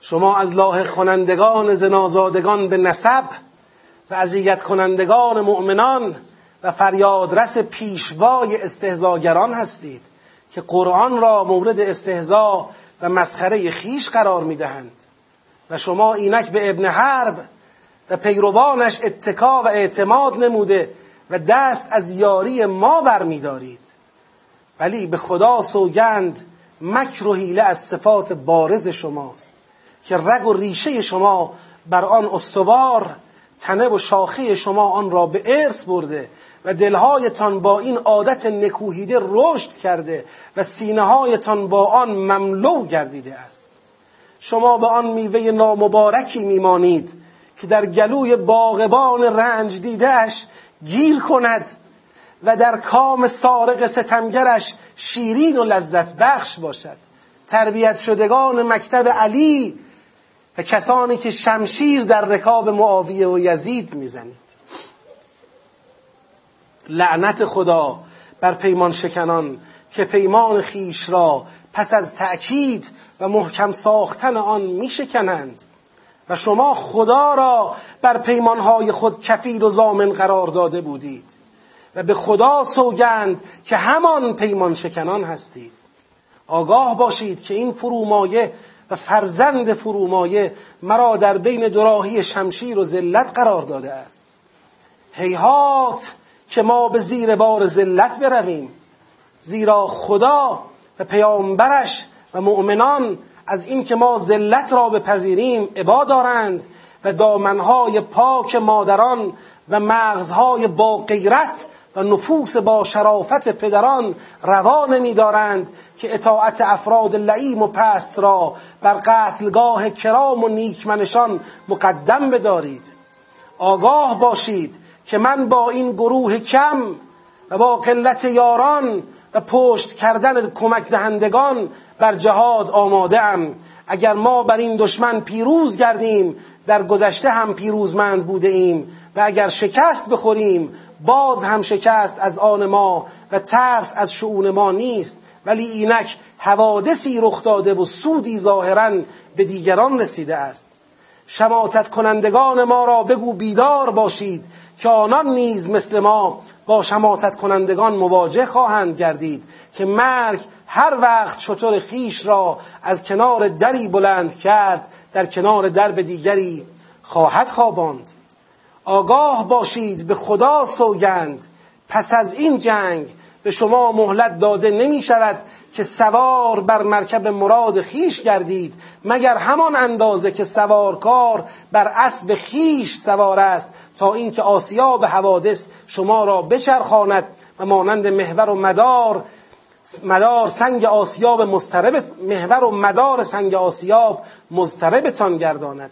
شما از لاحق کنندگان زنازادگان به نسب و اذیت کنندگان مؤمنان و فریادرس پیشوای استهزاگران هستید که قرآن را مورد استهزا و مسخره خیش قرار می‌دهند. و شما اینک به ابن حرب و پیروانش اتکا و اعتماد نموده و دست از یاری ما برمیدارید. ولی به خدا سوگند مکر و حیله از صفات بارز شماست که رگ و ریشه شما بر آن استوار تنه و شاخه شما آن را به ارث برده و دلهایتان با این عادت نکوهیده رشد کرده و سینه هایتان با آن مملو گردیده است. شما به آن میوه نامبارکی میمانید که در گلوی باغبان رنج دیدهش گیر کند و در کام سارق ستمگرش شیرین و لذت بخش باشد. تربیت شدگان مکتب علی و کسانی که شمشیر در رکاب معاویه و یزید می‌زنید. لعنت خدا بر پیمان شکنان که پیمان خیش را پس از تأکید و محکم ساختن آن میشکنند. و شما خدا را بر پیمانهای خود کفیل و زامن قرار داده بودید. و به خدا سوگند که همان پیمان شکنان هستید. آگاه باشید که این فرومایه و فرزند فرومایه مرا در بین دراهی شمشیر و ذلت قرار داده است. هیهات که ما به زیر بار ذلت برویم. زیرا خدا و پیامبرش و مؤمنان از این که ما ذلت را بپذیریم عبا دارند و دامنهای پاک مادران و مغزهای با غیرت و نفوس با شرافت پدران روا نمیدارند که اطاعت افراد لعیم و پست را بر قتلگاه کرام و نیکمنشان مقدم بدارید. آگاه باشید که من با این گروه کم و با قلت یاران و پشت کردن کمک دهندگان بر جهاد آماده ام اگر ما بر این دشمن پیروز گردیم در گذشته هم پیروزمند بوده ایم و اگر شکست بخوریم باز هم شکست از آن ما و ترس از شعون ما نیست. ولی اینک حوادثی رخ داده و سودی ظاهرا به دیگران رسیده است. شماتت کنندگان ما را بگو بیدار باشید که آنان نیز مثل ما با شماتت کنندگان مواجه خواهند گردید که مرگ هر وقت شطور خیش را از کنار دری بلند کرد در کنار درب دیگری خواهد خواباند. آگاه باشید به خدا سوگند. پس از این جنگ به شما مهلت داده نمی شود که سوار بر مرکب مراد خیش گردید مگر همان اندازه که سوارکار بر اسب خیش سوار است تا اینکه آسیاب حوادث شما را بچرخاند و مانند محور و مدار مدار سنگ آسیاب مسترب محور و مدار سنگ آسیاب مضطربتان گرداند.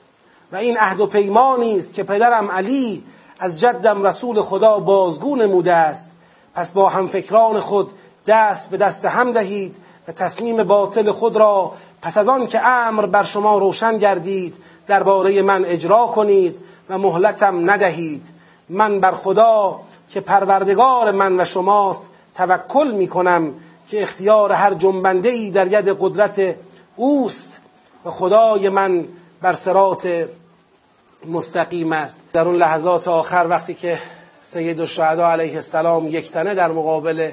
و این عهد و پیمانی است که پدرم علی از جدم رسول خدا بازگو نموده است. پس با همفکران خود دست به دست هم دهید و تصمیم باطل خود را پس از آن که امر بر شما روشن گردید درباره من اجرا کنید و مهلتم ندهید. من بر خدا که پروردگار من و شماست توکل می کنم که اختیار هر جنبنده ای در ید قدرت اوست و خدای من بر سرات مستقیم است. در اون لحظات آخر وقتی که سید الشهدا علیه السلام یک تنه در مقابل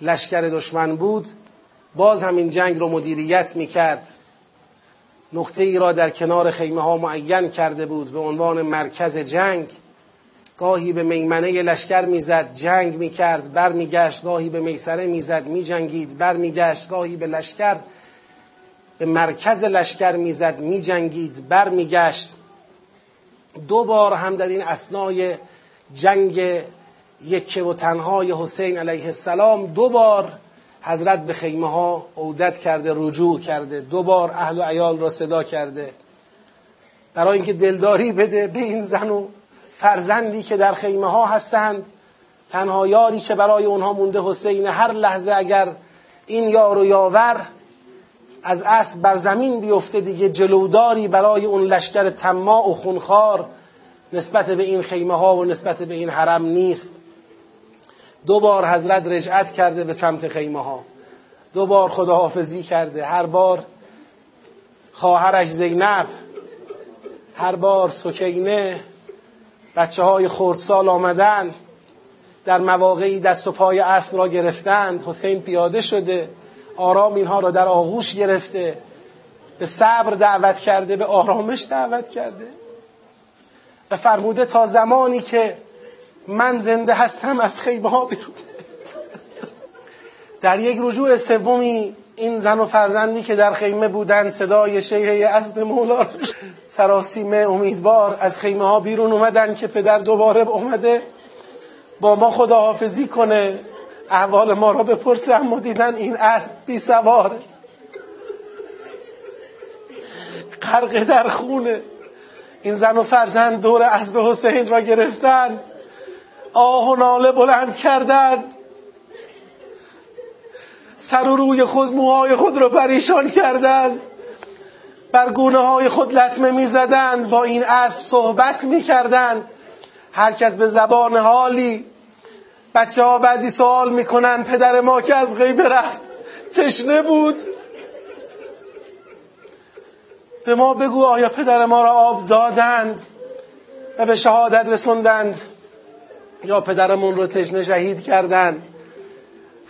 لشکر دشمن بود باز همین جنگ رو مدیریت می‌کرد. نقطه ای را در کنار خیمه ها معین کرده بود به عنوان مرکز جنگ. گاهی به میمنه لشکر می‌زد جنگ می‌کرد برمیگشت گاهی به میسره می‌زد میجنگید برمیگشت گاهی به لشکر به مرکز لشکر می‌زد میجنگید برمیگشت. دو بار هم در این اسنای جنگ یکه و تنهای حسین علیه السلام دو بار حضرت به خیمه ها عودت کرده رجوع کرده دو بار اهل و عیال را صدا کرده. برای اینکه دلداری بده به این زن و فرزندی که در خیمه ها هستند تنها یاری که برای اونها مونده حسین هر لحظه اگر این یار و یاور از اسب بر زمین بیفته دیگه جلوداری برای اون لشکر تماع و خونخوار نسبت به این خیمه ها و نسبت به این حرم نیست. دو بار حضرت رجعت کرده به سمت خیمه ها دو بار خداحافظی کرده. هر بار خواهرش زینب هر بار سکینه بچه های خردسال آمدن در مواقعی دست و پای اسب را گرفتند. حسین پیاده شده آرام اینها را در آغوش گرفته به صبر دعوت کرده به آرامش دعوت کرده. و فرموده تا زمانی که من زنده هستم از خیمه ها بیرون. در یک رجوع سومی این زن و فرزندی که در خیمه بودن صدای شیهه اسب مولا سراسیمه امیدوار از خیمه ها بیرون اومدن که پدر دوباره اومده با ما خداحافظی کنه. احوال ما را بپرسه اما دیدن این اسب بی سوار غرق در خونه. این زن و فرزند دور اسب حسین را گرفتن. آه و ناله بلند کردند. سر و روی خود موهای خود را پریشان کردند. بر گونه های خود لطمه می‌زدند با این اسب صحبت می‌کردند. هر کس به زبان حالی بچه ها بعضی سوال می‌کنن پدر ما که از غیبه رفت تشنه بود. به ما بگو آیا پدر ما را آب دادند و به شهادت رسوندند یا پدرمون رو تشنه شهید کردند.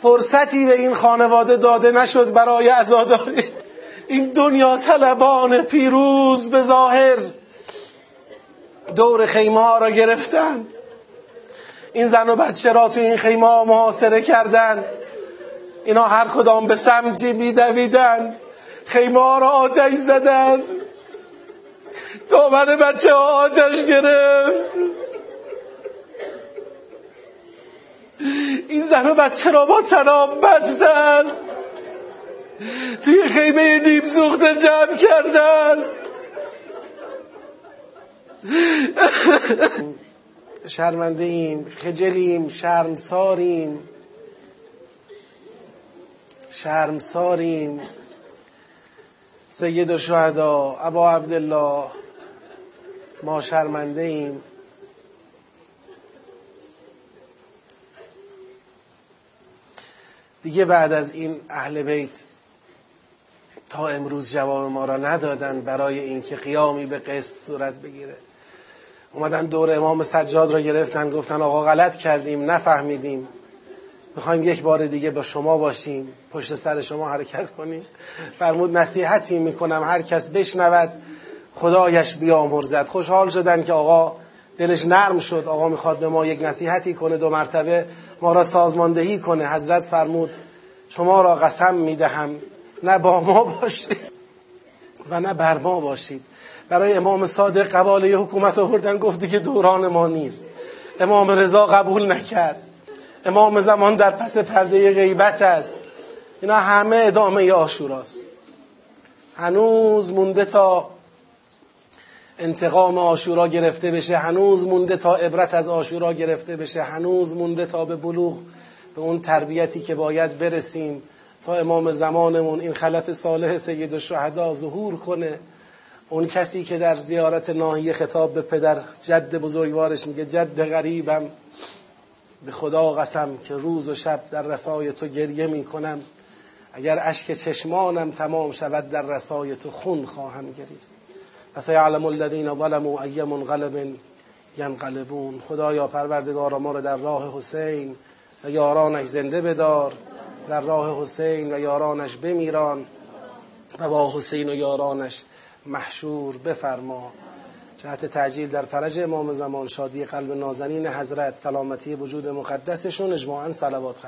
فرصتی به این خانواده داده نشد برای ازاداری این دنیا طلبان پیروز به ظاهر. دور خیمه را گرفتند این زن و بچه را تو این خیمه ها محاصره کردند اینا هر کدام به سمتی میدویدند. خیمه را آتش زدند. دامن بچه ها آتش گرفت. این زن بچه را با تناب بستند. توی خیمه نیم سوخته جمع کردند. شرمنده ایم خجلیم شرمساریم. شرمساریم. سید و شهدا ابا عبدالله. ما شرمنده ایم. دیگه بعد از این اهل بیت تا امروز جواب ما را ندادن برای اینکه قیامی به قسط صورت بگیره. اومدن دور امام سجاد را گرفتن گفتن آقا غلط کردیم نفهمیدیم. می‌خوایم یک بار دیگه با شما باشیم پشت سر شما حرکت کنیم. فرمود نصیحتی می‌کنم هر کس بشنود خدایش بیامرزد. خوشحال شدن که آقا دلش نرم شد. آقا می‌خواد به ما یک نصیحتی کنه دو مرتبه ما را سازماندهی کنه. حضرت فرمود شما را قسم می‌دهم. نه با ما باشید و نه بر ما باشید. برای امام صادق قباله حکومت آوردن گفت که دوران ما نیست. امام رضا قبول نکرد. امام زمان در پس پرده غیبت است. اینا همه ادامه آشوراست. هنوز مونده تا انتقام آشورا گرفته بشه. هنوز مونده تا عبرت از آشورا گرفته بشه. هنوز مونده تا به بلوغ به اون تربیتی که باید برسیم. تا امام زمانمون این خلف صالح سید الشهدا ظهور کنه. اون کسی که در زیارت ناحیه خطاب به پدر جد بزرگوارش میگه جد غریبم به خدا قسم که روز و شب در رسای تو گریه می‌کنم. اگر اشک چشمانم تمام شود در رسای تو خون خواهم گریست. پس یعلم الذین ظلموا ای منقلب ینقلبون خدایا پروردگار ما رو در راه حسین و یارانش زنده بدار در راه حسین و یارانش بمیران و با حسین و یارانش محشور بفرما. جهت تعجیل در فرج امام زمان شادی قلب نازنین حضرت سلامتی وجود مقدسشون اجماعا صلوات